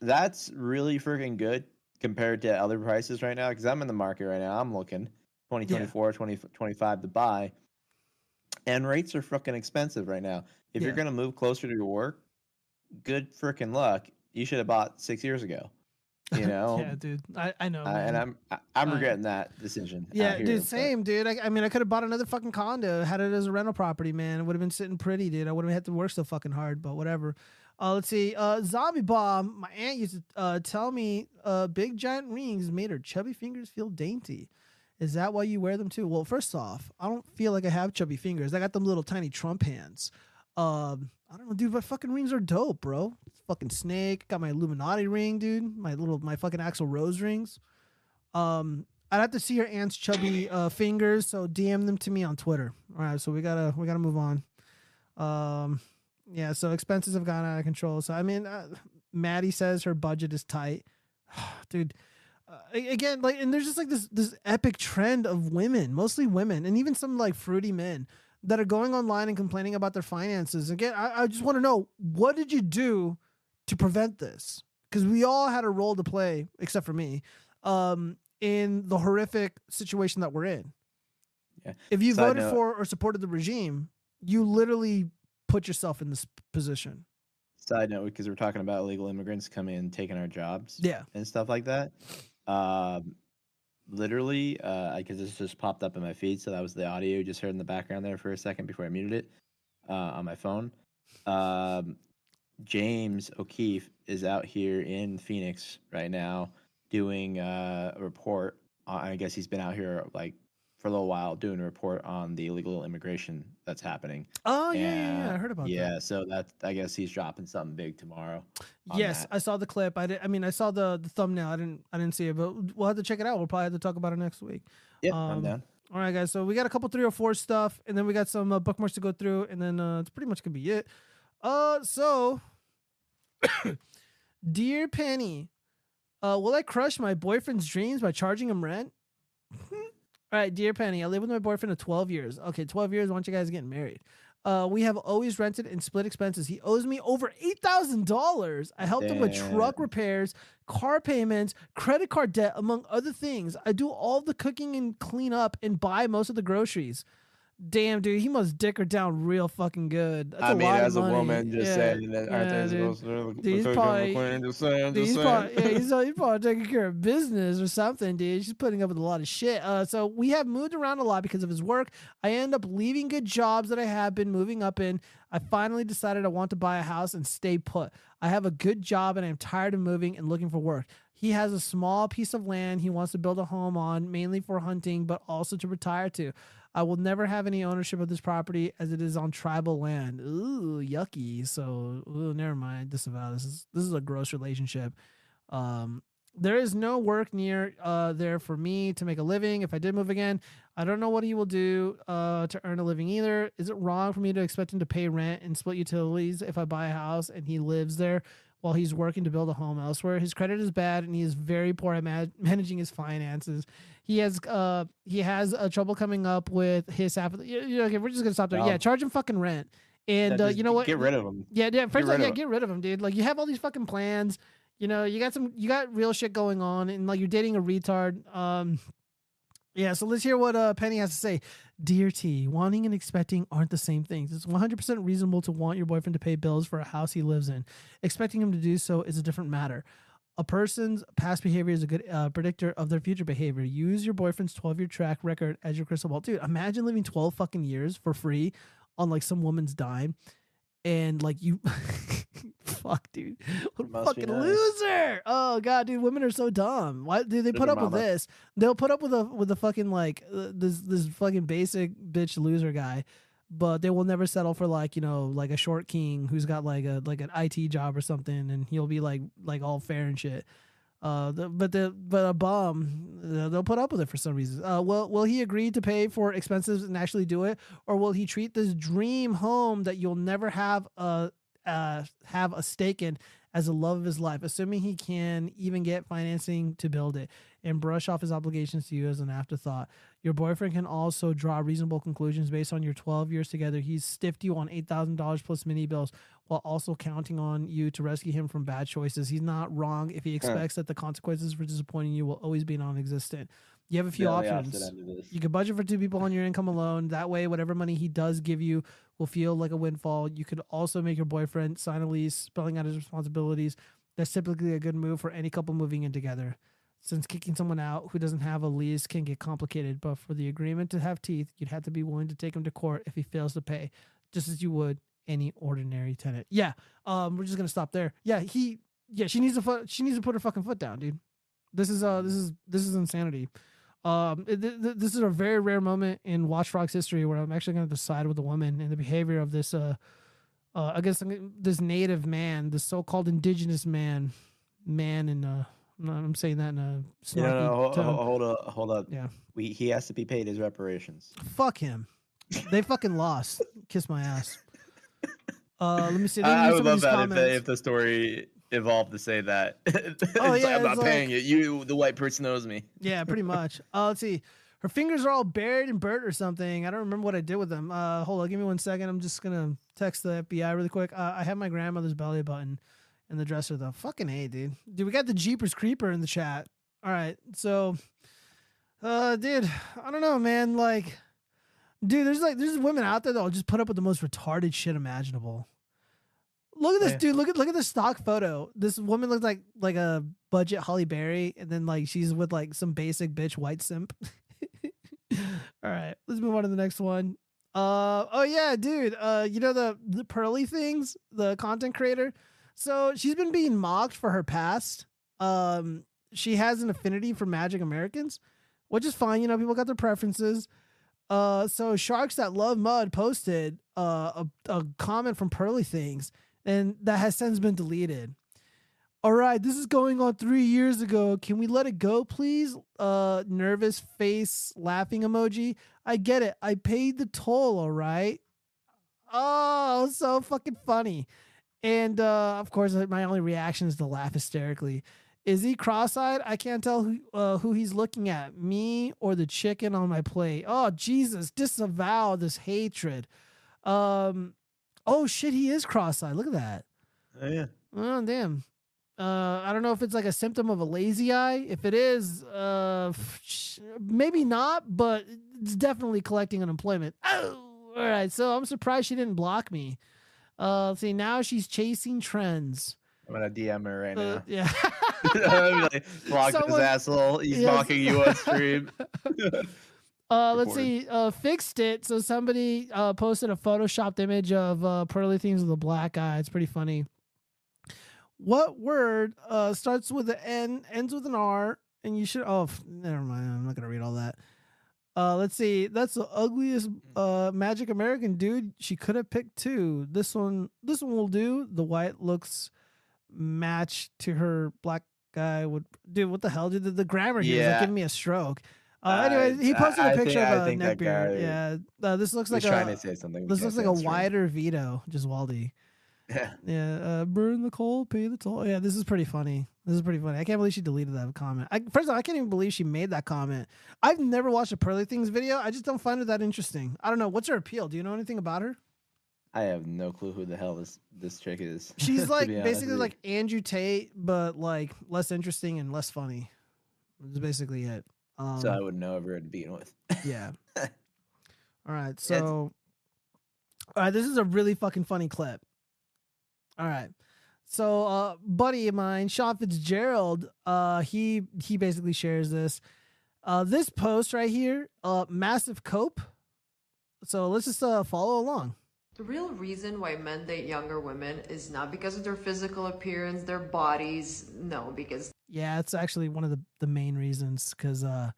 that's really freaking good compared to other prices right now. Because I'm in the market right now. I'm looking 2024, 2025 to buy, and rates are fucking expensive right now. If you're gonna move closer to your work, good freaking luck. You should have bought six years ago. You know. yeah, dude. I, I know. Uh, and. I'm I- I'm regretting that decision. Yeah, here, dude, but- same, dude. I, I mean, I could have bought another fucking condo, had it as a rental property, man. It would have been sitting pretty, dude. I wouldn't have had to work so fucking hard, but whatever. Uh, let's see. Uh, Zombie Bomb. My aunt used to uh, tell me uh, big giant rings made her chubby fingers feel dainty. Is that why you wear them too? Well, first off, I don't feel like I have chubby fingers. I got them little tiny Trump hands. Um, I don't know, dude. My fucking rings are dope, bro. Fucking snake. Got my Illuminati ring, dude. My little, my fucking Axl Rose rings. Um, I'd have to see your aunt's chubby uh, fingers, so DM them to me on Twitter. All right, so we gotta we gotta move on. Um, yeah, so expenses have gone out of control. So I mean, uh, Maddie says her budget is tight, dude. Uh, again, like, and there's just like this this epic trend of women, mostly women, and even some like fruity men that are going online and complaining about their finances. Again, I, I just want to know what did you do to prevent this? Because we all had a role to play, except for me, um, in the horrific situation that we're in. Yeah. If you Side voted for or supported the regime, you literally put yourself in this position. Side note, because we're talking about illegal immigrants coming and taking our jobs, Yeah. and stuff like that. Um, literally, uh, because this just popped up in my feed, so that was the audio you just heard in the background there for a second before I muted it uh, on my phone. Um, James O'Keefe is out here in Phoenix right now doing uh, a report I guess he's been out here like for a little while doing a report on the illegal immigration that's happening. Oh yeah, yeah, yeah, I heard about that. Yeah, so that I guess he's dropping something big tomorrow. Yes, that. I saw the clip. I did. I mean, I saw the the thumbnail. I didn't. I didn't see it, but we'll have to check it out. We'll probably have to talk about it next week. Yep, I'm down. All right, guys. So we got a couple three or four stuff, and then we got some uh, bookmarks to go through, and then uh, it's pretty much gonna be it. Uh, so, dear Penny, uh, will I crush my boyfriend's dreams by charging him rent? All right, dear Penny, I live with my boyfriend of 12 years. Okay, 12 years. Why don't you guys get married? Uh, we have always rented and split expenses. He owes me over eight thousand dollars. I helped him with truck repairs, car payments, credit card debt, among other things. I do all the cooking and clean up and buy most of the groceries. Damn, dude, he must dick her down real fucking good. That's I a mean, lot as of a money. woman, just Yeah, saying that yeah, dude. Dude, he's probably-? Just saying, Dude, just he's saying. probably, yeah, he's, he's probably taking care of business or something, dude. She's putting up with a lot of shit. Uh, so we have moved around a lot because of his work. I end up leaving good jobs that I have been moving up in. I finally decided I want to buy a house and stay put. I have a good job and I'm tired of moving and looking for work. He has a small piece of land he wants to build a home on, mainly for hunting, but also to retire to. I will never have any ownership of this property as it is on tribal land. Ooh, yucky. So, ooh, never mind. Disavow. This is this is a gross relationship. Um, there is no work near uh there for me to make a living. If I did move again, I don't know what he will do uh to earn a living either. Is it wrong for me to expect him to pay rent and split utilities if I buy a house and he lives there while he's working to build a home elsewhere? His credit is bad and he is very poor at ma- managing his finances. He has uh he has uh, trouble coming up with his the, yeah, yeah, okay, we're just gonna stop there. No. Yeah, charge him fucking rent. And Yeah, uh, you know what? Get rid of him. Yeah, yeah. First, like, yeah, get rid of him, dude. Like, you have all these fucking plans. You know, you got some, you got real shit going on, and like you're dating a retard. Um, yeah. So let's hear what uh Penny has to say. Dear T, wanting and expecting aren't the same things. It's 100% reasonable to want your boyfriend to pay bills for a house he lives in. Expecting him to do so is a different matter. A person's past behavior is a good uh, predictor of their future behavior. Use your boyfriend's 12 year track record as your crystal ball. Dude, imagine living 12 fucking years for free on like some woman's dime and like you fuck dude what a fucking nice. loser oh god dude women are so dumb why do they put up with this they'll put up with a with a fucking like uh, this this fucking basic bitch loser guy but they will never settle for like you know like a short king who's got like a like an IT job or something and he'll be like like all fair and shit uh, the, but the but a bum, uh, they'll put up with it for some reason. Uh, will will he agree to pay for expenses and actually do it, or will he treat this dream home that you'll never have a uh, have a stake in as the love of his life, assuming he can even get financing to build it, and brush off his obligations to you as an afterthought? Your boyfriend can also draw reasonable conclusions based on your 12 years together. He's stiffed you on $8,000 plus mini bills while also counting on you to rescue him from bad choices. He's not wrong if he expects that the consequences for disappointing you will always be non existent. You have a few options. opposite end of this. You can budget for two people on your income alone. That way, whatever money he does give you will feel like a windfall. You could also make your boyfriend sign a lease, spelling out his responsibilities. That's typically a good move for any couple moving in together. Since kicking someone out who doesn't have a lease can get complicated, but for the agreement to have teeth, you'd have to be willing to take him to court if he fails to pay, just as you would any ordinary tenant. Yeah, um, we're just gonna stop there. Yeah, he, yeah, she needs to foot, she needs to put her fucking foot down, dude. This is uh, this is this is insanity. Um, th- th- this is a very rare moment in Watch Frogs history where I'm actually going to decide with the woman and the behavior of this, uh, uh, I guess this native man, this so-called indigenous man, man, and uh, I'm, saying that in a snarky know, no, hold, hold up, hold up. Yeah. We he has to be paid his reparations. Fuck him. They fucking lost. Kiss my ass. Uh, let me see. Let me I, I would love that if the, if the story evolved to say that. Oh, like, yeah, I'm not it's paying like- it. You, the white person, owes me. Yeah, pretty much. Uh, let's see. Her fingers are all buried and burnt or something. I don't remember what I did with them. Uh, hold on, give me one second. I'm just gonna text the FBI really quick. Uh, I have my grandmother's belly button in the dresser though. Fucking hey, dude. Dude, we got the Jeepers Creeper in the chat. All right, so, uh, dude, I don't know, man. Like, dude, there's like there's women out there that'll just put up with the most retarded shit imaginable. Look at this Yeah. dude. Look at look at the stock photo. This woman looks like like a budget Halle Berry, and then like she's with like some basic bitch white simp. All right, let's move on to the next one. Uh oh yeah, dude. Uh, you know the the pearly things, the content creator. So she's been being mocked for her past. Um, she has an affinity for Magic Americans, which is fine. You know, people got their preferences. Uh, so sharks that love mud posted uh, a, a comment from Pearly Things, and that has since been deleted. All right, this is going on three years ago. Can we let it go, please? Uh, nervous face, laughing emoji. I get it. I paid the toll. All right. Oh, so fucking funny. And uh, of course, my only reaction is to laugh hysterically. Is he cross-eyed? I can't tell who uh, who he's looking at, me or the chicken on my plate. Oh Jesus, disavow this hatred. Um, oh shit, he is cross-eyed. Look at that. Oh yeah. Oh damn. Uh, I don't know if it's like a symptom of a lazy eye. If it is, uh, maybe not, but it's definitely collecting unemployment. Oh, all right. So I'm surprised she didn't block me. Uh, see. Now she's chasing trends. I'm gonna DM her right Uh, now. yeah. I'm like, block Someone- this asshole. He's Yes. mocking you on stream. Uh, let's see. Uh, fixed it. So somebody uh posted a photoshopped image of uh pearly things with a black eye. It's pretty funny. What word uh starts with an N, ends with an R, and you should? Oh, f- never mind. I'm not gonna read all that. Uh, let's see. That's the ugliest uh Magic American dude. She could have picked two. This one, this one will do. The white looks match to her black guy. Would dude, what the hell, Did The, the grammar here is like giving me a stroke. Uh, he posted I a think- picture I of a think neckbeard. Yeah, uh, this looks like was a. trying to say something This looks like a wider Vito, just Waldy. Yeah. Yeah, uh, burn the coal, pay the toll. Yeah, this is pretty funny. This is pretty funny. I can't believe she deleted that comment. I, first of all, I can't even believe she made that comment. I've never watched a Pearly Things video. I just don't find her that interesting. I don't know. What's her appeal? Do you know anything about her? I have no clue who the hell this this chick is. She's like basically like Andrew Tate, but like less interesting and less funny. That's basically it. Um, so I would know her to begin with. yeah. All right. So, all right. This is a really fucking funny clip. All right. So, uh, buddy of mine, Sean Fitzgerald, uh, he he basically shares this. Uh, this post right here, uh, massive cope. So let's just uh follow along. The real reason why men date younger women is not because of their physical appearance, their bodies. No, because Yeah, it's actually one of the the main reasons because uh,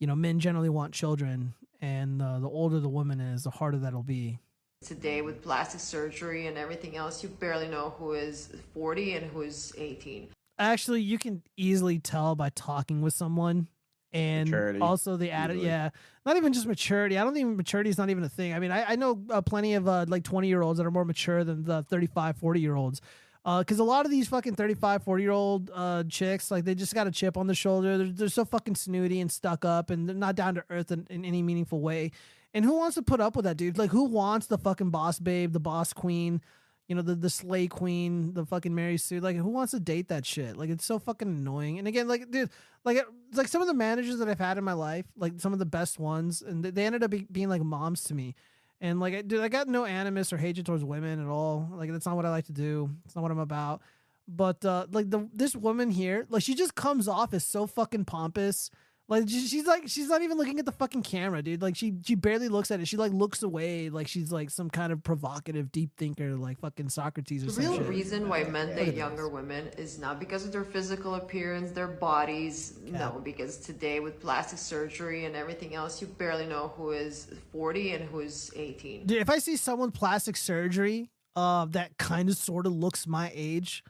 you know, men generally want children, and uh, the older the woman is, the harder that'll be. today with plastic surgery and everything else, you barely know who is 40 and who is 18. actually you can easily tell by talking with someone and Maturity, also the attitude easily. yeah not even just maturity. I don't think maturity is not even a thing. I mean i, I know uh, plenty of uh, like 20 year olds that are more mature than the 35 40 year olds because a lot of these fucking 35 40 year old uh, chicks like they just got a chip on the shoulder. They're, they're so fucking snooty and stuck up and they're not down to earth in, in any meaningful way. And who wants to put up with that dude? Like who wants the fucking boss babe the boss queen you know, the the slay queen, the fucking Mary Sue. Like, who wants to date that shit? Like, it's so fucking annoying. And again, like, dude, like, it- like some of the managers that I've had in my life, like some of the best ones, and they, ended up be, being like moms to me. And like, dude, I got no animus or hatred towards women at all. Like, that's not what I like to do. It's not what I'm about. But uh, like the this woman here, like, she just comes off as so fucking pompous. Like she's like she's not even looking at the fucking camera, dude. Like she she barely looks at it. She like looks away, like she's like some kind of provocative deep thinker, like fucking Socrates or something. The real reason why men date at younger women is not because of their physical appearance, their bodies. No, because today with plastic surgery and everything else, you barely know who is 40 and who is 18. Dude, if I see someone plastic surgery, uh, that kind of sort of looks my age,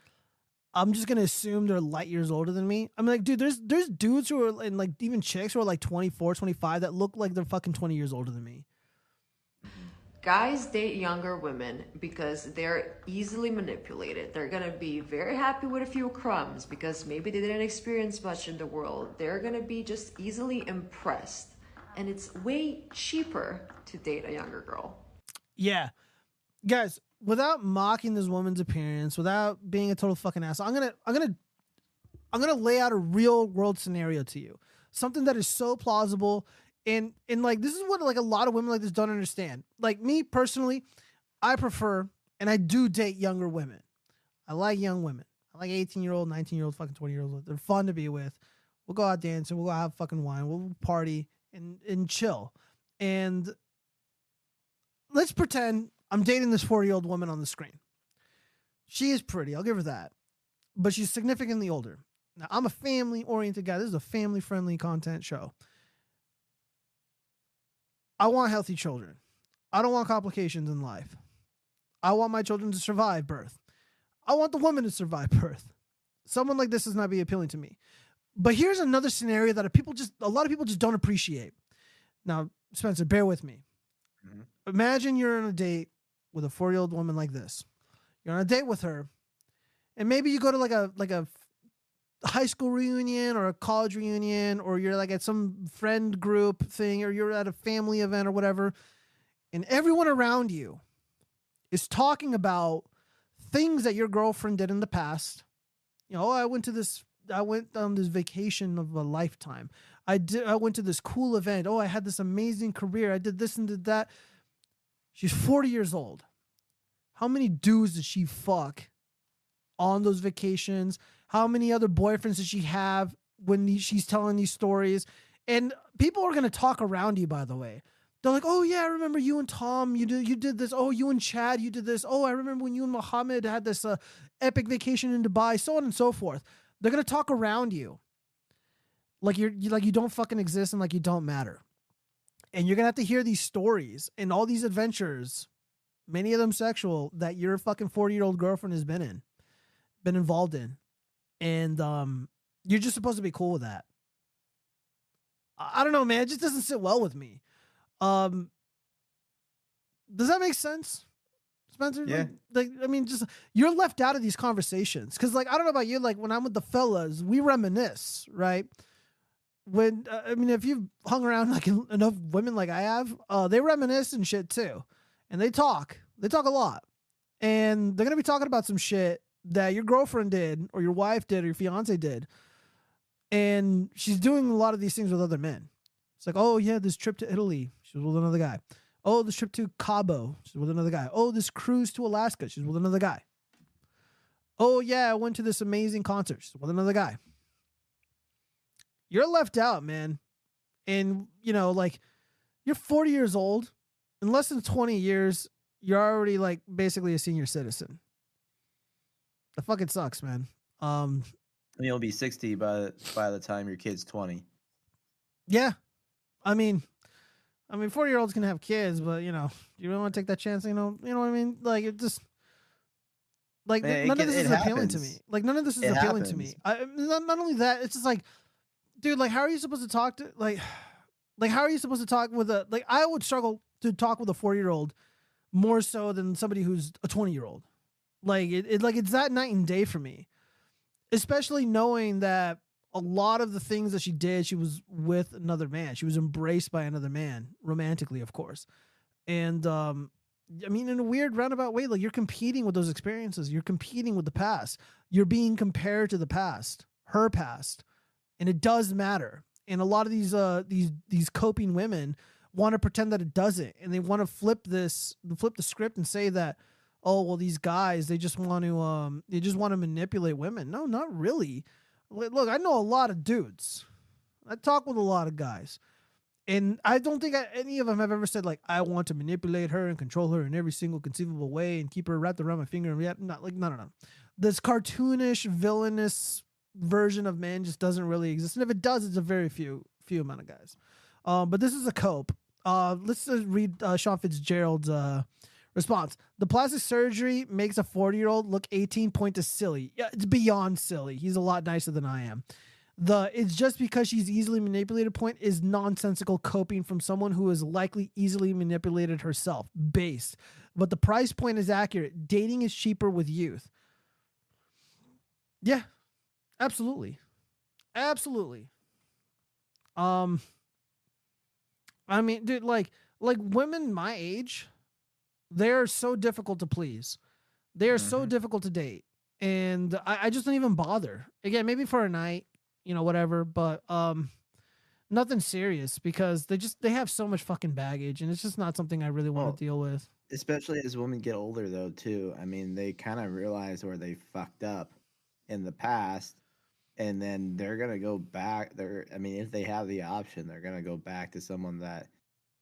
I'm just gonna assume they're light years older than me. I'm like, dude, there's there's dudes who are and like even chicks who are like 24, 25 that look like they're fucking 20 years older than me. Guys date younger women because they're easily manipulated. They're gonna be very happy with a few crumbs because maybe they didn't experience much in the world. They're gonna be just easily impressed. And it's way cheaper to date a younger girl. Yeah, guys, without mocking this woman's appearance, without being a total fucking asshole, I'm gonna I'm gonna I'm gonna lay out a real world scenario to you, something that is so plausible. And and like this is what like a lot of women like this don't understand. Like me personally, I prefer and I do date younger women. I like young women. I like 18 year old, 19 year old, fucking 20 year olds. They're fun to be with. We'll go out dancing. We'll go have fucking wine. We'll party and and chill. And let's pretend I'm dating this 40 year old woman on the screen. She is pretty. I'll give her that. But she's significantly older. Now, I'm a family oriented guy. This is a family friendly content show. I want healthy children. I don't want complications in life. I want my children to survive birth. I want the woman to survive birth. Someone like this does not be appealing to me. But here's another scenario that people just a lot of people just don't appreciate. Now, Spencer, bear with me. Mm-hmm. Imagine you're on a date with a four year old woman like this. You're on a date with her, and maybe you go to like a like a high school reunion or a college reunion, or you're like at some friend group thing, or you're at a family event or whatever, and everyone around you is talking about things that your girlfriend did in the past. You know, oh, I went to this I went on this vacation of a lifetime. I did I went to this cool event. Oh, I had this amazing career. I did this and did that. She's 40 years old. How many dudes did she fuck on those vacations? How many other boyfriends did she have when she's telling these stories? And people are gonna talk around you, by the way. They're like, "Oh yeah, I remember you and Tom. You did you did this. Oh, you and Chad, you did this. Oh, I remember when you and Mohammed had this uh, epic vacation in Dubai. So on and so forth. They're gonna talk around you, like you're you, like you don't fucking exist and like you don't matter. And you're gonna have to hear these stories and all these adventures, many of them sexual, that your fucking forty year old girlfriend has been in, been involved in, and um, you're just supposed to be cool with that. I, I don't know, man. It just doesn't sit well with me. Um, does that make sense, Spencer? Yeah. Like, like, I mean, just you're left out of these conversations because, like, I don't know about you. Like, when I'm with the fellas, we reminisce, right? When uh, I mean, if you've hung around like enough women like I have, uh, they reminisce and shit too, and they talk. They talk a lot, and they're gonna be talking about some shit that your girlfriend did, or your wife did, or your fiance did, and she's doing a lot of these things with other men. It's like, oh yeah, this trip to Italy, she was with another guy. Oh, this trip to Cabo, she's with another guy. Oh, this cruise to Alaska, she's with another guy. Oh yeah, I went to this amazing concert, she's with another guy. You're left out, man. And you know, like you're 40 years old. In less than 20 years, you're already like basically a senior citizen. That fucking sucks, man. Um, And you'll be 60 by by the time your kid's 20. Yeah. I mean, I mean, four year olds can have kids, but you know, you really want to take that chance? You know, you know what I mean? Like it just, like Man, none can- of this is appealing to me. Like none of this is It appealing to me. I not, not only that, it's just like, dude, like how are you supposed to talk to like, like how are you supposed to talk with a like? I would struggle to talk with a four year old more so than somebody who's a twenty year old. Like it, it, like it's that night and day for me especially knowing that a lot of the things that she did, she was with another man. She was embraced by another man, romantically, of course. And um, I mean, in a weird roundabout way, like you're competing with those experiences. You're competing with the past. You're being compared to the past, her past, and it does matter. And a lot of these uh these these coping women want to pretend that it doesn't, and they want to flip this, flip the script, and say that oh well these guys they just want to um they just want to manipulate women. No not really. Look i know a lot of dudes. I talk with a lot of guys. And i don't think any of them have ever said like i want to manipulate her and control her in every single conceivable way and keep her wrapped around my finger and yet not like no no no. This cartoonish villainous version of man just doesn't really exist and if it does it's a very few few amount of guys um but this is a cope uh let's just read uh, sean fitzgerald's uh Response: The plastic surgery makes a 40 year old look 18. Point to silly. Yeah, it's beyond silly. He's a lot nicer than I am. The it's just because she's easily manipulated point is nonsensical coping from someone who is likely easily manipulated herself. Base. but the price point is accurate. Dating is cheaper with youth. Yeah, absolutely, absolutely. Um, I mean, dude, like like women my age they're so difficult to please. They are so difficult to date. And I, I just don't even bother. Again, maybe for a night, you know, whatever, but um nothing serious because they just they have so much fucking baggage and it's just not something I really want Well, to deal with. Especially as women get older, though, too. I mean, they kind of realize where they fucked up in the past, and then they're gonna go back. They're, I mean, if they have the option, they're gonna go back to someone that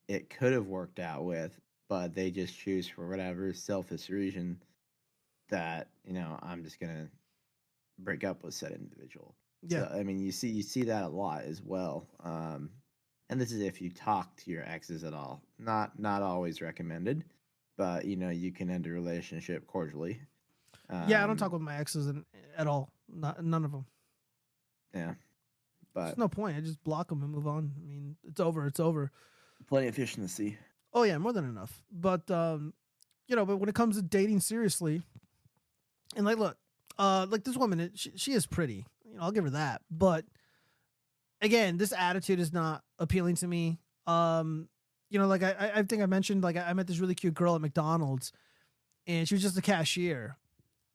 it could have worked out with, but they just choose for whatever selfish reason that you know I'm just gonna break up with said individual. Yeah. So, I mean, you see you see that a lot as well. Um, and this is if you talk to your exes at all. Not not always recommended, but you know you can end a relationship cordially. yeah, I don't Um, talk with my exes at all. Not none of them. Yeah, but There's no point. I just block them and move on. I mean, it's over. It's over. plenty of fish in the sea. Oh yeah, more than enough. But um, you know, but when it comes to dating seriously, and like, look, uh, like this woman, she, she is pretty. You know, I'll give her that. But again, this attitude is not appealing to me. Um, you know, like I, I- think I mentioned, like I met this really cute girl at McDonald's, and she was just a cashier,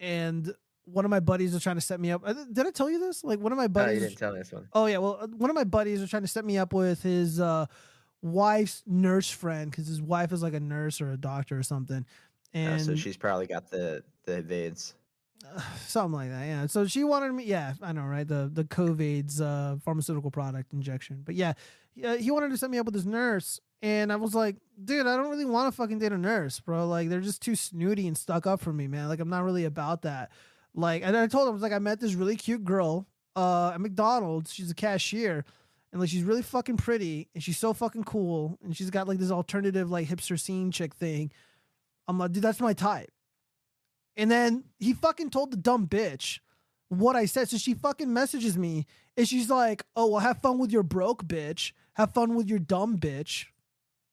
and one of my buddies was trying to set me up. uh, Did I tell you this? Like one of my No, buddies. you didn't tell me this one. Oh yeah, well, uh, one of my buddies was trying to set me up with his uh, wife's nurse friend because his wife is like a nurse or a doctor or something, Uh, and so she's probably got the the VADS. something like that. Yeah. So she wanted me. Yeah, I know, right? The the COVID's uh, pharmaceutical product injection. But yeah, he wanted to set me up with this nurse, and I was like, dude, I don't really want to fucking date a nurse, bro. Like they're just too snooty and stuck up for me, man. Like I'm not really about that. Like, and I told him, I was like, I met this really cute girl uh, at McDonald's. She's a cashier. And like she's really fucking pretty and she's so fucking cool and she's got like this alternative like hipster scene chick thing. I'm like, dude, that's my type. And then he fucking told the dumb bitch what I said. So she fucking messages me and she's like, oh, well, have fun with your broke bitch. Have fun with your dumb bitch.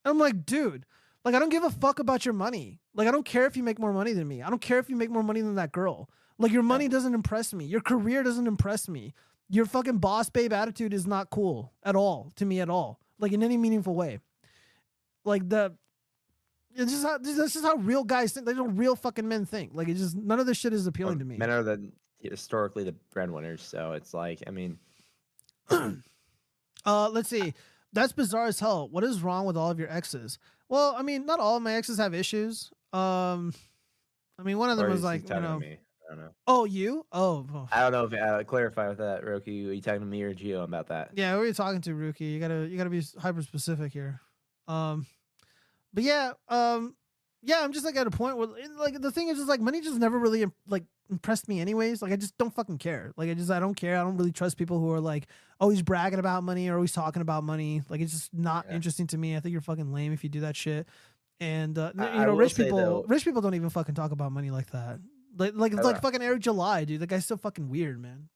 And I'm like, dude, like, I don't give a fuck about your money. Like, I don't care if you make more money than me. I don't care if you make more money than that girl. Like, your money doesn't impress me. Your career doesn't impress me. Your fucking boss babe attitude is not cool at all to me at all. Like, in any meaningful way. Like, the. It's just how this is how real guys think. Like, don't real fucking men think. Like, it's just none of this shit is appealing to me. Men are the historically the breadwinners, so it's like I mean, Uh, let's see. That's bizarre as hell. What is wrong with all of your exes? Well, I mean, not all of my exes have issues. Um, I mean, one of them was like, you know, me. I don't know. oh, you? Oh, oh. I don't know if uh, clarify with that, Roki. Are you talking to me or Geo about that? yeah. Who are you talking to, Rookie? You gotta, you gotta be hyper specific here. Um, but yeah, um, yeah, I'm just like at a point where, like, the thing is, is like money just never really like impressed me, anyways. Like, I just don't fucking care. Like, I just, I don't care. I don't really trust people who are like always bragging about money or always talking about money. Like, it's just not interesting to me. I think you're fucking lame if you do that shit. And uh, I- you know, rich people, though- rich people don't even fucking talk about money like that. Like, like it's like fucking Eric July, dude. The guy's so fucking weird, man.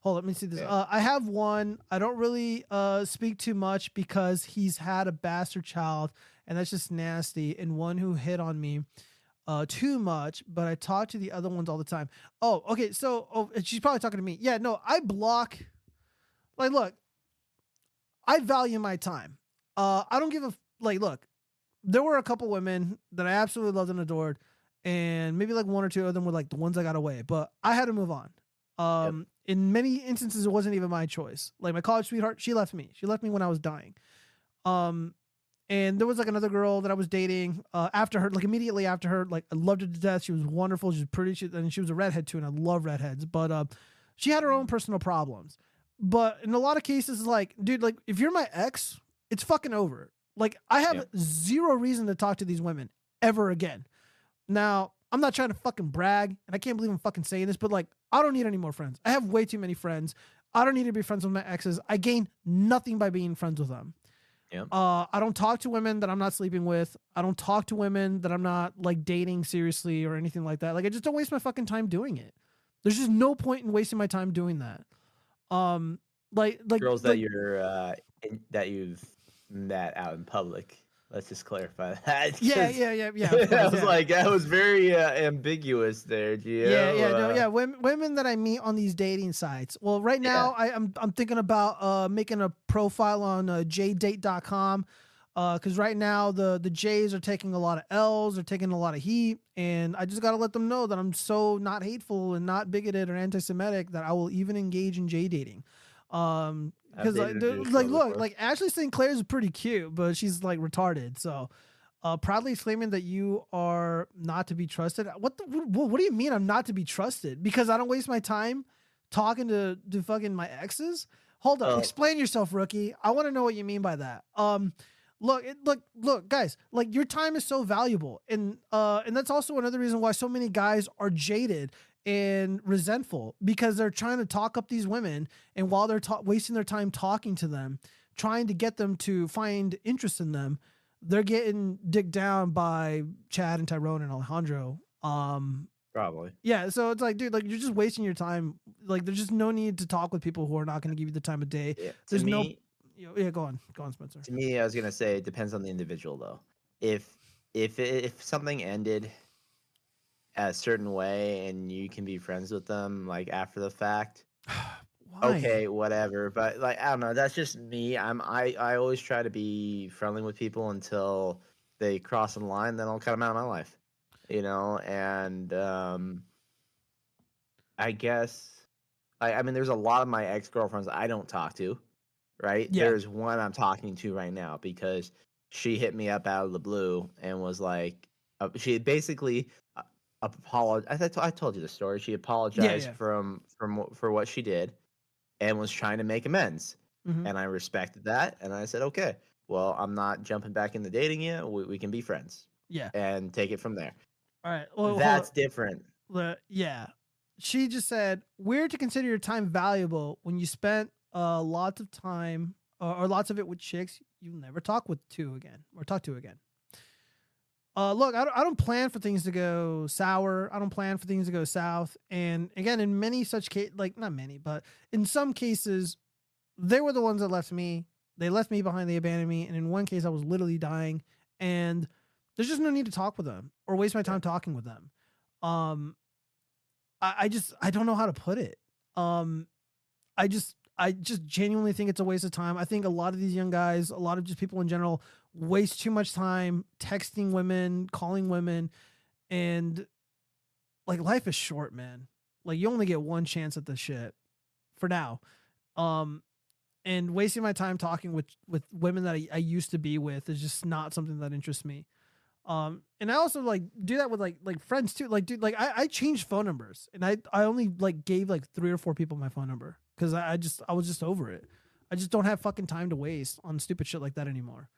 Hold on, let me see this. Uh, I have one. I don't really uh, speak too much because he's had a bastard child, and that's just nasty. And one who hit on me uh, too much, but I talk to the other ones all the time. Oh, okay. So oh, she's probably talking to me. Yeah, no, I block. Like, look, I value my time. Uh, I don't give a like. Look, there were a couple women that I absolutely loved and adored, and maybe like one or two of them were like the ones I got away. But I had to move on. Um, in many instances, it wasn't even my choice. Like my college sweetheart, she left me. She left me when I was dying. Um, and there was like another girl that I was dating uh, after her, like immediately after her. Like I loved her to death. She was wonderful. She was pretty. She, and she was a redhead too, and I love redheads. But uh, she had her own personal problems. But in a lot of cases, like, dude, like if you're my ex, it's fucking over. Like I have zero reason to talk to these women ever again. Now, I'm not trying to fucking brag, and I can't believe I'm fucking saying this, but like, I don't need any more friends. I have way too many friends. I don't need to be friends with my exes. I gain nothing by being friends with them. Yeah. Uh, I don't talk to women that I'm not sleeping with. I don't talk to women that I'm not like dating seriously or anything like that. Like, I just don't waste my fucking time doing it. There's just no point in wasting my time doing that. Um, like, like Girls that like- you're uh, in, that you've met out in public. Let's just clarify that. yeah, yeah, yeah, yeah, of I was yeah. like, that was very uh, ambiguous there, Gio. Yeah, yeah, no, uh, yeah. Women, women that I meet on these dating sites. Well, right now I, I'm I'm thinking about uh making a profile on uh, jdate.com. Uh, because right now the the J's are taking a lot of L's, they're taking a lot of heat, and I just gotta let them know that I'm so not hateful and not bigoted or anti-Semitic that I will even engage in J dating. Um, because like, dated the- Jewish like look, like Ashley St. Clair is pretty cute, but she's like retarded. So, uh, proudly claiming that you are not to be trusted. What the? What, what do you mean I'm not to be trusted? Because I don't waste my time talking to to fucking my exes. Hold up, Uh, explain yourself, rookie. I want to know what you mean by that. Um, look, it, look, look, guys. Like your time is so valuable, and uh, and that's also another reason why so many guys are jaded and resentful because they're trying to talk up these women and while they're ta- wasting their time talking to them trying to get them to find interest in them they're getting digged down by chad and tyrone and alejandro um Probably. yeah so it's like dude like you're just wasting your time like there's just no need to talk with people who are not going to give you the time of day To there's no me- you know, yeah go on go on spencer To me, I was gonna say it depends on the individual though. If if if something ended a certain way and you can be friends with them like after the fact, Why? okay, whatever. But like I don't know, that's just me. I'm I I always try to be friendly with people until they cross the line, then I'll cut them out of my life. You know, and um I guess I I mean there's a lot of my ex girlfriends I don't talk to, right? Yeah. There's one I'm talking to right now because she hit me up out of the blue and was like, uh, she basically apologized. I, th- I told you the story. She apologized yeah. from from for what she did, and was trying to make amends. Mhm. And I respected that, and I said, okay, well, I'm not jumping back into dating you. We, we can be friends yeah and take it from there. all right well That's different. the yeah she just said weird to consider your time valuable when you spent uh lots of time or, or lots of it with chicks you'll never talk with two again or talk to again uh look I don't, I don't plan for things to go sour. I don't plan for things to go south. And again in many such case like not many but in some cases they were the ones that left me. They left me behind. They abandoned me. And in one case i was literally dying. And there's just no need to talk with them or waste my time talking with them. Um I, I just I don't know how to put it. Um I just I just genuinely think it's a waste of time. I think a lot of these young guys, a lot of just people in general, waste too much time texting women, calling women, and like life is short, man. Like you only get one chance at this shit for now. Um and wasting my time talking with with women that I, I used to be with is just not something that interests me. Um, and I also like do that with like like friends too. Like, dude, like I, I changed phone numbers and I I only like gave like three or four people my phone number because I, I just I was just over it. I just don't have fucking time to waste on stupid shit like that anymore.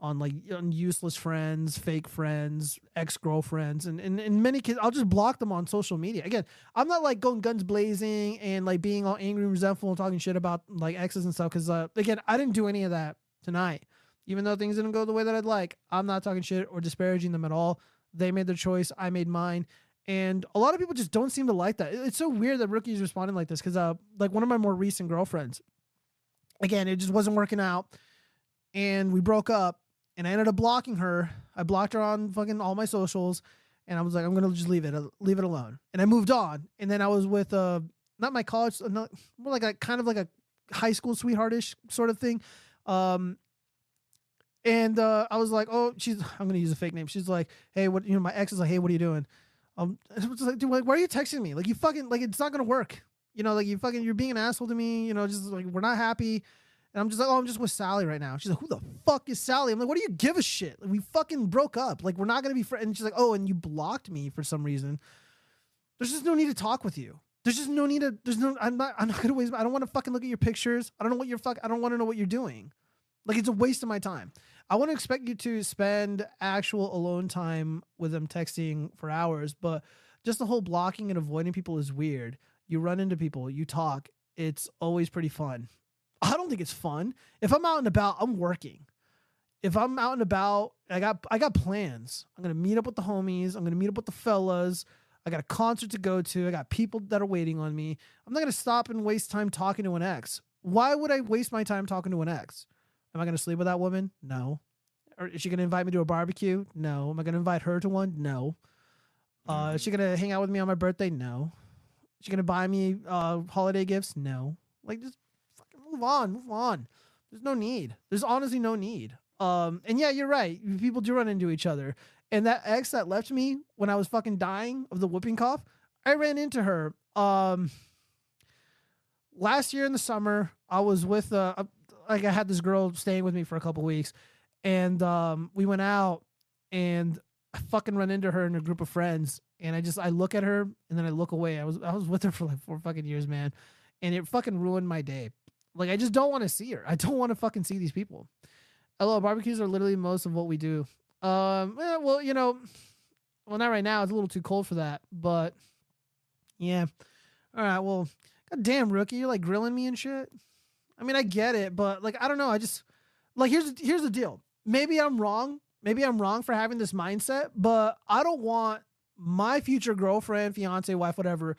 On like on useless friends, fake friends, ex girlfriends, and, and in many cases, I'll just block them on social media. Again, I'm not like going guns blazing and like being all angry and resentful and talking shit about like exes and stuff. Because uh, again, I didn't do any of that tonight even though things didn't go the way that I'd like. I'm not talking shit or disparaging them at all. They made their choice. I made mine. And a lot of people just don't seem to like that. It's so weird that rookies responding like this because, uh, like one of my more recent girlfriends, again, it just wasn't working out, and we broke up. And I ended up blocking her. I blocked her on fucking all my socials, and I was like, I'm gonna just leave it, leave it alone. And I moved on. And then I was with uh, not my college, uh, not, more like a kind of like a high school sweetheartish sort of thing. Um, and uh, I was like, oh, she's, I'm to use a fake name. She's like, hey, what, you know, my ex is like, hey, what are you doing? Um, was like, dude, like, why are you texting me? Like, you fucking, like, it's not to work. You know, like, you fucking, you're being an asshole to me. You know, just like, we're not happy. And I'm just like, oh, I'm just with Sally right now. She's like, who the fuck is Sally? I'm like, what do you give a shit? We fucking broke up. Like, we're not to be friends. And she's like, oh, and you blocked me for some reason. There's just no need to talk with you. There's just no need to, there's no, I'm not, I'm not to waste, I don't want to fucking look at your pictures. I don't know what you're fuck, I don't want to know what you're doing. Like it's a waste of my time. I want to expect you to spend actual alone time with them texting for hours, but just the whole blocking and avoiding people is weird. You run into people, you talk. It's always pretty fun. I don't think it's fun. If I'm out and about, I'm working. If I'm out and about, I got I got plans. I'm gonna meet up with the homies. I'm gonna meet up with the fellas. I got a concert to go to. I got people that are waiting on me. I'm not gonna stop and waste time talking to an ex. Why would I waste my time talking to an ex? Am I to sleep with that woman? No. Or is she to invite me to a barbecue? No. Am I to invite her to one? No. Uh, is she to hang out with me on my birthday? No. Is she to buy me uh, holiday gifts? No. Like, just move on. Move on. There's no need. There's honestly no need. Um, and yeah, you're right. People do run into each other. And that ex that left me when I was fucking dying of the whooping cough, I ran into her. Um, last year in the summer, I was with uh, a, like I had this girl staying with me for a couple weeks, and um, we went out, and I fucking run into her in a group of friends, and I just I look at her and then I look away. I was I was with her for like four fucking years, man, and it fucking ruined my day. Like I just don't want to see her. I don't want to fucking see these people. Hello, barbecues are literally most of what we do. Um, eh, well, you know, well not right now. It's a little too cold for that, but Yeah. All right. Well, goddamn rookie, you're like grilling me and shit. I mean, I get it, but like, I don't know. I just like here's here's the deal. Maybe I'm wrong. Maybe I'm wrong for having this mindset, but I don't want my future girlfriend, fiance, wife, whatever,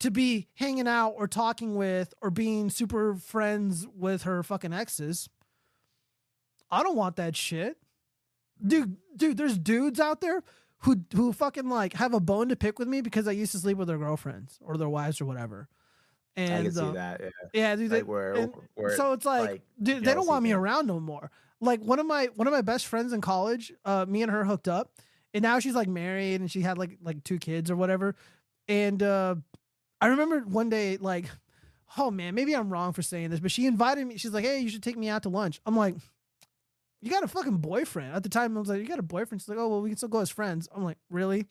to be hanging out or talking with or being super friends with her fucking exes. I don't want that shit. Dude, dude, there's dudes out there who who fucking like have a bone to pick with me because I used to sleep with their girlfriends or their wives or whatever. And I can see uh, that. Yeah. yeah, dude. Like they- where- so it's like, like, dude, they don't want me around no more. Like one of my one of my best friends in college, uh, me and her hooked up, and now she's like married and she had like like two kids or whatever. And uh, I remember one day like, oh man, maybe I'm wrong for saying this, but she invited me. She's like, hey, you should take me out to lunch. I'm like, you got a fucking boyfriend. At the time, I was like, you got a boyfriend. She's like, oh well, we can still go as friends. I'm like, really,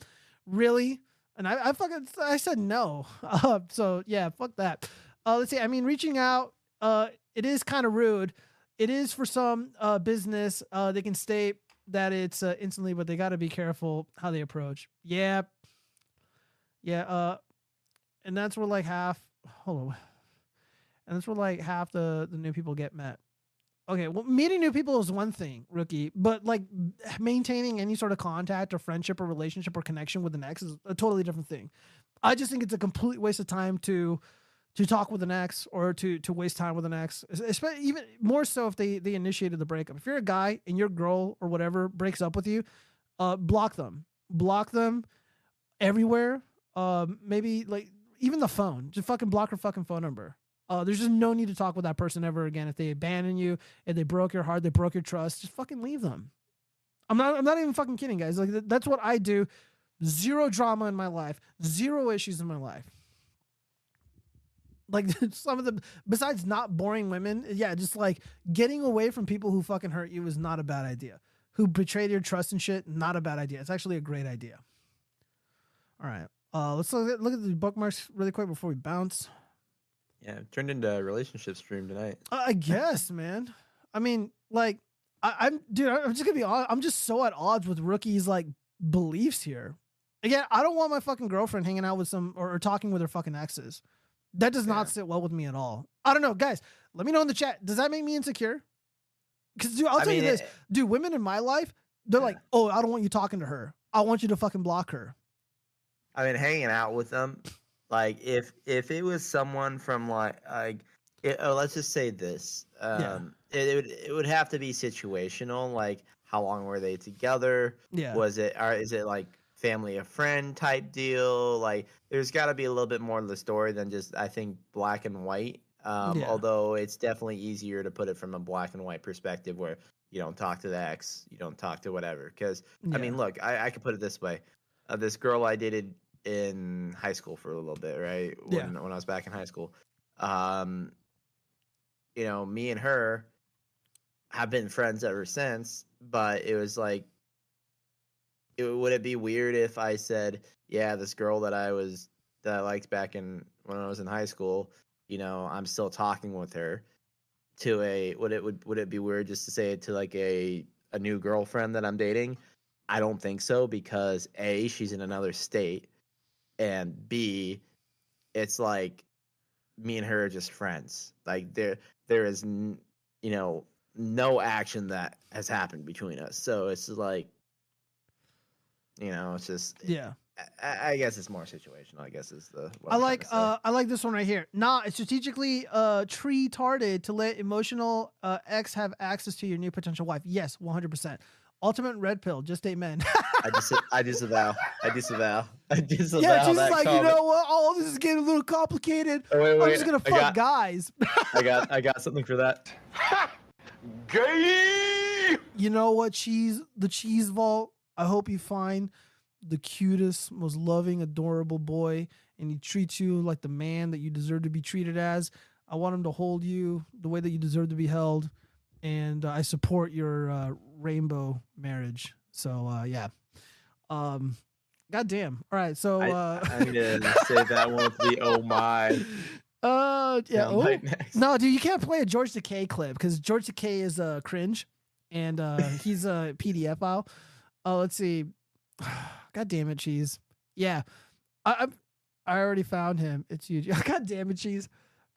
really? And I, I fucking I said no. Uh, so yeah, fuck that. Uh, let's see. I mean, reaching out, uh, it is kind of rude. It is for some uh business. Uh, they can state that it's uh, instantly, but they got to be careful how they approach. Yeah, yeah. Uh, and that's where like half. Hold on. And that's where like half the the new people get met. Okay, well, meeting new people is one thing, rookie, but like maintaining any sort of contact or friendship or relationship or connection with an ex is a totally different thing. I just think it's a complete waste of time to to talk with an ex or to to waste time with an ex, especially even more so if they they initiated the breakup. If you're a guy and your girl or whatever breaks up with you, uh, block them, block them everywhere. Um, maybe like even the phone, just fucking block her fucking phone number. Uh, there's just no need to talk with that person ever again. If they abandon you, if they broke your heart, they broke your trust, just fucking leave them. I'm not. I'm not even fucking kidding, guys. Like th- that's what I do. Zero drama in my life. Zero issues in my life. Like some of the besides not boring women, yeah, just like getting away from people who fucking hurt you is not a bad idea. Who betrayed your trust and shit, not a bad idea. It's actually a great idea. All right. Uh, let's look at, look at the bookmarks really quick before we bounce. Yeah, it turned into a relationship stream tonight. Uh, I guess, man. I mean, like, I, I'm, dude. I'm just gonna be honest. I'm just so at odds with rookies' like beliefs here. Again, I don't want my fucking girlfriend hanging out with some or, or talking with her fucking exes. That does not sit well with me at all. I don't know, guys. Let me know in the chat. Does that make me insecure? Because, dude, I'll I tell you this, it- dude. Women in my life, they're like, oh, I don't want you talking to her. I want you to fucking block her. I mean, hanging out with them, like if if it was someone from like like, it, oh, let's just say this, um, Yeah. it, it would it would have to be situational. Like, how long were they together? Yeah. Was it or is it like family a friend type deal? Like, there's got to be a little bit more to the story than just I think black and white. Um, Yeah. Although it's definitely easier to put it from a black and white perspective, where you don't talk to the ex, you don't talk to whatever. Because I mean, look, I, I could put it this way: uh, this girl I dated in high school for a little bit, right? Yeah. When when I was back in high school, um, you know, me and her have been friends ever since. But it was like, it, would it be weird if I said, "Yeah, this girl that I was that I liked back in when I was in high school, you know, I'm still talking with her." To a would it would would it be weird just to say it to like a a new girlfriend that I'm dating? I don't think so because A, she's in another state, and B, it's like me and her are just friends. Like there there is n- you know no action that has happened between us. So it's like you know, it's just Yeah. I, I guess it's more situational. I guess is the I I'm like uh I like this one right here. Nah, it's strategically uh tree tarded to let emotional uh ex have access to your new potential wife. Yes, 100%. Ultimate red pill, just amen. I dis I disavow. I disavow. I disavow yeah, she's that like, comment. you know what? Oh, this is getting a little complicated. Oh, wait, I'm just gonna I fuck got- guys. I got I got something for that. Gay. you know what? Cheese, the cheese vault. I hope you find the cutest, most loving, adorable boy, and he treats you like the man that you deserve to be treated as. I want him to hold you the way that you deserve to be held, and uh, I support your uh, rainbow marriage. So uh, yeah, um, goddamn. All right, so I, uh, I need to say that one with the oh my. Uh, yeah. Oh. No, dude, you can't play a George Takei clip because George Takei is a uh, cringe, and uh, he's a PDF file. Uh, let's see. God damn it, cheese. Yeah, I, I'm. I already found him. It's you. God damn it, cheese.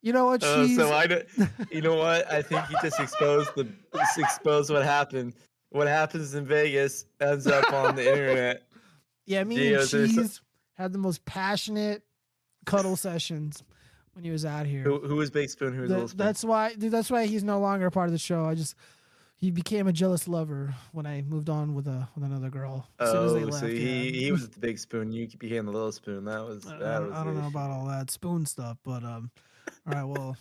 You know what? Oh, Cheese. so I don't. You know what? I think he just exposed the just exposed what happened. What happens in Vegas ends up on the internet. Yeah, me and Cheese had the most passionate cuddle sessions when he was out here. Who, who was Big Spoon? Who was That- Little Spoon? that's why, dude. That's why he's no longer a part of the show. I just he became a jealous lover when I moved on with a with another girl. As soon as they Oh, left, so he, yeah. he was the big spoon. You became the little spoon. That was I, that I was. don't, I don't know issue. about all that spoon stuff, but um, all right, well,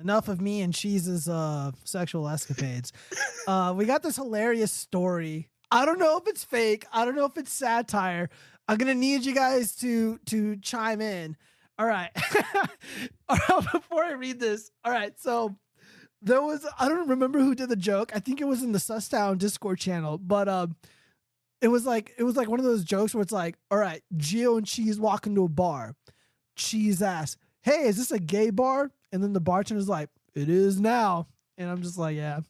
enough of me and Cheese's uh sexual escapades. uh, we got this hilarious story. I don't know if it's fake. I don't know if it's satire. I'm gonna need you guys to to chime in. All right. Before I read this, all right. So there was I don't remember who did the joke. I think it was in the Sustown Discord channel, but um it was like it was like one of those jokes where it's like, all right, Geo and Cheese walk into a bar. Cheese asks, Hey, is this a gay bar? And then the bartender's like, It is now. And I'm just like, Yeah,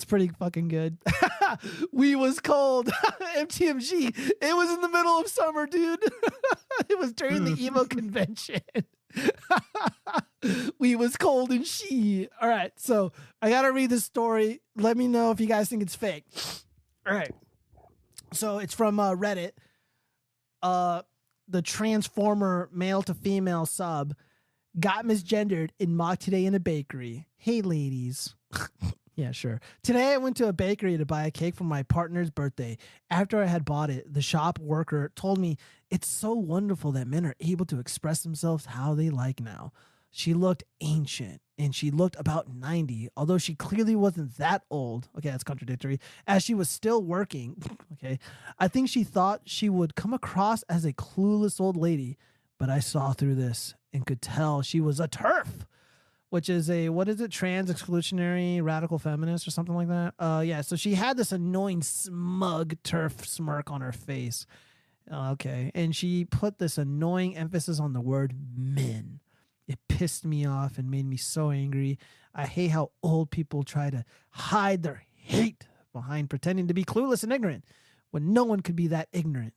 it's pretty fucking good. we was cold. MTMG. It was in the middle of summer, dude. it was during the emo convention. we was cold and she. All right, so I gotta read this story. Let me know if you guys think it's fake. All right. So it's from uh, Reddit. Uh, the transformer male to female sub got misgendered in mock today in a bakery. Hey, ladies. Yeah, sure. Today I went to a bakery to buy a cake for my partner's birthday. After I had bought it, the shop worker told me it's so wonderful that men are able to express themselves how they like now. She looked ancient and she looked about 90, although she clearly wasn't that old. Okay, that's contradictory. As she was still working, okay, I think she thought she would come across as a clueless old lady, but I saw through this and could tell she was a TERF, which is a what is it, trans exclusionary radical feminist or something like that. Uh, yeah. So she had this annoying smug TERF smirk on her face. Uh, Okay, and she put this annoying emphasis on the word men. It pissed me off and made me so angry. I hate how old people try to hide their hate behind pretending to be clueless and ignorant when no one could be that ignorant.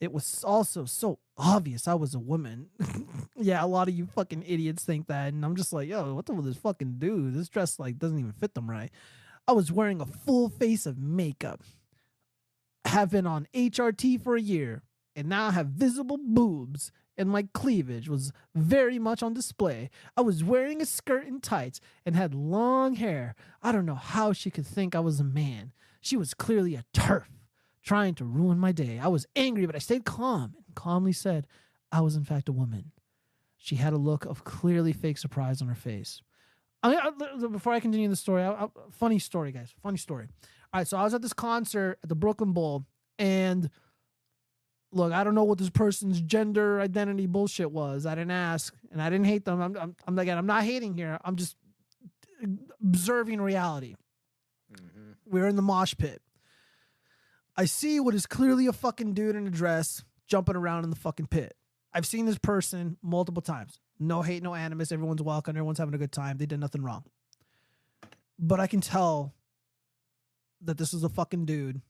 It was also so obvious I was a woman. yeah, a lot of you fucking idiots think that, and I'm just like, yo, what the with this fucking dude? This dress like doesn't even fit them right. I was wearing a full face of makeup, have been on HRT for a year, and now I have visible boobs, and my cleavage was very much on display. I was wearing a skirt and tights and had long hair. I don't know how she could think I was a man. She was clearly a TERF, trying to ruin my day. I was angry, but I stayed calm and calmly said I was, in fact, a woman. She had a look of clearly fake surprise on her face. I, I- before I continue the story, I, I- funny story, guys. Funny story. All right, so I was at this concert at the Brooklyn Bowl, and look, I don't know what this person's gender identity bullshit was. I didn't ask, and I didn't hate them. I'm, I'm, I'm again, I'm not hating here. I'm just observing reality. Mm-hmm. We're in the mosh pit. I see what is clearly a fucking dude in a dress jumping around in the fucking pit. I've seen this person multiple times. No hate, no animus. Everyone's welcome. Everyone's having a good time. They did nothing wrong. But I can tell that this is a fucking dude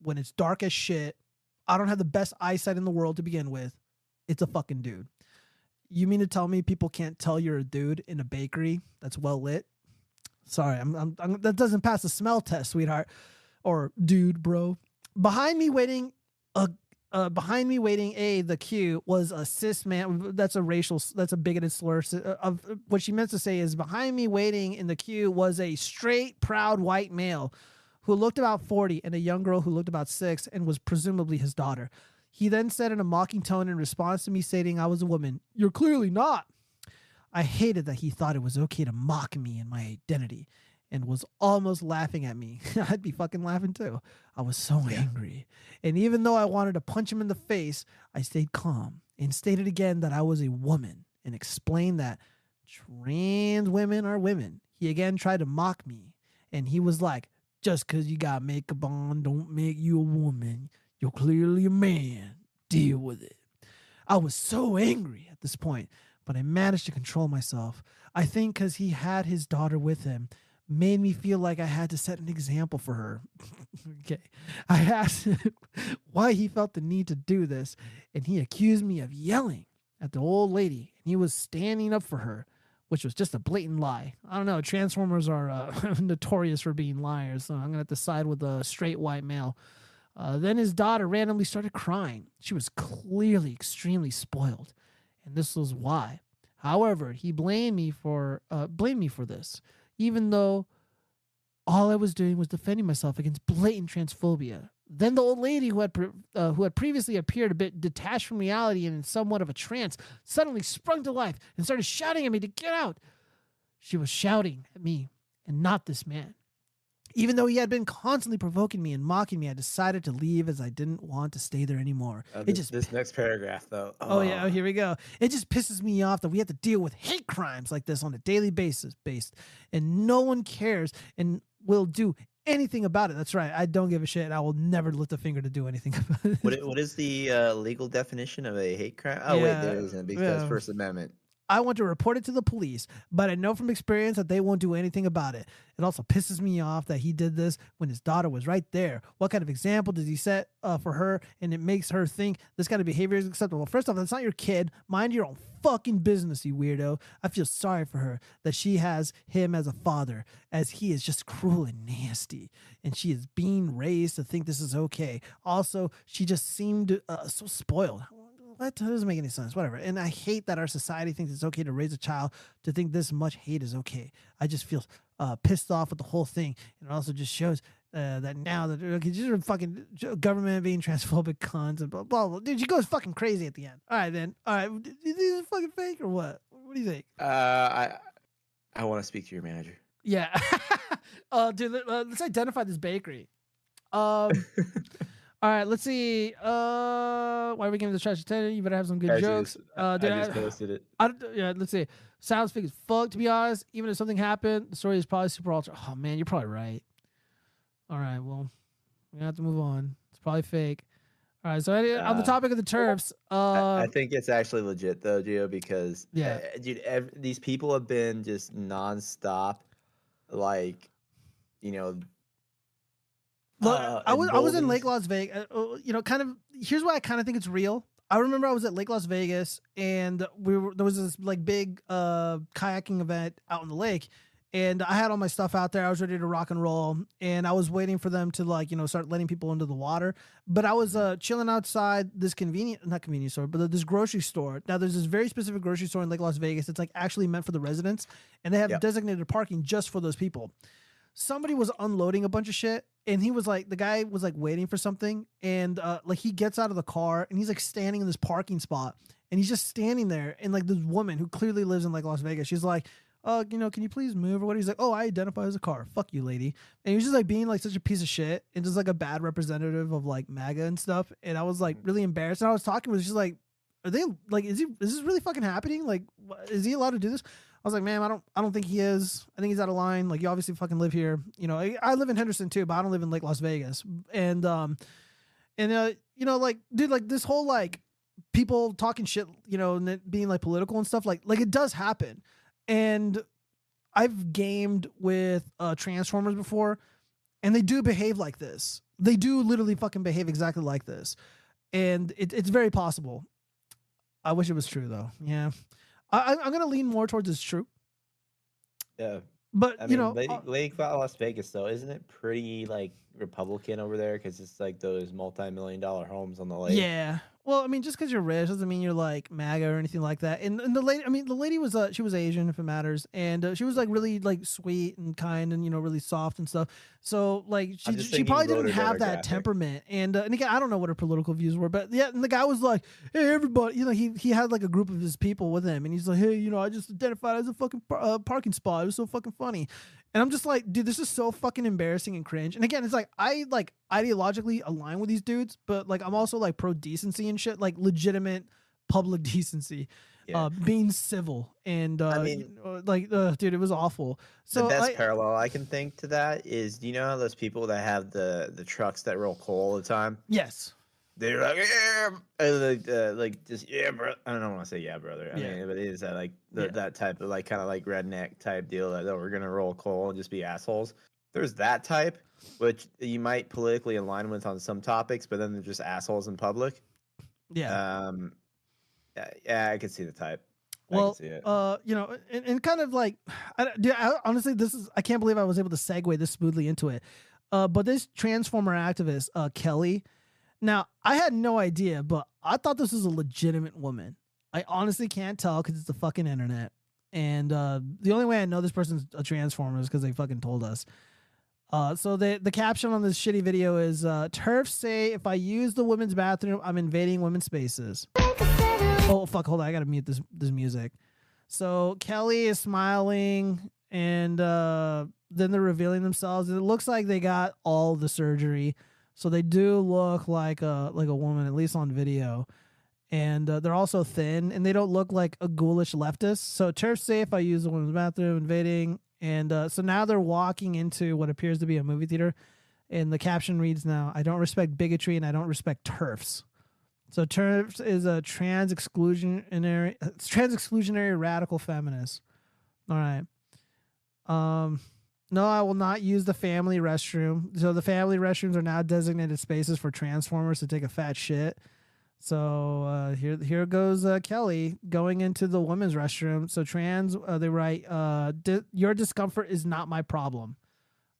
when it's dark as shit. I don't have the best eyesight in the world to begin with. It's a fucking dude. You mean to tell me people can't tell you're a dude in a bakery that's well lit? Sorry, I'm, I'm, I'm- that doesn't pass the smell test, sweetheart, or dude, bro. Behind me waiting, a uh, behind me waiting a the queue was a cis man. That's a racial. That's a bigoted slur. uh, Of what she meant to say is behind me waiting in the queue was a straight, proud white male who looked about 40 and a young girl who looked about six and was presumably his daughter. He then said in a mocking tone in response to me stating I was a woman, You're clearly not. I hated that he thought it was okay to mock me and my identity and was almost laughing at me. I'd be fucking laughing too. I was so angry. And even though I wanted to punch him in the face, I stayed calm and stated again that I was a woman and explained that trans women are women. He again tried to mock me and he was like, just because you got makeup on don't make you a woman. You're clearly a man. Deal with it. I was so angry at this point, but I managed to control myself. I think because he had his daughter with him, made me feel like I had to set an example for her. okay. I asked him why he felt the need to do this, and he accused me of yelling. at the old lady and he was standing up for her, which was just a blatant lie. I don't know. Transformers are uh, notorious for being liars, so I'm gonna have to side with a straight white male. Uh, then his daughter randomly started crying. She was clearly extremely spoiled, and this was why. However, he blamed me for uh, blamed me for this, even though all I was doing was defending myself against blatant transphobia. Then the old lady who had pre- uh, who had previously appeared a bit detached from reality and in somewhat of a trance suddenly sprung to life and started shouting at me to get out. She was shouting at me and not this man. Even though he had been constantly provoking me and mocking me, I decided to leave as I didn't want to stay there anymore. Uh, it this, just this next paragraph, though. Oh yeah, oh, here we go. It just pisses me off that we have to deal with hate crimes like this on a daily basis, based, and no one cares and will do anything about it. That's right. I don't give a shit. I will never lift a finger to do anything about it. What, what is the uh, legal definition of a hate crime? Oh, wait, there Yeah, isn't because yeah. First Amendment. I want to report it to the police, but I know from experience that they won't do anything about it. It also pisses me off that he did this when his daughter was right there. What kind of example does he set uh, for her? And it makes her think this kind of behavior is acceptable. First off, that's not your kid. Mind your own fucking business, you weirdo. I feel sorry for her that she has him as a father, as he is just cruel and nasty. And she is being raised to think this is okay. Also, she just seemed uh, so spoiled. That doesn't make any sense. Whatever. And I hate that our society thinks it's okay to raise a child to think this much hate is okay. I just feel uh, pissed off with the whole thing. And it also just shows uh, that now that okay, just a fucking government being transphobic cons and blah, blah blah. Dude, she goes fucking crazy at the end. All right, then. All right, is this fucking fake or what? What do you think? Uh, I I want to speak to your manager. Yeah. uh, dude, uh, let's identify this bakery. Um. all right, let's see. Uh, why are we giving this trash attendant? You better have some good I jokes. just- uh, I just posted it. I don't, yeah, let's see. Sounds fake as fuck, to be honest. Even if something happened, the story is probably super ultra. Oh man, you're probably right. All right, well, we have to move on. It's probably fake. All right, so any- on the Uh, topic of the terps, uh, I, I think it's actually legit though, Gio, because Yeah. uh, dude, ev- these people have been just nonstop, like, you know. Look, uh, I was I was in Lake Las Vegas. Uh, you know, kind of. Here's why I kind of think it's real. I remember I was at Lake Las Vegas, and we were there was this like big uh kayaking event out in the lake, and I had all my stuff out there. I was ready to rock and roll, and I was waiting for them to like you know start letting people into the water. But I was uh chilling outside this convenient not convenience store, but this grocery store. Now there's this very specific grocery store in Lake Las Vegas. It's like actually meant for the residents, and they have Yep. designated parking just for those people somebody was unloading a bunch of shit and he was like the guy was like waiting for something and uh like he gets out of the car and he's like standing in this parking spot and he's just standing there and like this woman who clearly lives in like Las Vegas she's like uh you know can you please move or what? He's like oh I identify as a car. Fuck you lady. And he was just like being like such a piece of shit and just like a bad representative of like MAGA and stuff and I was like really embarrassed and I was talking with she's like are they like is he is this really fucking happening? Like is he allowed to do this I was like, man, I don't, I don't think he is. I think he's out of line. Like, you obviously fucking live here. You know, I, I live in Henderson too, but I don't live in Lake Las Vegas. And, um, and uh, you know, like, dude, like this whole like people talking shit, you know, and being like political and stuff, like, like it does happen. And I've gamed with uh Transformers before, and they do behave like this. They do literally fucking behave exactly like this, and it, it's very possible. I wish it was true though. Yeah. I, I- I'm gonna lean more towards it's true, Yeah. but I you know, Lake, uh, Lake Las Vegas though, isn't it pretty like Republican over there? Because it's like those multi-million dollar homes on the lake. yeah. Well, I mean, just because you're rich doesn't mean you're like MAGA or anything like that. And, and the lady, I mean, the lady was uh, she was Asian, if it matters, and uh, she was like really like sweet and kind and you know really soft and stuff. So like she she probably didn't have that temperament. And uh, and again, I don't know what her political views were, but yeah, and the guy was like, hey everybody, you know, he he had like a group of his people with him, and he's like, hey, you know, I just identified as a fucking par- uh, parking spot. It was so fucking funny. And I'm just like, dude, this is so fucking embarrassing and cringe. And again, it's like I like ideologically align with these dudes, but like I'm also like pro decency and shit, like legitimate public decency, uh, being civil and uh, I mean- you know, like, uh, dude, it was awful. So the best I, parallel I can think to that is, do you know those people that have the the trucks that roll coal all the time? yes, They're like, yeah, uh, like, uh, like just yeah, bro. I don't want to say yeah, brother. I Yeah. mean, but it is that like the, Yeah. that type of like kind of like redneck type deal that oh, we're gonna roll coal and just be assholes. There's that type, which you might politically align with on some topics, but then they're just assholes in public. yeah, Um, Yeah, I can see the type. I Well, can see it. uh, you know, and, and kind of like, I, dude, I, honestly, this is I can't believe I was able to segue this smoothly into it. Uh, but this transformer activist, uh, Kelly. Now, I had no idea, but I thought this was a legitimate woman. I honestly can't tell because it's the fucking internet. And uh, the only way I know this person's a transformer is because they fucking told us. Uh, so the the caption on this shitty video is uh, "TERFs say if I use the women's bathroom, I'm invading women's spaces." Oh fuck! Hold on, I gotta mute this this music. So Kelly is smiling, and uh, then they're revealing themselves. It looks like they got all the surgery, so they do look like a like a woman, at least on video. And uh, they're also thin, and they don't look like a ghoulish leftist. So turf safe. I use the women's bathroom, invading, and uh, so now they're walking into what appears to be a movie theater. And the caption reads now: "I don't respect bigotry, and I don't respect TERFs." So TERFs is a trans exclusionary trans exclusionary radical feminist. All right. Um no, I will not use the family restroom. So the family restrooms are now designated spaces for transformers to take a fat shit. So uh, here here goes uh, Kelly going into the women's restroom. So trans uh, they write uh, di- your discomfort is not my problem.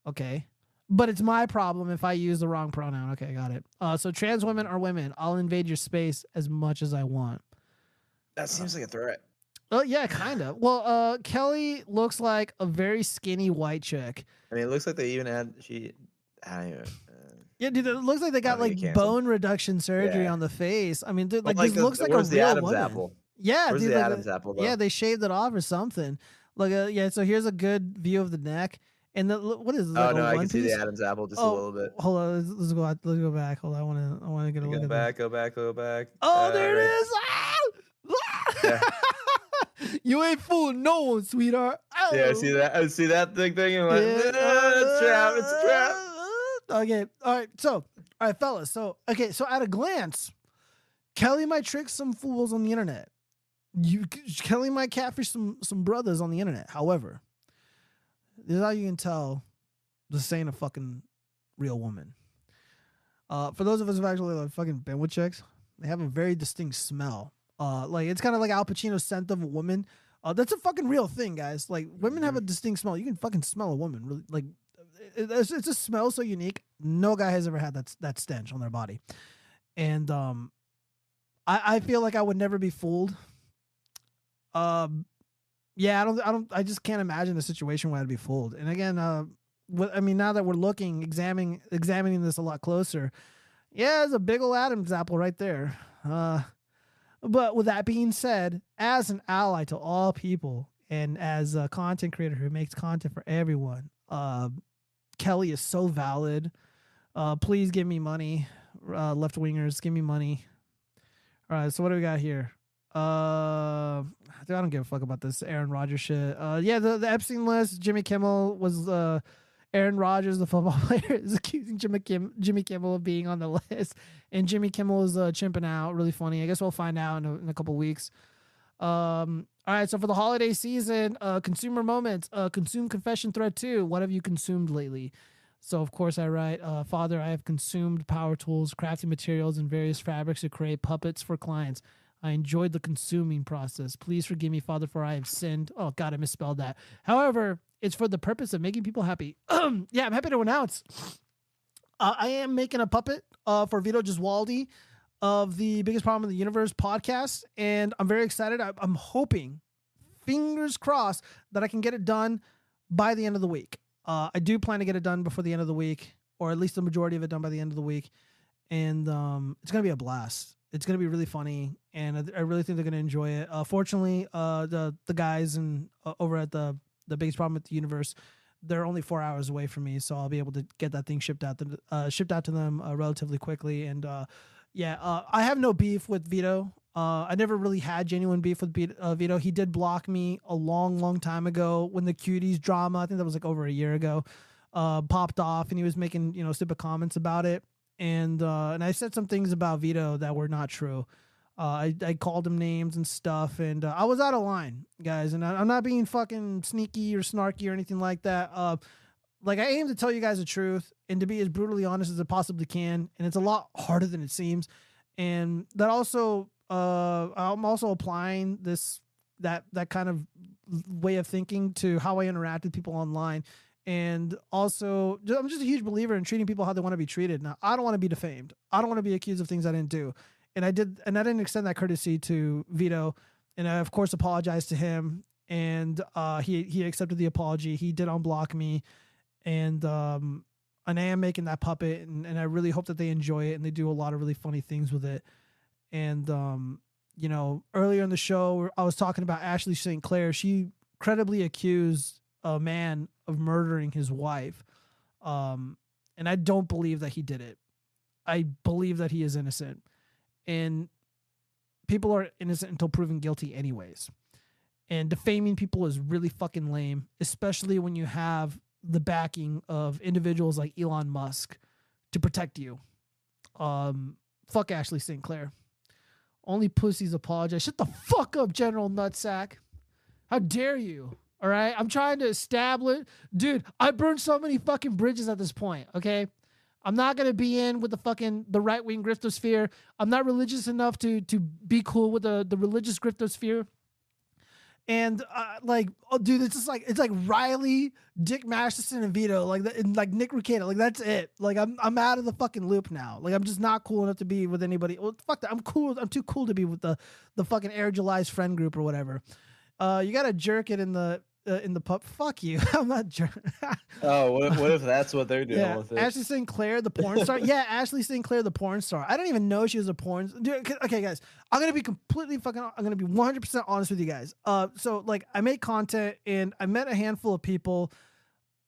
Okay. But it's my problem if I use the wrong pronoun. Okay, I got it. Uh, so trans women are women. I'll invade your space as much as I want. That seems like a threat. Oh yeah, kind of. Well, uh, Kelly looks like a very skinny white chick. I mean, it looks like they even had she. I don't even. uh, Yeah, dude, it looks like they got like bone reduction surgery Yeah. on the face. I mean, dude, like, like, this the- looks like a real Adam's woman. apple? Yeah, Where's dude, the like, Adam's apple, Yeah, they shaved it off or something. Like, uh, yeah. So here's a good view of the neck. And the what is this? Oh like no, I can see the? Adam's apple just Oh, a little bit. Hold on, let's, let's go. out- Let's go back. Hold on, I want to. I want to get a look Go at back, go back, go back. Oh, Uh, there it right- is. Ah! you ain't fooling no one, sweetheart. Yeah, I Oh. see that. I see that thing thing and went, Yeah. "Ah, it's a trap. It's a trap. Okay. All right. So, all right, fellas. So, okay. So, at a glance, Kelly might trick some fools on the internet. You, Kelly might catfish some some brothers on the internet. However, this is how you can tell this ain't a fucking real woman. Uh, for those of us who've actually like, fucking been with chicks, they have a very distinct smell. Uh, like it's kind of like Al Pacino's scent of a woman. Uh, that's a fucking real thing, guys. Like women have a distinct smell. You can fucking smell a woman. Really, like it's, it's a smell so unique. No guy has ever had that that stench on their body, and um, I I feel like I would never be fooled. Um, yeah, I don't I don't I just can't imagine a situation where I'd be fooled. And again, uh, what I mean now that we're looking, examining examining this a lot closer, yeah, there's a big old Adam's apple right there. Uh, but with that being said, as an ally to all people and as a content creator who makes content for everyone, uh, Kelly is so valid. Uh, please give me money, uh, left wingers, give me money. All right, so what do we got here? Uh, dude, I don't give a fuck about this Aaron Rodgers shit. Uh, yeah, the, the Epstein list. Jimmy Kimmel was uh, Aaron Rodgers, the football player, is accusing Jimmy Kim, Jimmy Kimmel of being on the list, and Jimmy Kimmel is uh, chimping out. Really funny. I guess we'll find out in a, in a couple weeks. Um, all right, so for the holiday season, uh, consumer moments, uh, consume confession thread two. What have you consumed lately? So of course I write, uh, Father, I have consumed power tools, crafting materials, and various fabrics to create puppets for clients. I enjoyed the consuming process. Please forgive me, Father, for I have sinned. Oh God, I misspelled that. However, it's for the purpose of making people happy. yeah, I'm happy to announce. Uh, I am making a puppet uh, for Vito Gesualdi of the Biggest Problem in the Universe podcast, and I'm very excited. I, I'm hoping, fingers crossed, that I can get it done by the end of the week. Uh, I do plan to get it done before the end of the week, or at least the majority of it done by the end of the week, and um, it's gonna be a blast. It's gonna be really funny, and I, I really think they're gonna enjoy it. Uh, fortunately, uh, the the guys and uh, over at the the biggest problem with the universe, they're only four hours away from me, so I'll be able to get that thing shipped out to uh, shipped out to them uh, relatively quickly. And uh, yeah, uh, I have no beef with Vito. Uh, I never really had genuine beef with uh, Vito. He did block me a long, long time ago when the cuties drama. I think that was like over a year ago. Uh, popped off, and he was making you know stupid comments about it. And uh, and I said some things about Vito that were not true. Uh, I, I called him names and stuff, and uh, I was out of line, guys. And I, I'm not being fucking sneaky or snarky or anything like that. Uh, like I aim to tell you guys the truth and to be as brutally honest as I possibly can, and it's a lot harder than it seems. And that also uh, I'm also applying this that that kind of way of thinking to how I interact with people online. And also, I'm just a huge believer in treating people how they want to be treated. Now, I don't want to be defamed. I don't want to be accused of things I didn't do. And I did, and I didn't extend that courtesy to Vito. And I, of course, apologized to him. And uh, he he accepted the apology. He did unblock me, and um, and I am making that puppet, and, and I really hope that they enjoy it and they do a lot of really funny things with it. And um, you know, earlier in the show, I was talking about Ashley St. Clair. She credibly accused a man of murdering his wife. Um, and I don't believe that he did it. I believe that he is innocent. And people are innocent until proven guilty, anyways. And defaming people is really fucking lame, especially when you have the backing of individuals like Elon Musk to protect you. Um, fuck Ashley St. Clair. Only pussies apologize. Shut the fuck up, General Nutsack. How dare you? All right. I'm trying to establish. Dude, I burned so many fucking bridges at this point. Okay. I'm not gonna be in with the fucking the right wing griftosphere. I'm not religious enough to to be cool with the the religious griftosphere. And uh, like, oh, dude, it's just like it's like Riley, Dick Masterson, and Vito, like and like Nick Rekieta, like that's it. Like I'm I'm out of the fucking loop now. Like I'm just not cool enough to be with anybody. Well, fuck that. I'm cool. I'm too cool to be with the the fucking Eric July's friend group or whatever. Uh, you gotta jerk it in the uh, in the pup. Fuck you. I'm not jerk. Oh, what if, what if that's what they're doing yeah, with it? Ashley St. Clair, the porn star. yeah, Ashley St. Clair, the porn star. I don't even know she was a porn. Dude, okay, guys, I'm gonna be completely fucking. I'm gonna be 100 percent honest with you guys. Uh, so like, I make content and I met a handful of people.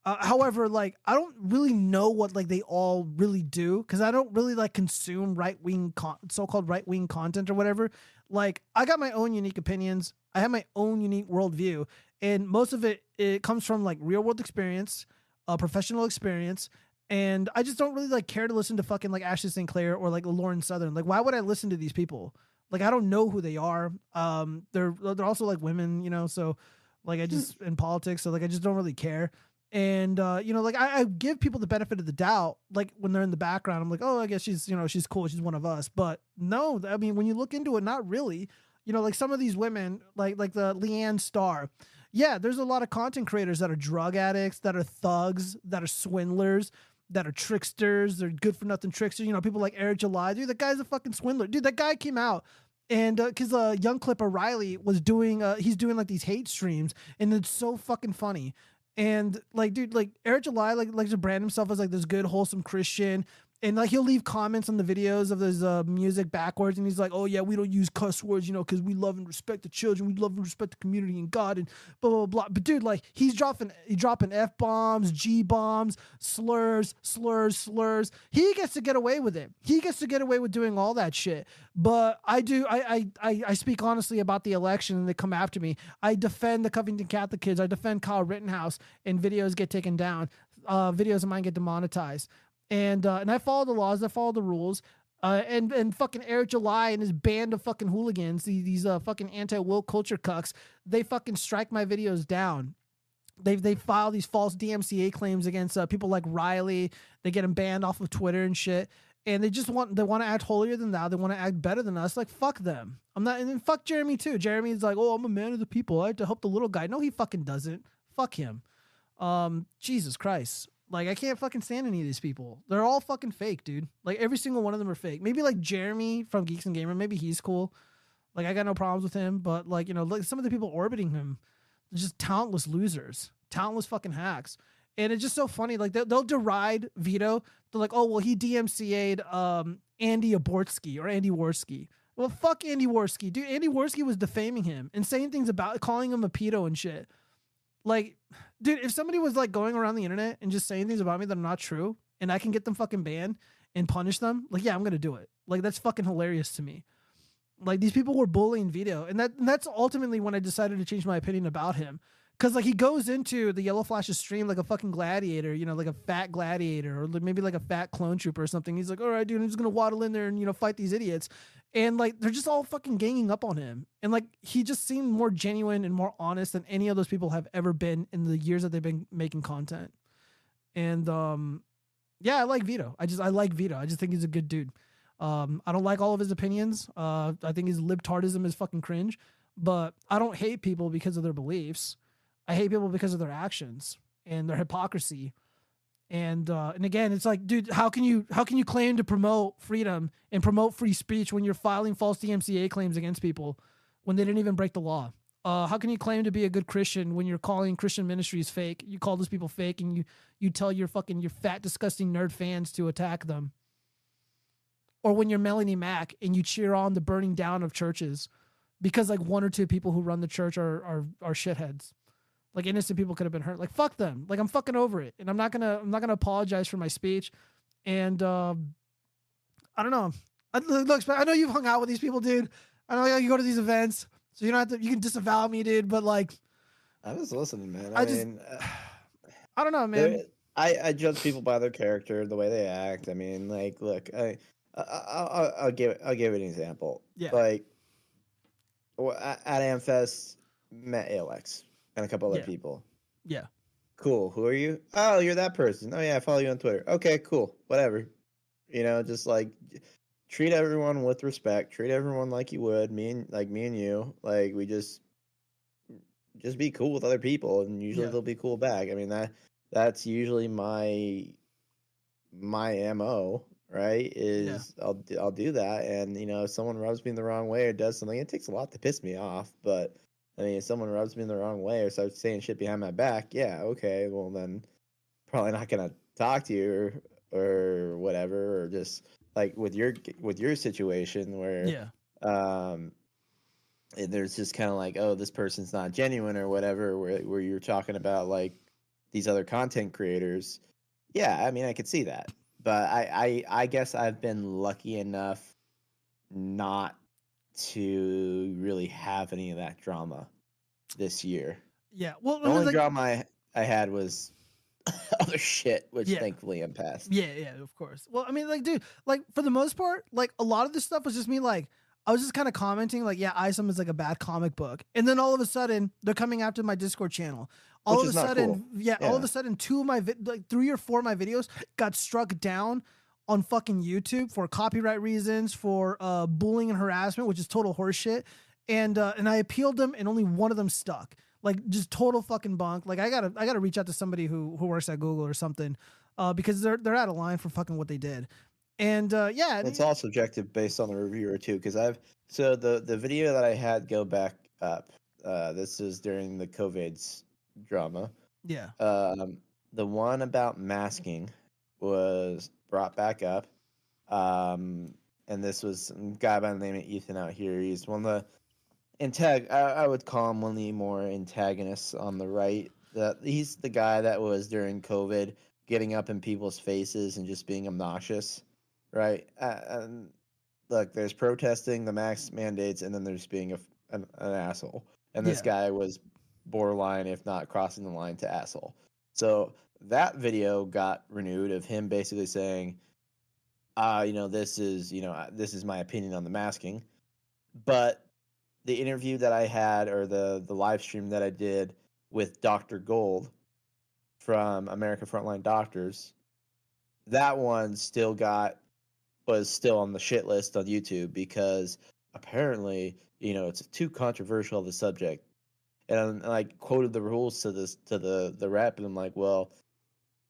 Uh, however, like, I don't really know what like they all really do because I don't really like consume right wing con- so-called right wing content or whatever. Like, I got my own unique opinions. I have my own unique worldview, and most of it it comes from like real world experience, uh, professional experience, and I just don't really like care to listen to fucking like Ashley St. Clair or like Lauren Southern. Like, why would I listen to these people? Like, I don't know who they are. Um, they're they're also like women, you know. So, like, I just in politics, so like I just don't really care. And uh, you know, like I, I give people the benefit of the doubt. Like when they're in the background, I'm like, oh, I guess she's you know she's cool, she's one of us. But no, I mean, when you look into it, not really. You know, like some of these women, like like the Leanne Starr. Yeah, there's a lot of content creators that are drug addicts, that are thugs, that are swindlers, that are tricksters. They're good for nothing tricksters. You know, people like Eric July. Dude, that guy's a fucking swindler. Dude, that guy came out and because uh, young clip O'Reilly was doing, uh, he's doing like these hate streams, and it's so fucking funny. And like, dude, like Eric July like likes to brand himself as like this good, wholesome Christian. And like he'll leave comments on the videos of his uh, music backwards, and he's like, "Oh yeah, we don't use cuss words, you know, because we love and respect the children, we love and respect the community and God, and blah blah blah." But dude, like he's dropping, he dropping f bombs, g bombs, slurs, slurs, slurs. He gets to get away with it. He gets to get away with doing all that shit. But I do, I I, I speak honestly about the election, and they come after me. I defend the Covington Catholic kids. I defend Kyle Rittenhouse, and videos get taken down. Uh, videos of mine get demonetized and uh, and I follow the laws, I follow the rules. Uh, and and fucking Eric July and his band of fucking hooligans, these, these uh, fucking anti woke culture cucks, they fucking strike my videos down. They they file these false DMCA claims against uh, people like Riley. They get them banned off of Twitter and shit. And they just want they want to act holier than thou. They want to act better than us. Like fuck them. I'm not. And then fuck Jeremy too. Jeremy's like, oh, I'm a man of the people. I have to help the little guy. No, he fucking doesn't. Fuck him. Um, Jesus Christ. Like I can't fucking stand any of these people. They're all fucking fake, dude. Like every single one of them are fake. Maybe like Jeremy from Geeks and Gamer, maybe he's cool. Like I got no problems with him, but like, you know, like some of the people orbiting him, they're just talentless losers, talentless fucking hacks. And it's just so funny. Like they'll, they'll deride Vito. They're like, oh well, he DMCA'd um Andy Abortsky or Andy Warski. Well, fuck Andy Warski, dude. Andy Warski was defaming him and saying things about calling him a pedo and shit. Like, dude, if somebody was like going around the internet and just saying things about me that are not true, and I can get them fucking banned and punish them, like, yeah, I'm gonna do it. Like, that's fucking hilarious to me. Like, these people were bullying Vito, and that and that's ultimately when I decided to change my opinion about him. Cause like he goes into the Yellow Flash's stream like a fucking gladiator, you know, like a fat gladiator, or maybe like a fat clone trooper or something. He's like, all right, dude, I'm just gonna waddle in there and you know fight these idiots, and like they're just all fucking ganging up on him, and like he just seemed more genuine and more honest than any of those people have ever been in the years that they've been making content, and um, yeah, I like Vito. I just I like Vito. I just think he's a good dude. Um, I don't like all of his opinions. Uh, I think his libtardism is fucking cringe. But I don't hate people because of their beliefs. I hate people because of their actions and their hypocrisy. And uh, and again, it's like, dude, how can you how can you claim to promote freedom and promote free speech when you're filing false DMCA claims against people when they didn't even break the law? Uh, how can you claim to be a good Christian when you're calling Christian ministries fake? You call those people fake, and you you tell your fucking your fat, disgusting nerd fans to attack them. Or when you're Melonie Mac and you cheer on the burning down of churches because like one or two people who run the church are are are shitheads. Like innocent people could have been hurt. Like fuck them. Like I'm fucking over it, and I'm not gonna I'm not gonna apologize for my speech. And um, I don't know. I, look, I know you've hung out with these people, dude. I know you go to these events, so you don't have to. You can disavow me, dude. But like, I was listening, man. I, I just- mean, uh, I don't know, man. I I judge people by their character, the way they act. I mean, like, look, I, I I'll, I'll give I'll give an example. Yeah. Like, at at Amfest, met Alex and a couple other Yeah. people. Yeah. Cool. Who are you? Oh, you're that person. Oh yeah, I follow you on Twitter. Okay, cool. Whatever. You know, just like treat everyone with respect. Treat everyone like you would me and like me and you. Like we just just be cool with other people, and usually Yeah. they'll be cool back. I mean that that's usually my my mo. Right? Is I'll do- I'll do that, and you know if someone rubs me in the wrong way or does something, it takes a lot to piss me off, but. I mean, if someone rubs me the wrong way or starts saying shit behind my back, yeah, okay, well then probably not gonna talk to you or, or whatever, or just like with your with your situation where Yeah. um there's just kind of like oh this person's not genuine or whatever where where you're talking about like these other content creators yeah i mean i could see that but i i i guess i've been lucky enough not to really have any of that drama this year Yeah. Well, the only like- drama I, I had was other shit which Yeah. thankfully i'm past Yeah, yeah, of course. Well, I mean, like, dude, like for the most part, like a lot of this stuff was just me, like, I was just kind of commenting, like, yeah, Isom is like a bad comic book, and then all of a sudden they're coming after my Discord channel. All Which of a sudden, cool. yeah, all of a sudden, two of my vi- like three or four of my videos got struck down on fucking YouTube for copyright reasons, for uh bullying and harassment, which is total horseshit. And uh, and I appealed them, and only one of them stuck. Like just total fucking bunk. Like I gotta I gotta reach out to somebody who who works at Google or something, uh, because they're they're out of line for fucking what they did. And uh, yeah, It's all subjective based on the reviewer too, because I've so the the video that I had go back up. Uh, this is during the COVID's drama. yeah, Um, the one about masking was brought back up. Um, and this was a guy by the name of Ethan out here. He's one of the antag. I, I would call him one of the more antagonists on the right. That he's the guy that was during COVID getting up in people's faces and just being obnoxious, right? Uh, and look, there's protesting the mask mandates, and then there's being a, an, an asshole. And this Yeah. guy was borderline, if not crossing the line to asshole. So that video got renewed of him basically saying, uh, you know, this is, you know, this is my opinion on the masking. But the interview that I had or the the live stream that I did with Dr. Gold from American Frontline Doctors, that one still got was still on the shit list on YouTube because apparently, you know, it's too controversial of a subject. And I quoted the rules to this to the the rep, and I'm like, well,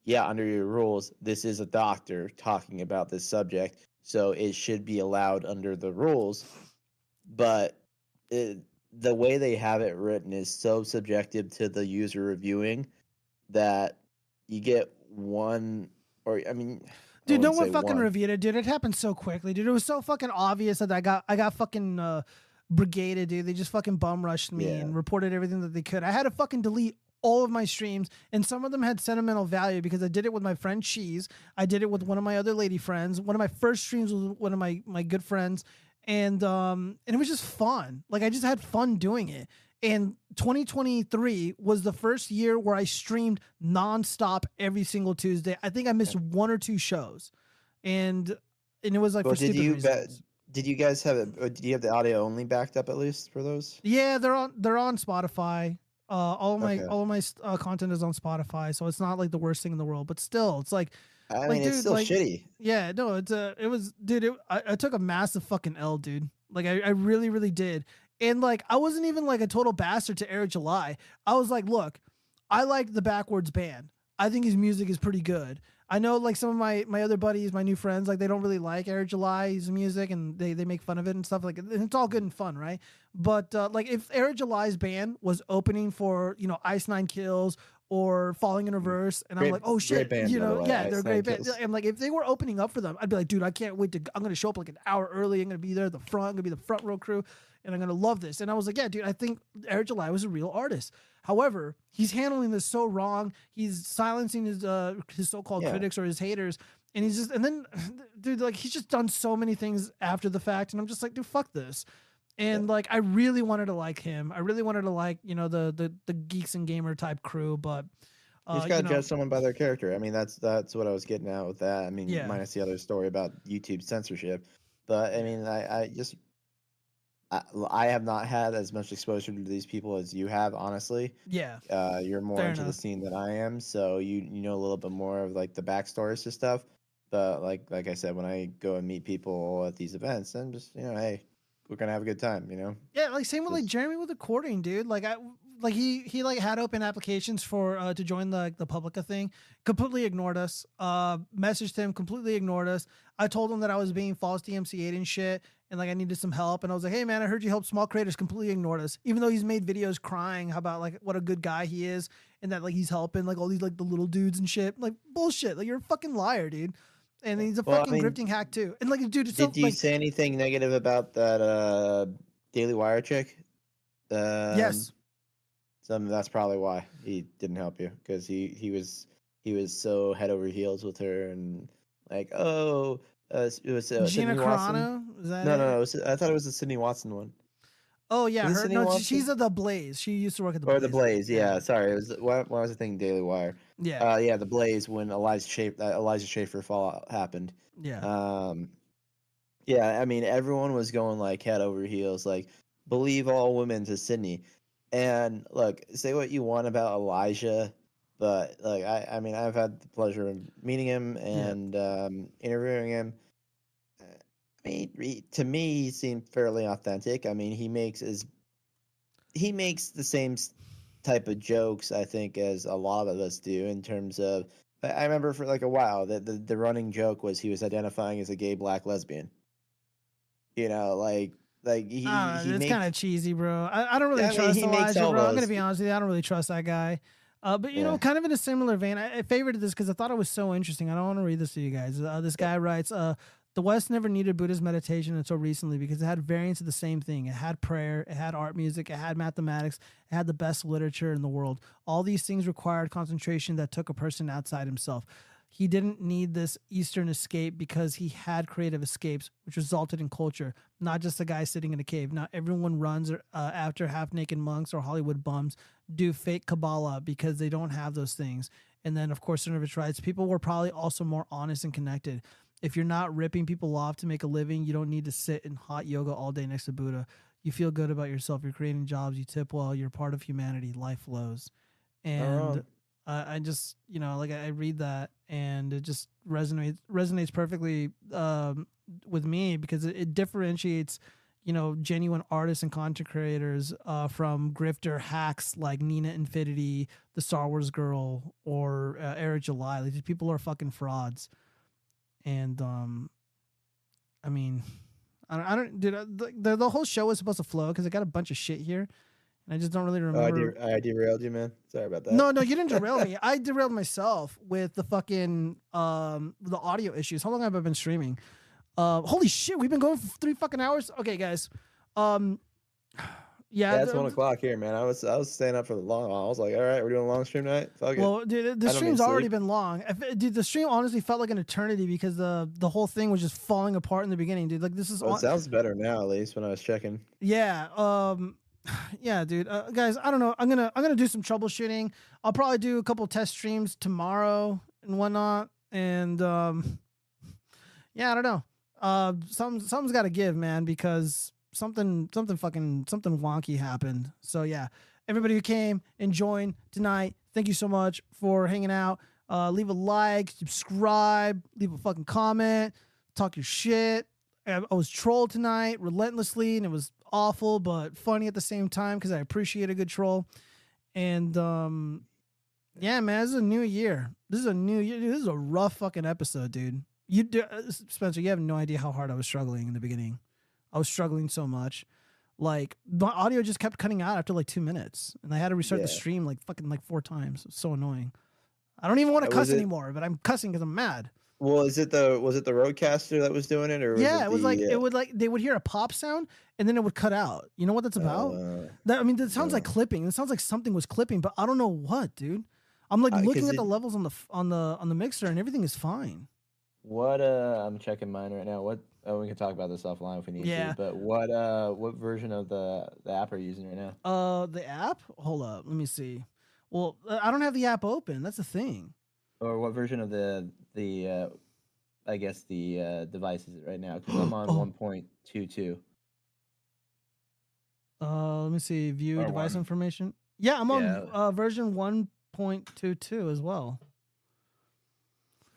yeah, under your rules, this is a doctor talking about this subject, so it should be allowed under the rules. But it, the way they have it written is so subjective to the user reviewing that you get one, or I mean, I dude, no one fucking one. reviewed it, dude. It happened so quickly, dude. It was so fucking obvious that I got I got fucking uh, brigaded, dude. They just fucking bum rushed me and reported everything that they could. I had to fucking delete all of my streams, and some of them had sentimental value because I did it with my friend Cheese. I did it with one of my other lady friends. One of my first streams was one of my my good friends, and um and it was just fun. Like I just had fun doing it. And 2023 was the first year where I streamed nonstop every single Tuesday. I think I missed one or two shows, and and it was like Well, for did stupid you reasons. ba- did you guys have it? Did you have the audio only backed up at least for those? Yeah, they're on they're on Spotify. Uh, all my Okay. all of my uh, content is on Spotify, so it's not like the worst thing in the world. But still, it's like I Like, mean, it's dude, still like- shitty. Yeah, no, it's a, it was, dude. It, I, I took a massive fucking L, dude. Like, I, I really, really did. And like, I wasn't even like a total bastard to Eric July. I was like, look, I like the Backwordz band. I think his music is pretty good. I know like some of my my other buddies, my new friends, like they don't really like Eric July's music and they they make fun of it and stuff like and it's all good and fun, right? But uh, like if Eric July's band was opening for you know Ice Nine Kills or Falling in Reverse, and I'm like, oh great shit, band, you know, yeah, Ice they're a Nine great band. Kills. And like if they were opening up for them, I'd be like, dude, I can't wait to. I'm gonna show up like an hour early. I'm gonna be there at the front. I'm gonna be the front row crew, and I'm gonna love this. And I was like, yeah, dude, I think Eric July was a real artist. However, he's handling this so wrong. He's silencing his uh his so-called Yeah. critics or his haters. And he's just, and then, dude, like he's just done so many things after the fact, and I'm just like, dude, fuck this. And like, I really wanted to like him. I really wanted to like, you know, the the the geeks and gamer type crew, but You uh, just gotta you know, judge someone by their character. I mean, that's that's what I was getting at with that. I mean, Yeah. minus the other story about YouTube censorship, but I mean, I, I just I, I have not had as much exposure to these people as you have, honestly. Yeah. Uh, you're more Fair into enough. the scene than I am, so you you know a little bit more of like the backstories to stuff. But like like I said, when I go and meet people at these events, I'm just you know, hey, we're gonna have a good time, you know. Yeah, like same with like Jeremy with the courting, dude. Like I like he he like had open applications for uh to join the the Publica thing. Completely ignored us. Uh messaged him, completely ignored us. I told him that I was being false DMCA'd and shit and like I needed some help and I was like, "Hey man, I heard you help small creators." Completely ignored us. Even though he's made videos crying about like what a good guy he is and that like he's helping like all these like the little dudes and shit. Like bullshit. Like you're a fucking liar, dude. And he's a Well, I fucking mean, grifting hack too. And like dude, it's so Did you like say anything negative about that uh Daily Wire chick? Um, Yes. So that's probably why he didn't help you because he he was he was so head over heels with her and like oh uh, it was uh, Gina Sydney Watson. Carano? No, no, no. Was, I thought it was the Sydney Watson one. Oh yeah, her, no, Watson? she's at the Blaze. She used to work at the or Blaze. the Blaze. Yeah, sorry. It was what, what was the thing? Daily Wire. Yeah. Uh, yeah, the Blaze when Elijah Schaffer, uh, Elijah Schaffer fallout happened. Yeah. Um, yeah, I mean, everyone was going like head over heels, like believe all women to Sydney. And look, say what you want about Elijah, but like I, I mean, I've had the pleasure of meeting him and um, interviewing him. Uh, I mean, he- to me, he seemed fairly authentic. I mean, he makes as he makes the same type of jokes, I think, as a lot of us do in terms of. I I remember for like a while that the, the running joke was he was identifying as a gay black lesbian. You know, like like he, I don't he it's kind of cheesy, bro. I, I don't really I mean, trust he makes Elijah, bro. I'm gonna be honest with you. I don't really trust that guy. Uh, but you know, kind of in a similar vein, I, I favored this because I thought it was so interesting. I don't want to read this to you guys. Uh, this guy writes, uh, "The West never needed Buddhist meditation until recently because it had variants of the same thing. It had prayer, it had art music, it had mathematics, it had the best literature in the world. All these things required concentration that took a person outside himself." He didn't need this Eastern escape because he had creative escapes, which resulted in culture, not just a guy sitting in a cave. Not everyone runs uh, after half naked monks or Hollywood bums do fake Kabbalah because they don't have those things. And then, of course, Cernovich writes people were probably also more honest and connected. If you're not ripping people off to make a living, you don't need to sit in hot yoga all day next to Buddha. You feel good about yourself. You're creating jobs. You tip well. You're part of humanity. Life flows. And. Uh, I just you know like I I read that and it just resonates resonates perfectly um, with me because it, it differentiates you know genuine artists and content creators uh, from grifter hacks like Nina Infinity, the Star Wars girl, or uh, Eric July. Like these people are fucking frauds, and um, I mean, I don't, I don't dude. The, the, the whole show was supposed to flow because I got a bunch of shit here, and I just don't really Oh, I, remember. de- I derailed you, man. Sorry about that. No, no, you didn't derail me. I derailed myself with the fucking um the audio issues. How long have I been streaming? Uh, holy shit, we've been going for three fucking hours. Okay, guys. Um, yeah, Yeah, it's one o'clock here, man. I was I was staying up for the long haul. I was like, all right, we're doing a long stream tonight. Fuck it. Well, dude, the stream's already been long. I Dude, the stream honestly felt like an eternity because the the whole thing was just falling apart in the beginning, dude. Like this is Well, on- it sounds better now, at least when I was checking. Yeah. Um yeah, dude. Uh, guys, I don't know. I'm gonna I'm gonna do some troubleshooting. I'll probably do a couple test streams tomorrow and whatnot. And um yeah, I don't know. Uh some something's gotta give, man, because something something fucking something wonky happened. So yeah. Everybody who came and joined tonight, thank you so much for hanging out. Uh, leave a like, subscribe, leave a fucking comment, talk your shit. I, I was trolled tonight relentlessly, and it was awful but funny at the same time because I appreciate a good troll. And um, yeah, man, this is a new year. This is a new year. Dude, this is a rough fucking episode, dude. You, do, uh, Spencer, you have no idea how hard I was struggling in the beginning. I was struggling so much. Like the audio just kept cutting out after like two minutes, and I had to restart the stream like fucking like four times. So annoying. I don't even want to cuss anymore, but I'm cussing because I'm mad. Well, is it the was it the RODECaster that was doing it, or was yeah, it, it was the, like uh, it would like they would hear a pop sound and then it would cut out. You know what that's about? Uh, that I mean, that sounds like clipping. It sounds like something was clipping, but I don't know what, dude. I'm like Uh, 'cause looking at it- the levels on the on the on the mixer and everything is fine. What uh I'm checking mine right now. What oh we can talk about this offline if we need Yeah. to. But what uh what version of the, the app are you using right now? Uh, the app. Hold up, let me see. Well, uh, I don't have the app open. That's the thing. Or what version of the the uh I guess the uh device is right now? Because I'm on Oh. one point two two. Uh, let me see. View Or device one. information. Yeah, I'm on Yeah. uh, version 1.22 as well.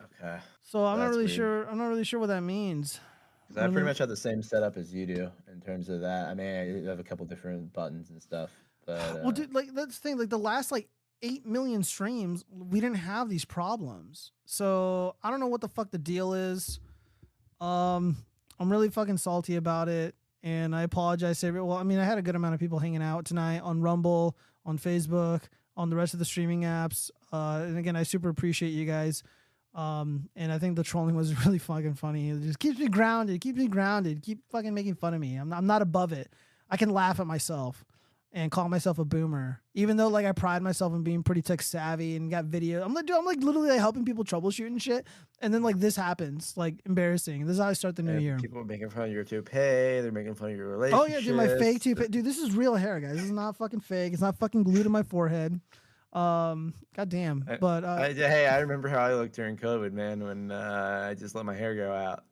Okay. So I'm not really weird. sure. I'm not really sure what that means. 'Cause I Let me- pretty much have the same setup as you do in terms of that. I mean, I have a couple different buttons and stuff, but uh, Well, dude, like that's the thing. Like the last like eight million streams, we didn't have these problems. So I don't know what the fuck the deal is. Um, I'm really fucking salty about it, and I apologize to. Well, I mean, I had a good amount of people hanging out tonight on Rumble, on Facebook, on the rest of the streaming apps. Uh, and again, I super appreciate you guys. Um, and I think the trolling was really fucking funny. It just keeps me grounded, keeps me grounded, keep fucking making fun of me. I'm not, I'm not above it. I can laugh at myself and call myself a boomer, even though like I pride myself in being pretty tech savvy and got video. I'm like, dude, I'm like literally like, helping people troubleshoot and shit. And then like this happens, like embarrassing. This is how I start the new and year. people are making fun of your toupee. They're making fun of your relationship. Oh yeah, dude, my fake toupee. Dude, this is real hair, guys. This is not fucking fake. It's not fucking glued to my forehead. Um, goddamn. But uh, I, hey, I remember how I looked during COVID, man, when uh, I just let my hair go out.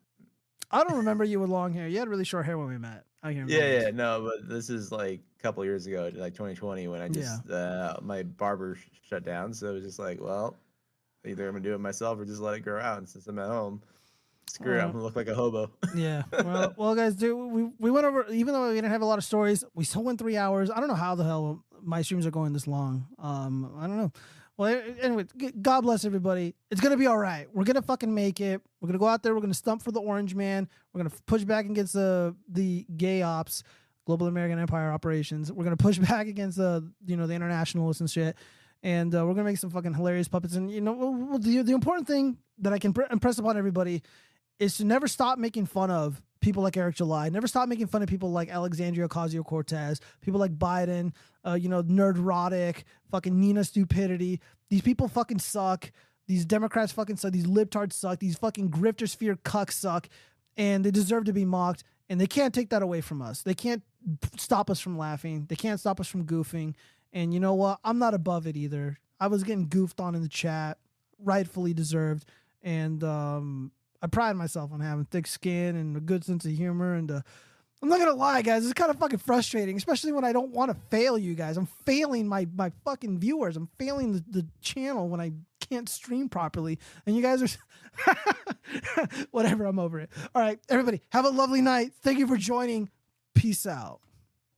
I don't remember you with long hair. You had really short hair when we met. I can. Yeah, yeah, no, but this is like a couple years ago, like 2020, when I just uh, my barber sh- shut down. So it was just like, well, either I'm gonna do it myself or just let it grow out. And since I'm at home, screw it, I'm gonna look like a hobo. yeah. Well, well, guys, dude, we we went over. Even though we didn't have a lot of stories, we still went three hours. I don't know how the hell my streams are going this long. Um, I don't know. Well, anyway, God bless everybody. It's gonna be all right. We're gonna fucking make it. We're gonna go out there. We're gonna stump for the Orange Man. We're gonna push back against the the gay ops, global American empire operations. We're gonna push back against the you know the internationalists and shit. And uh, we're gonna make some fucking hilarious puppets. And you know, the the important thing that I can pr- impress upon everybody is to never stop making fun of people like Eric July. Never stop making fun of people like Alexandria Ocasio Cortez, people like Biden, uh, you know, Nerdrotic, fucking Nina Stupidity. These people fucking suck. These Democrats fucking suck. These libtards suck. These fucking grifter sphere cucks suck. And they deserve to be mocked. And they can't take that away from us. They can't stop us from laughing. They can't stop us from goofing. And you know what? I'm not above it either. I was getting goofed on in the chat, rightfully deserved. And um, I pride myself on having thick skin and a good sense of humor. And uh, I'm not gonna lie, guys, it's kind of fucking frustrating, especially when I don't want to fail you guys. I'm failing my my fucking viewers. I'm failing the, the channel when I can't stream properly, and you guys are whatever. I'm over it. All right, everybody, have a lovely night. Thank you for joining. Peace out.